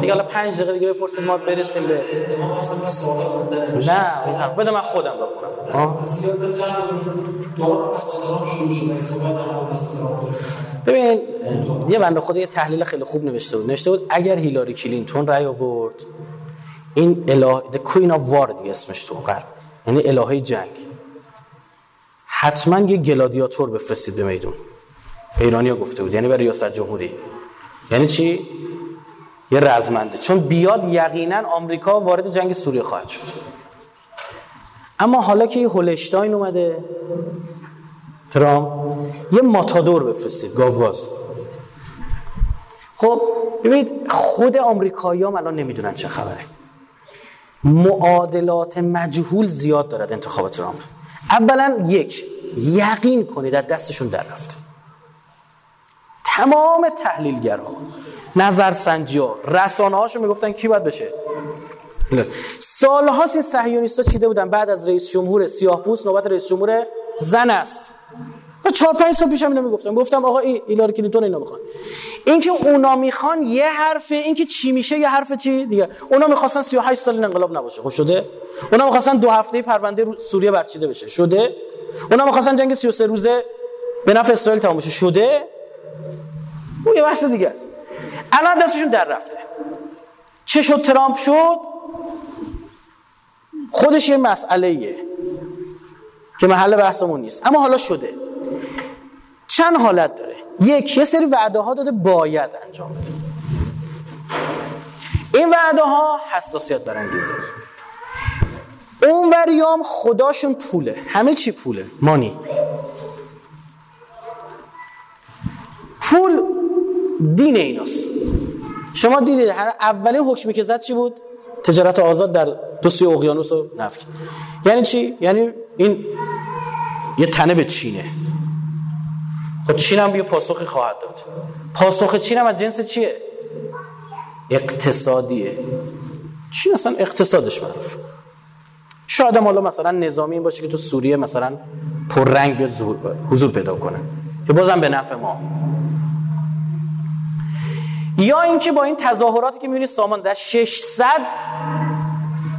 دیگه حالا پنج دقیقه دیگه بپرسید ما برسیم به نه بده من خودم بخونم. ببین یه بنده خدا یه تحلیل خیلی خوب نوشته بود. نوشته بود اگر هیلاری کلینتون رای آورد این اله the queen of war دیگه اسمش تو غرب یعنی الهه جنگ. حتما یه گلادیاتور بفرستید به میدون. ایرانی ها گفته بود. یعنی برای ریاست جمهوری. یعنی چی؟ یه رزمنده. چون بیاد یقینا آمریکا وارد جنگ سوریه خواهد شد. اما حالا که یه هولشتاین اومده ترام یه ماتادور بفرستید. گاوواز خب ببینید خود آمریکایی هم الان نمی‌دونن چه خبره. معادلات مجهول زیاد دارد انتخاب ترامپ. اولا یک یقین کنید در دستشون در رفته تمام تحلیلگرها نظرسنجی رسانه هاشو می‌گفتن کی باید بشه؟ سالهاست این صهیونیستا چیده بودن بعد از رئیس جمهور سیاه پوست نوبت رئیس جمهور زن است. و چهار پنج سال پیشم اینو می‌گفتم. گفتم آقا ای ایلاری کلینتون اینا می‌خوان. اینکه اونا می‌خوان یه حرفه اینکه چی میشه یه حرف چی دیگه. اونا می‌خواستن 38 سال انقلاب نباشه. خب شده؟ اونا می‌خواستن دو هفته پرونده سوریه برچیده بشه. شده؟ اونا می‌خواستن جنگ 33 روزه به نفع اسرائیل تمام بشه. شده؟ اون یه بحث دیگه است. الان دستشون در رفته. چه شد ترامپ شد؟ خودش یه مسئله ایه که محل بحثمون نیست. اما حالا شده. چند حالت داره؟ یک یه سری وعده ها داده باید انجام بده. این وعده ها حساسیت برانگیزه. اون وریام خداشون پوله. همه چی پوله. مانی. پول دین ایناست. شما دیدید هر اولین حکمی که زد چی بود؟ تجارت آزاد در دو سوی اقیانوس رو نفی یعنی چی؟ یعنی این یه تنه به چینه. خب چین هم یه پاسخی خواهد داد. پاسخ چین هم از جنس چیه؟ اقتصادیه. چین اصلا اقتصادش معروف. شاید هم حالا مثلا نظامی این باشه که تو سوریه مثلا رنگ بیاد حضور پیدا کنه. که بازم به نفع ما. یا اینکه با این تظاهراتی که می‌بینید سامان در 600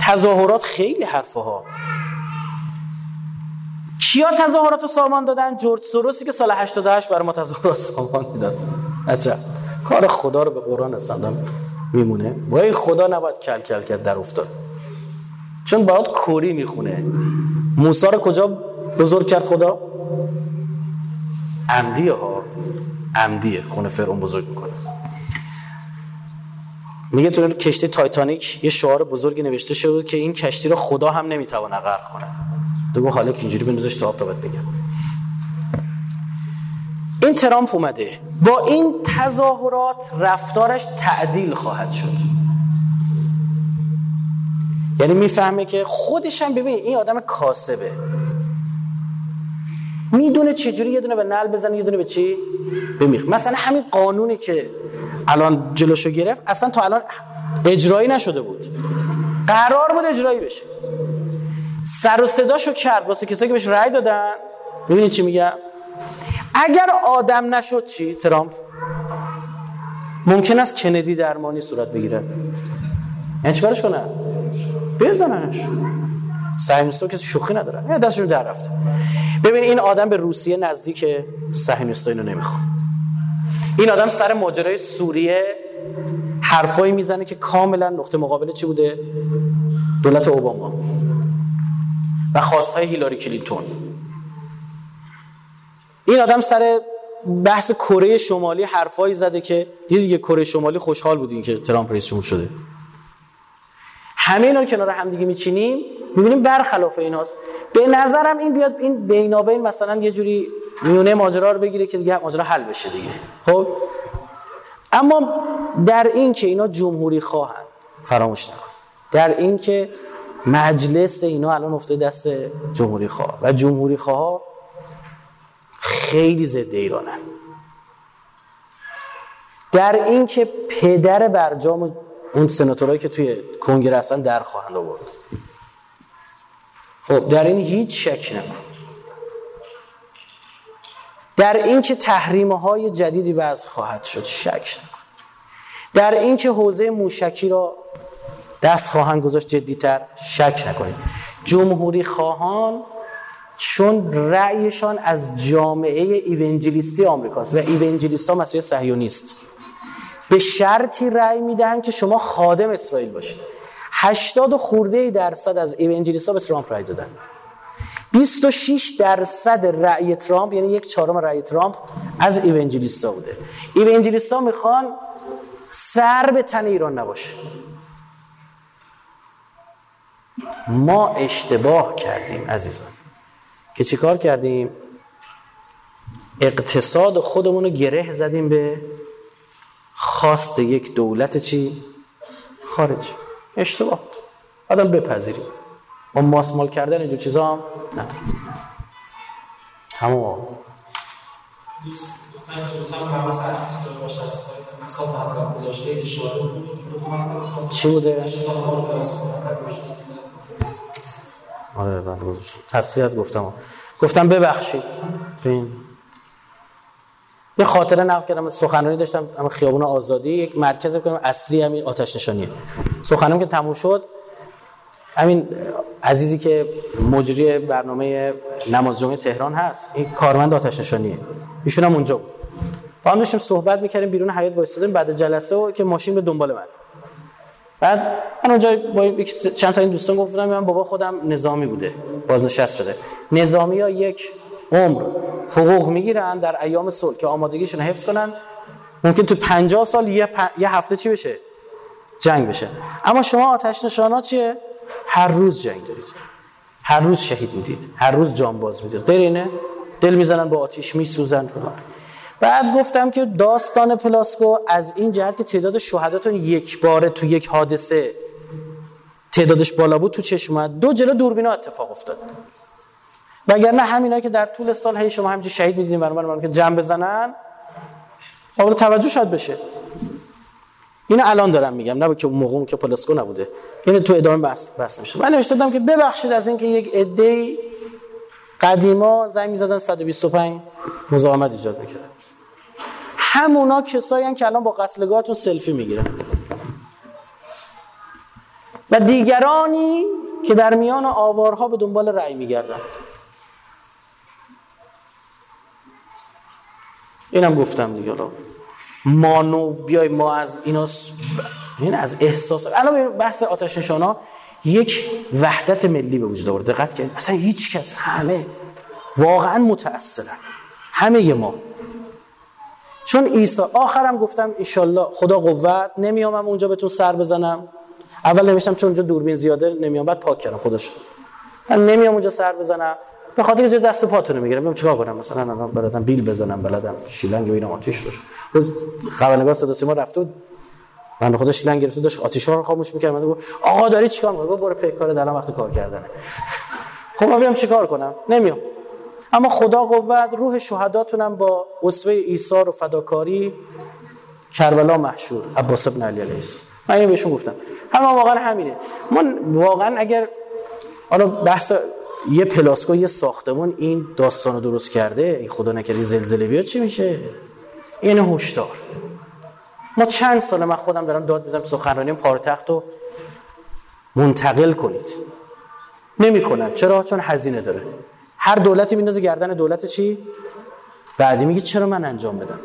تظاهرات خیلی حرفه ها کیا تظاهرات سامان دادن؟ جورج سوروسی که سال 88 برای ما تظاهرات سامان می‌داد. عجب. کار خدا رو به قرآن استندم میمونه. وای خدا نباید کل کل کرد در افتاد. چون باید کوری می‌خونه. موسی رو کجا بزرگ کرد خدا؟ عمدیه ها. عمدیه. خونه فرعون بزرگ می‌کنه. میگه تو کشتی تایتانیک یه شعار بزرگی نوشته شده که این کشتی رو خدا هم نمی‌تونه غرق کنه تو حالا که اینجوری بندازش تا تا بگم. این ترامپ اومده. با این تظاهرات رفتارش تعدیل خواهد شد. یعنی می‌فهمه که خودش هم ببین این آدم کاسبه. می‌دونه چجوری یه دونه به نل بزنه یه دونه به چی؟ بمیخ مثلا همین قانونی که الان جلوشو گرفت اصلا تا الان اجرایی نشده بود. قرار بود اجرایی بشه. سر و صداشو کرد. واسه کسایی که بهش رأی دادن. ببینید چی میگم؟ اگر آدم نشد چی؟ ترامپ. ممکن است کندی درمانی صورت بگیره. یعنی چیکارش کنن بزننش. صهیونیست‌ها کسی شوخی ندارن یعنی دستشون در رفته. ببین این آدم به روسیه نزدیک صهیونیست‌ها اینو نمی‌خواد. این آدم سر ماجرای سوریه حرفایی می‌زنه که کاملا نقطه مقابل چی بوده؟ دولت اوباما. و خواستهای هیلاری کلینتون. این آدم سر بحث کره شمالی حرفایی زده که دیدی دیگه کره شمالی خوشحال بودین که ترامپ رئیس جمهور شده. همه اینا رو کنار هم دیگه میچینیم. می‌بینیم برخلاف ایناست. به نظرم این بیاد این بینابین مثلا یه جوری میونه ماجرا رو بگیره که دیگه ماجرا حل بشه دیگه. خب؟ اما در این که اینا جمهوری خواهن فراموش نکن. در این که مجلس اینا الان افتاده دست جمهوری خواه. و جمهوری خواه خیلی ضد ایرانن. در این که پدر برجام اون سناتورایی که توی کنگره هستن در خواهند آورد. خب در این هیچ شک نکن. در این که تحریم های جدیدی وضع خواهد شد شک نکن. در این که حوزه موشکی را دست خواهند گذاشت جدیتر شک نکنید. جمهوری خواهان چون رأیشان از جامعه ایونجلیستی آمریکاست و ایونجلیست ها مسئله صهیونیست. به شرطی رأی می‌دهند که شما خادم اسرائیل باشید. 80 خورده درصد از ایونجلیست ها به ترامپ رأی دادن. 26 درصد رأی ترامپ یعنی یک چهارم رأی ترامپ از ایونجلیست ها بوده. ایونجلیست ها می‌خوان سر به تن ایران نباشه. ما اشتباه کردیم عزیزان. که چیکار کردیم؟ اقتصاد خودمون رو گره زدیم به خواست یک دولت چی؟ خارجی. اشتباه آدم بپذیریم. ما ماسمال کردن اینجور چیزا هم نداریم. همون چی بوده؟ آره بله گذاشتم تسلیت گفتم. گفتم ببخشید. ببین یه خاطره نقل کردم سخنرانی داشتم اما خیابون آزادی یک مرکز بکنم اصلی همین آتش نشانیه. سخنرانی که تموم شد همین عزیزی که مجری برنامه نماز جمعه تهران هست این کارمند آتش نشانیه. ایشون هم اونجا بود. با هم داشتیم صحبت می‌کردیم بیرون حیات وایسادیم بعد جلسه و که ماشین به دنبال من. بعد من اونجا با چند تا این دوستان گفتم من بابا خودم نظامی بوده بازنشست شده. نظامی ها یک عمر حقوق می‌گیرن در ایام صلح که آمادگیشون حفظ کنن. ممکن تو 50 سال یه, یه هفته چی بشه؟ جنگ بشه. اما شما آتش نشانات چیه؟ هر روز جنگ دارید. هر روز شهید می‌دید. هر روز جانباز می‌دید. غیر اینه دل می‌زنن با آتیش میسوزن. بعد گفتم که داستان پلاسکو از این جهت که تعداد شهداتون یک باره تو یک حادثه تعدادش بالا بود تو چشم دو جلو دوربینا اتفاق افتاد. وگرنه همینا که در طول سال هی شما همینجوری شهید می‌دیدین برای من که جنب بزنن قابل توجه شاید بشه. اینو الان دارم میگم نه که اون موقع که پلاسکو نبوده. اینو تو ادامه بحث بحث میشه من نوشتم که ببخشید از اینکه یک عده قدیما زنگ می‌زدن 125 مزاحمت ایجاد می‌کرد همونا کسایی که الان با قتلگاهتون سلفی می‌گیرن. و دیگرانی که در میان آوارها به دنبال رأی میگردن. اینم گفتم دیگه الان مانو بیای ما از اینا این از احساس الان بحث آتش نشانا یک وحدت ملی به وجود آورد دقت کنید اصلا هیچ کس همه واقعا متأثرن. همه ما. چون عیسی آخرم گفتم ایشالله خدا قوت نمیامم اونجا بهتون سر بزنم. اول نمیشتم چون اونجا دوربین زیاده نمیام بعد پاک کردم خودش من نمیام اونجا سر بزنم. به خاطر که دست پاتون می‌گیرم. میگم چیکار کنم. مثلا من بلدم بیل بزنم بلدم شیلنگ ببینم آتیش روش روز خبرنگار صدا ما رفت من خدا شیلنگ گرفت داشت آتیش رو خاموش می‌کرد. من گفت آقا داری چیکار می‌کنی؟ برو پیکار دلم وقت کار کردنه. خب من بیام چیکار کنم. نمیام اما خدا قوت روح شهداتونم با اسوه ایثار و فداکاری کربلا محشور عباس ابن علی علیه من این بهشون گفتم. اما واقعا همینه. من واقعا اگر حالا بحث یه پلاسکو یه ساختمون این داستان رو درست کرده این خدا نکرده زلزله بیاد چی میشه؟ این هشدار. ما چند سال من خودم دارم داد می‌زنم سخنرانی پارتخت رو منتقل کنید. نمی‌کنن. چرا؟ چون هزینه داره. هر دولتی میندازه گردن دولت چی؟ بعدی میگه چرا من انجام بدم؟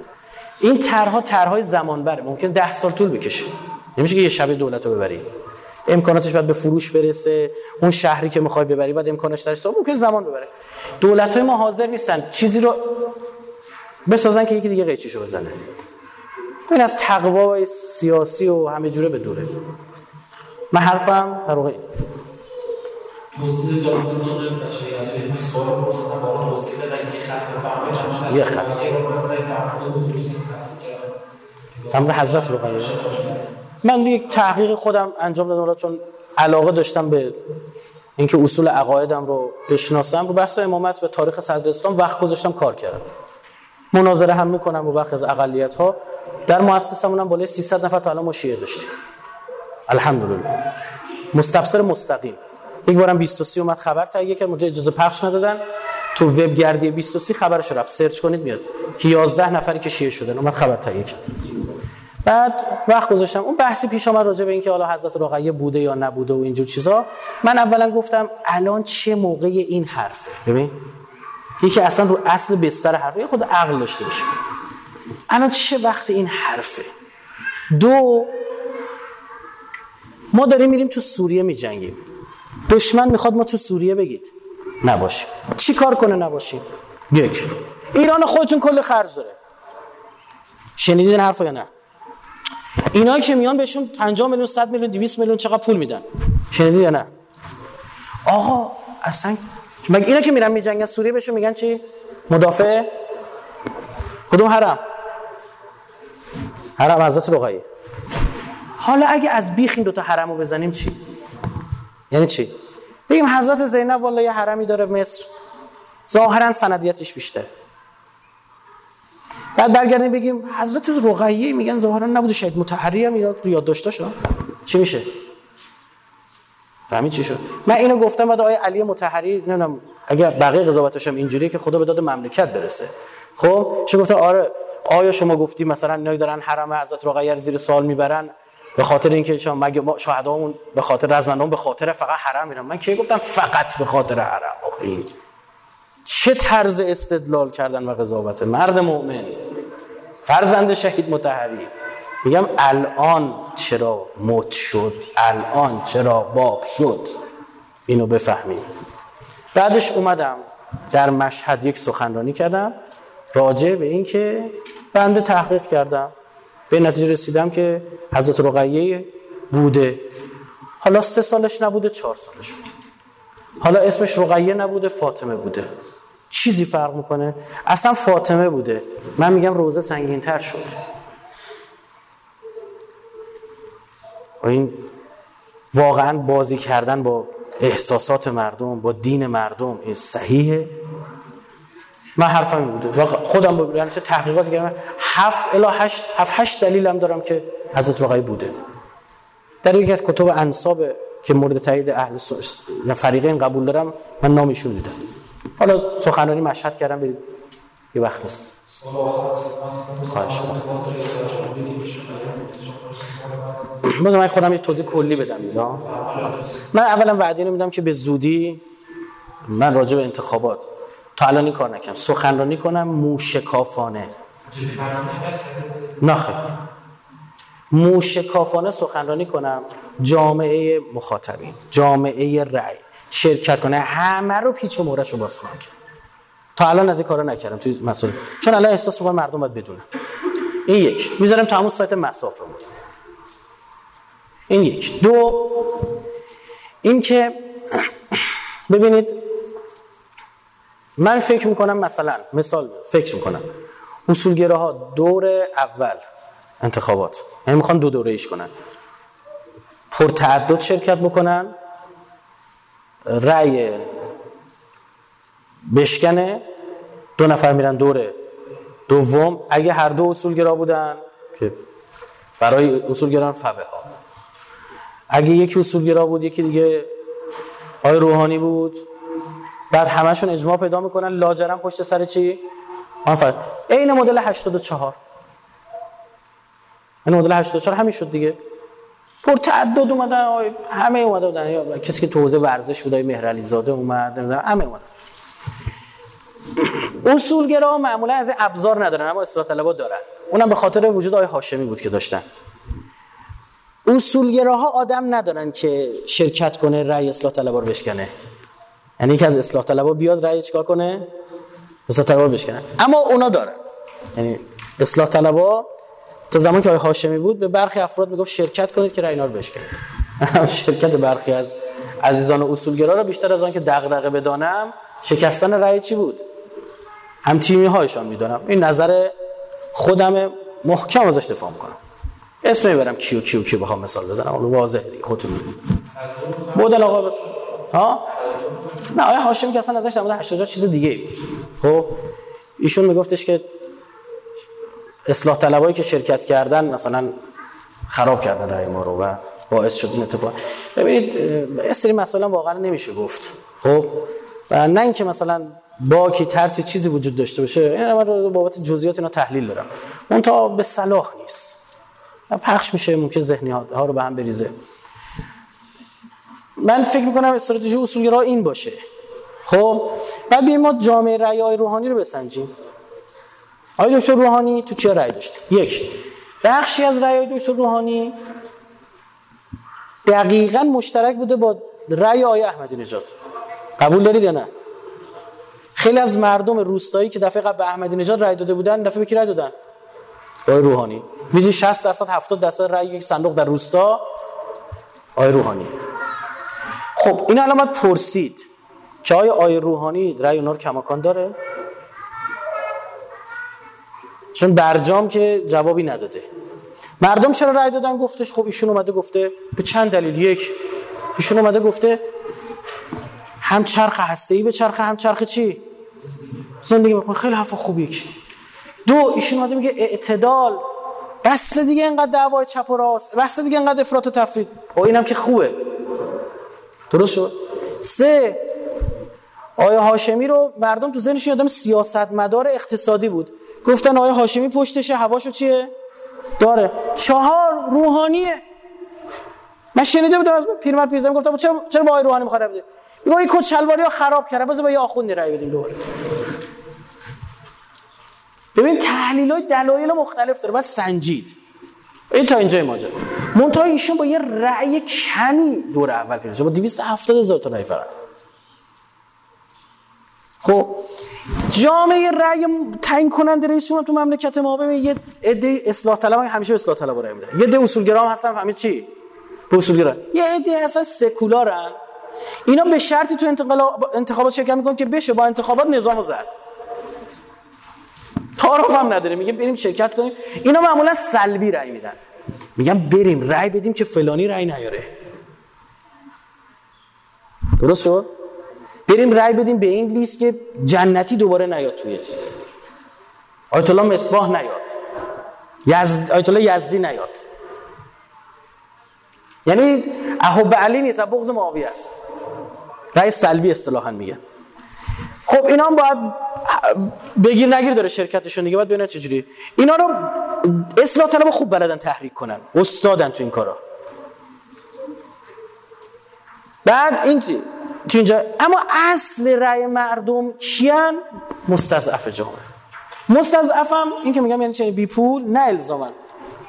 این طرها طرحهای زمان بره ممکن ده سال طول بکشه. نمیشه که یه شب دولت رو ببری. امکاناتش باید به فروش برسه. اون شهری که می‌خوای ببری بعد امکانش درش ممکن زمان ببره. دولت های ما حاضر نیستن چیزی رو بسازن که یکی دیگه قیچیشو بزنه. این از تقوا سیاسی و همه جوره به دوره. من حرفم در توضیح داستان بشریت این سوال پرسیدم با توضیح بدن یه خط بفرمایید. یه خط. امر حضرت رو قرار من یک تحقیق خودم انجام دادم چون علاقه داشتم به اینکه اصول عقایدم رو بشناسم رو بحث امامت و تاریخ صدر اسلام وقت گذاشتم کار کردم. مناظره هم می‌کنم با برخی از اقلیت ها در مؤسسمون هم بالای 300 نفر تا الان ما شیعه داشتیم. الحمدلله. مستبصر مستقیم. یک بارم 23 اومد خبر تهیه که اونجا اجازه پخش ندادن. تو وب گردی 23 خبرش رفت سرچ کنید میاد. که 11 نفری که شیعه شدن اومد خبر تهیه کرد. بعد وقت گذاشتم. اون بحثی پیش آمد راجع به اینکه حالا حضرت رقیه بوده یا نبوده و اینجور چیزا. من اولا گفتم الان چه موقع این حرفه؟ ببین یکی اصلا رو اصل بستر حرفه خود عقل داشته باشه. الان چه وقت این حرفه؟ دو ما داریم میریم تو سوریه میجنگیم. دشمن می‌خواد ما تو سوریه بگید. نباشیم چی کار کنه نباشیم یک. ایران خودتون کل خرج داره. شنیدین حرف یا نه؟ اینا که میان بهشون 50 میلیون 100 میلیون 200 میلیون چقدر پول میدن. شنیدی یا نه؟ آقا اصلا مگه اینا که میرن میجنگن سوریه بهشون میگن چی؟ مدافع؟ کدوم حرم؟ حرم حضرت رقیه حالا اگه از بیخ این دوتا حرم رو بزنیم چی؟ یعنی چی؟ بگیم حضرت زینب والا یه حرمی داره مصر. ظاهرا سندیتش بیشتره بعد برگردیم بگیم حضرت رقیه میگن ظاهرا نبوده شاید متحری هم اینا داشته چی میشه؟ فهمید چی شد؟ من اینو گفتم بعد آقای علی متحری نمی‌دونم اگر بقیه قضاوتش هم اینجوریه که خدا به داد مملکت برسه. خب چه گفته آره آیا شما گفتی مثلا اینا دارن حرم حضرت رقیه زیر سال می‌برن؟ به خاطر اینکه شما مگه ما شهدامون به خاطر رزمندان به خاطر فقط حرم میرن من کی گفتم فقط به خاطر حرم؟ آخه چه طرز استدلال کردن و قضاوت؟ مرد مؤمن. فرزند شهید متحری. میگم الان چرا مت شد؟ الان چرا باب شد؟ اینو بفهمیم. بعدش اومدم در مشهد یک سخنرانی کردم راجع به اینکه بنده تحقیق کردم. به نتیجه رسیدم که حضرت رقیه بوده. حالا سه سالش نبوده چهار سالش. بوده حالا اسمش رقیه نبوده فاطمه بوده. چیزی فرق می‌کنه؟ اصلا فاطمه بوده. من میگم روزه سنگین تر شد. و این واقعا بازی کردن با احساسات مردم با دین مردم این صحیحه. من حرفم بوده. و خودم با چه تحقیقاتی کردم هفت الا هشت هفت هشت دلیلم دارم که حضرت رقیه بوده. در یکی از کتب انصاب که مورد تایید اهل یا فریقین قبول دارم من نامشون میدم حالا سخنرانی مشهد کردم برید. یه وقت است من خودم یه توضیح کلی بدم من اولا وعده میدم که به زودی من راجع به انتخابات تا الان کار نکنم سخنرانی کنم موشکافانه. نخه موشکافانه سخنرانی کنم جامعه مخاطبین جامعه رأی شرکت کنه. همه رو پیچ و مورش رو باز خواهم کرد. تا الان از این کارا نکردم توی مسئله چون الان احساس می‌کنم مردم باید بدونن. این یک. می‌ذارم تو همون سایت مسافه این یک. دو این که ببینید من فکر می‌کنم مثلا مثال فکر می‌کنم. اصولگراها دور اول انتخابات یعنی می‌خوان دو دوره ایش کنن. پرتعدد شرکت بکنن رأی بشکنه دو نفر میرن دوره دوم. اگه هر دو اصولگرا بودن که برای اصولگران فبه ها اگه یکی اصولگرا بود یکی دیگه آقای روحانی بود. بعد همشون اجماع پیدا می‌کنن. لاجرم پشت سر چی؟ آن این مدل 84 این مدل 84 همین شد دیگه. پر تعدد اومدن. همه اومده بودن. یا کسی که تو ورزش بود مهرعلی زاده اومد همه اومدن. اصولگرا معمولا از ابزار ندارن اما اصلاح طلبا دارن. اونم به خاطر وجود آقای هاشمی بود که داشتن. اصولگراها آدم ندارن که شرکت کنه رأی اصلاح طلبا رو بشکنه. یعنی یکی از اصلاح طلبا بیاد رأی چیکار کنه؟ اصلاح طلبا بشکنه. اما اونا دارن یعنی اصلاح طلبا تا زمان که آقای هاشمی بود به برخی افراد می‌گفت شرکت کنید که رأی اینا رو بشکنید. شرکت برخی از عزیزان اصولگرا رو بیشتر از آن که دغدغه بدانم شکستن رأی چی بود؟ هم تیمی هایشان می‌دونم این نظر خودم محکم ازش دفاع می‌کنم. اسم می‌برم کیو کیو کیو بخوام مثال بزنم. واضحه دیگه خودتون بودن آقا بس. ها؟ نه آیا هاشمی که اصلا ازش در مورد 80 چیز دیگه بود؟ خب ایشون میگفتش که اصلاح طلبایی که شرکت کردن مثلا خراب کردن رای ما رو و باعث شد این اتفاق. ببینید سری مسائل واقعا نمیشه گفت. خب و نه اینکه مثلا باکی ترسی چیزی وجود داشته باشه. این من رو بابت جزئیات اینا تحلیل دارم. اون تا به صلاح نیست. پخش میشه ممکن ذهنی ها رو به هم بریزه. من فکر می‌کنم استراتژی اصولگرا این باشه. خب بعد بیایم ما جامعه رأی های روحانی رو بسنجیم. آقای دکتر روحانی تو کیا رأی داشته یک. بخشی از رأی دکتر روحانی دقیقا مشترک بوده با رأی آقای احمدی نژاد. قبول دارید یا نه؟ خیلی از مردم روستایی که دفعه قبل به احمدی نژاد رای داده بودن دفعه به کی رای دادن؟ آقای روحانی. می‌دونی 60 درصد 70 درصد رای یک صندوق در روستا؟ آقای روحانی. خب این علامت پرسید. که آیا آقای روحانی رای اونا رو کماکان داره؟ چون برجام که جوابی نداده. مردم چرا رای دادن؟ گفتش خب ایشون اومده گفته به چند دلیل. یک ایشون اومده گفته هم چرخ هسته ای به چرخ هم چرخ چی؟ زندگی می‌کنه. خیلی حرف خوبیه دو ایشون اومده میگه اعتدال. بس دیگه اینقدر دعوای چپ و راست. بس دیگه اینقدر افراط و تفرید. او اینم که خوبه. درست شد؟ سه آیا هاشمی رو مردم تو ذهنشون آدم سیاستمدار اقتصادی بود. گفتن آیا هاشمی پشتشه هواشو چیه؟ داره. چهار روحانیه. من شنیده بودم از پیرمرد پیرزن گفتم چرا چرا با آقای روحانی می‌خواد بده؟ میگه این کد شلواری ها خراب کرده بذار با یه آخوندی رای بدیم دوباره. ببین تحلیل های دلایل مختلف داره. باید سنجید. این تا اینجای ماجرا. منتها ایشون با یه رأی کمی دور اول پیدا با 270 هزار تا رأی فقط. خب جامعه رأی تعیین کننده رئیس جمهور تو مملکت ما ببین یه عده اصلاح طلب همیشه اصلاح طلب رأی میدن. یه عده اصولگرا هستن فهمید چی؟ به اصولگرا. یه عده اصلا سکولارن. اینا به شرطی تو انتخابات شرکت می‌کنن که بشه با انتخابات نظامو زد. تعارف هم نداره. میگه بریم شرکت کنیم. اینا معمولا سلبی رأی میدن. میگم بریم رأی بدیم که فلانی رأی نیاره. درست شد؟ بریم رأی بدیم به این لیست که جنتی دوباره نیاد توی چیز. آیت الله مصباح نیاد. یزد آیت الله یزدی نیاد. یعنی احب علی نیست بغض معاویه است. رأی سلبی اصطلاحا میگن. خب اینا هم باید بگیر نگیر داره شرکتشون دیگه باید ببینن چجوری. اینا رو اصلاح طلب خوب بلدن تحریک کنن استادن تو این کارا. بعد این تو اینجا اما اصل رأی مردم کیان؟ مستضعف جامعه مستضعفم این که میگم یعنی چنین بی پول نه الزامن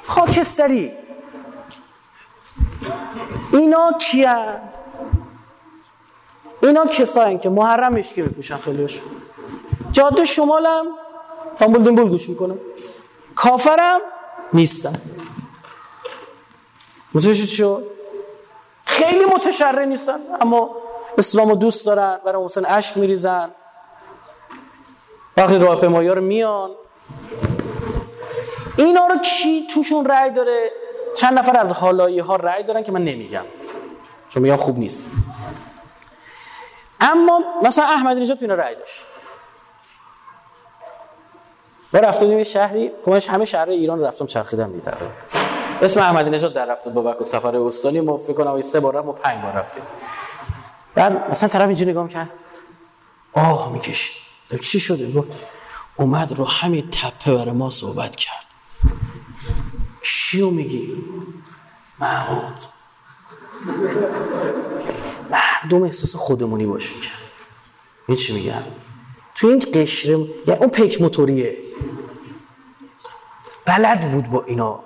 خاکستری. اینا کیان؟ اینا کسایی که محرم مشکی میپوشن خیلیشون جاده شمالم آمبول دنبول گوش می‌کنم. کافرم نیستن. متوجه شو خیلی متشرع نیستن اما اسلامو دوست دارن برای حسین عشق میریزن. وقتی راهپیمایی رو میان اینا رو کی توشون رأی داره؟ چند نفر از حالایی ها رأی دارن که من نمیگم. چون میگم خوب نیست. اما مثلا احمدی نژاد تو اینا رأی داشت. ما رفتیم یه شهری خب همه شهر ایران رفتم چرخیدم دیگه اسم احمدی نژاد در رفت با سفر استانی ما فکر کنم سه بار ما پنج بار رفتیم. بعد مثلا طرف اینجوری نگاه کرد آه می‌کشید. چی شده؟ گفت اومد رو همین تپه برای ما صحبت کرد. چیو میگی؟ محمود. مردم احساس خودمونی باشون کرد این چی میگم تو این قشر یعنی اون پیک موتوریه. بلد بود با اینا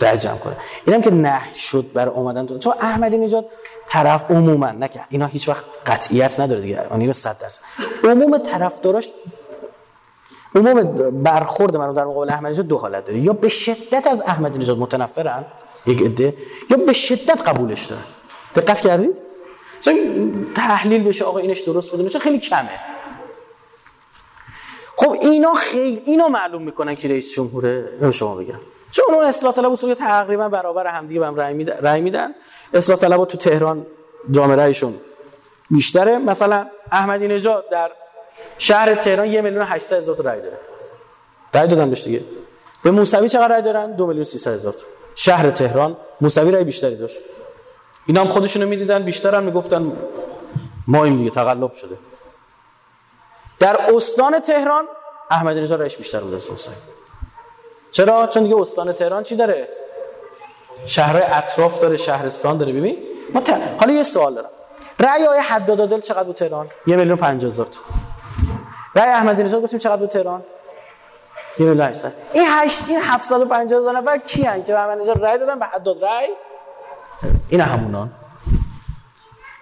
جمع کنه. اینم که نه شد برای اومدن تو. چون احمدی نژاد طرف عموما نکرد اینا هیچ وقت قطعیت نداره دیگه. اون اینو 100 درصد. عموم طرفداراش عموم برخورد من در مقابل احمدی نژاد دو حالت داره. یا به شدت از احمدی نژاد متنفرن یک عده یا به شدت قبولش دارن. دقت کردید؟ چون تحلیل بشه آقا اینش درست بوده چون خیلی کمه. خب اینا خیلی اینا معلوم می‌کنن که رئیس جمهوره؟ شما بگم. چون اون اصلاح طلب اصول تقریبا برابر همدیگه بهم رأی میدن رأی میدن. اصلاح طلب تو تهران جامعه بیشتره. مثلا احمدی نژاد در شهر تهران یه میلیون 800 هزار رأی داره. رأی دادن بهش دیگه. به موسوی چقدر رأی دارن؟ دو میلیون 300 هزار شهر تهران موسوی رأی بیشتری داشت. اینا هم خودشونو می‌دیدن بیشتر هم می‌گفتن ما این دیگه تقلب شده. در استان تهران احمدی نژاد رئیس بیشتر بود از حسین چرا؟ چون دیگه استان تهران چی داره؟ شهر اطراف داره شهرستان داره. ببین ما حالا یه سوال دارم. رأی آقای حداد دل چقدر بود تهران؟ یه میلیون 50 هزار تو رأی احمدی نژاد گفتیم چقدر بود تهران؟ یه میلیون 800 این 8 این 750 هزار نفر کیان که به احمدی نژاد رأی دادن به حداد رأی. این همونان.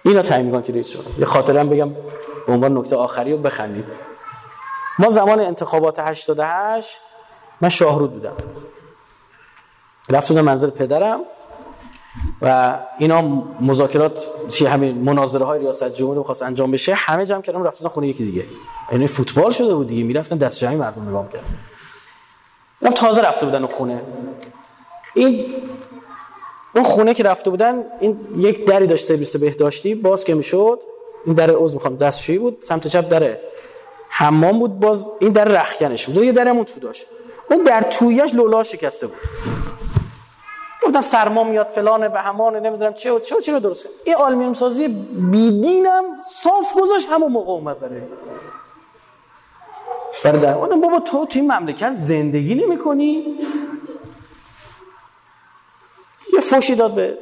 اینا تعیین می‌کنن که رئیس شورا یه خاطرم بگم به عنوان نکته آخری رو بخندید. ما زمان انتخابات 88 من شاهرود بودم. رفت بودم منزل پدرم و اینا مذاکرات چی همین مناظره های ریاست جمهوری می‌خواست انجام بشه همه جمع کردم رفتن خونه یکی دیگه. یعنی فوتبال شده بود دیگه می‌رفتن دست جمعی مردم نگاه کردن تازه رفته بودن اون خونه. این اون خونه که رفته بودن این یک دری داشت سرویس بهداشتی باز که می‌شد این در عذر می‌خوام دستشویی بود سمت چپ در حمام بود باز این در رخکنش بود یه درم اون تو داشت. اون در تویش لولا شکسته بود. گفتن سرما میاد فلانه به همانه نمی‌دونم چه و چه و چه رو درست این آلومینیوم سازی بیدینم صاف گذاشت همون موقع اومد برای. برای در بابا تو توی مملکت زندگی نمی کنی یه فوشی داد به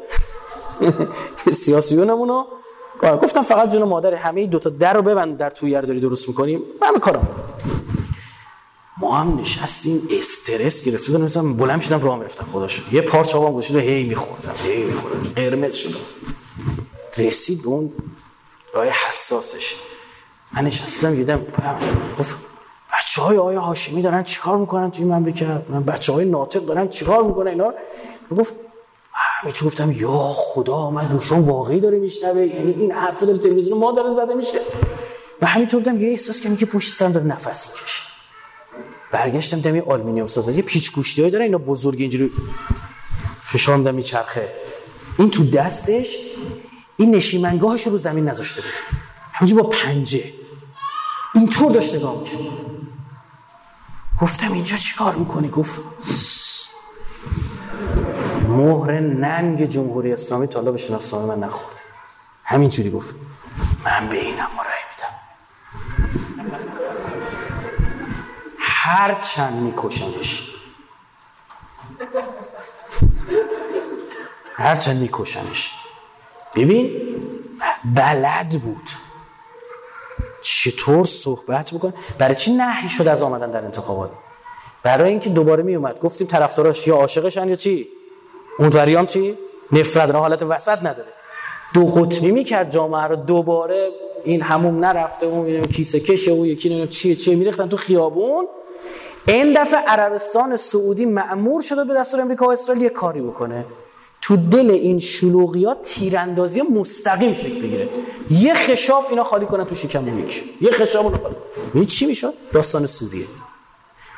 سیاسیونمونو. گفتم فقط جون مادر همه دو تا در رو ببند در توی داری درست می‌کنیم. همه کارم ما هم نشستیم استرس گرفته بودم مثلا بلند شدم راه می‌رفتم خداش یه پارچ آبام گوشید هی میخوردم هی میخوردم. قرمز شدم. رسید به اون راه حساسش. من نشستم دیدم گفت بچه های آقای هاشمی دارن چیکار می‌کنن توی مملکت؟ من بچه های ناطق دارن چیکار می‌کنن اینا؟ گفت همیشه گفتم یا خدا من گوشم واقعی داره میشنوه یعنی این حرف داره تلویزیون ما داره زده میشه. و همینطور بودم یه احساس کردم که پشت سرم داره نفس می‌کشه. برگشتم دمی آلومینیوم سازه یه پیچ گوشتی داره اینا بزرگ اینجوری فشار میدم میچرخه این تو دستش این نشیمنگاهش رو زمین نذاشته بود. همینجور با پنجه. اینطور داشت نگاه می‌کرد. گفتم اینجا چی کار می‌کنی؟ گفت مهر ننگ جمهوری اسلامی تا به شناسنامه من نخورد همینجوری گفت من به اینم مرای میدم. هر چند میکشنش هر چند میکشنش ببین بلد بود. چطور صحبت بکنه برای چی نهی شد از آمدن در انتخابات؟ برای اینکه دوباره می اومد. گفتیم طرفداراش یا عاشقشن یا چی؟ اون چی؟ نفرت. نه حالت وسط نداره. دو قطبی می‌کرد جامعه رو. دوباره این هموم نرفته. اون کیسه کشه و یکی نمی‌دونم چیه چیه. میریختن تو خیابون. این دفعه عربستان سعودی معمور شده به دستور امریکا و اسرائیل یه کاری بکنه. تو دل این شلوغیات تیراندازی مستقیم شکل بگیره. یه خشاب اینا خالی کنن تو شکم یک یه خشاب اون خالی چی می‌شد داستان سوریه.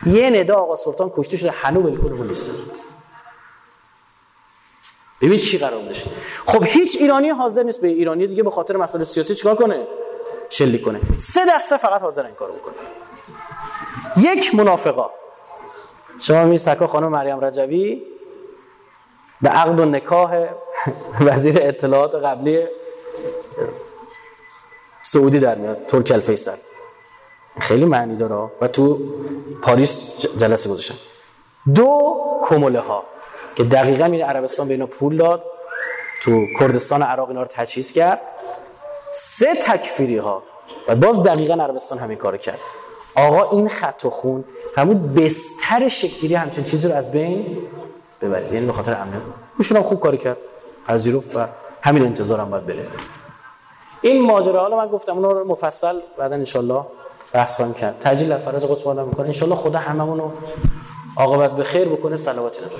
یه ندا آقا سلطان کشته شده هنو ولکن نیست. ببین چی قرار داشت خب هیچ ایرانی حاضر نیست به ایرانی دیگه به خاطر مسائل سیاسی چیکار کنه؟ شلیک کنه. سه دسته فقط حاضر این کارو بکنه. یک منافقا. شما می سکا خانم مریم رجوی؟ به عقد و نکاح وزیر اطلاعات قبلی سعودی در میاد ترک الفیصل. خیلی معنی داره و تو پاریس جلسه گذاشتن. دو کموله ها که دقیقا این عربستان به اینا پول داد تو کردستان عراق اینا رو تجهیز کرد. سه تکفیری ها. و باز دقیقا عربستان همین کار کرد. آقا این خط و خون فرمود بستر شکلی همچین چیزی رو از بین ببرید. یعنی به خاطر امنیت. ایشون هم خوب کاری کرد. پذیرفت و همین انتظارم باید بره. این ماجرا حالا من گفتم اون رو مفصل بعدا ان بحث خواهیم کرد. تجلیل فرض قطب می‌کنه. ان خدا هممون رو عاقبت به خیر بکنه صلواتی نده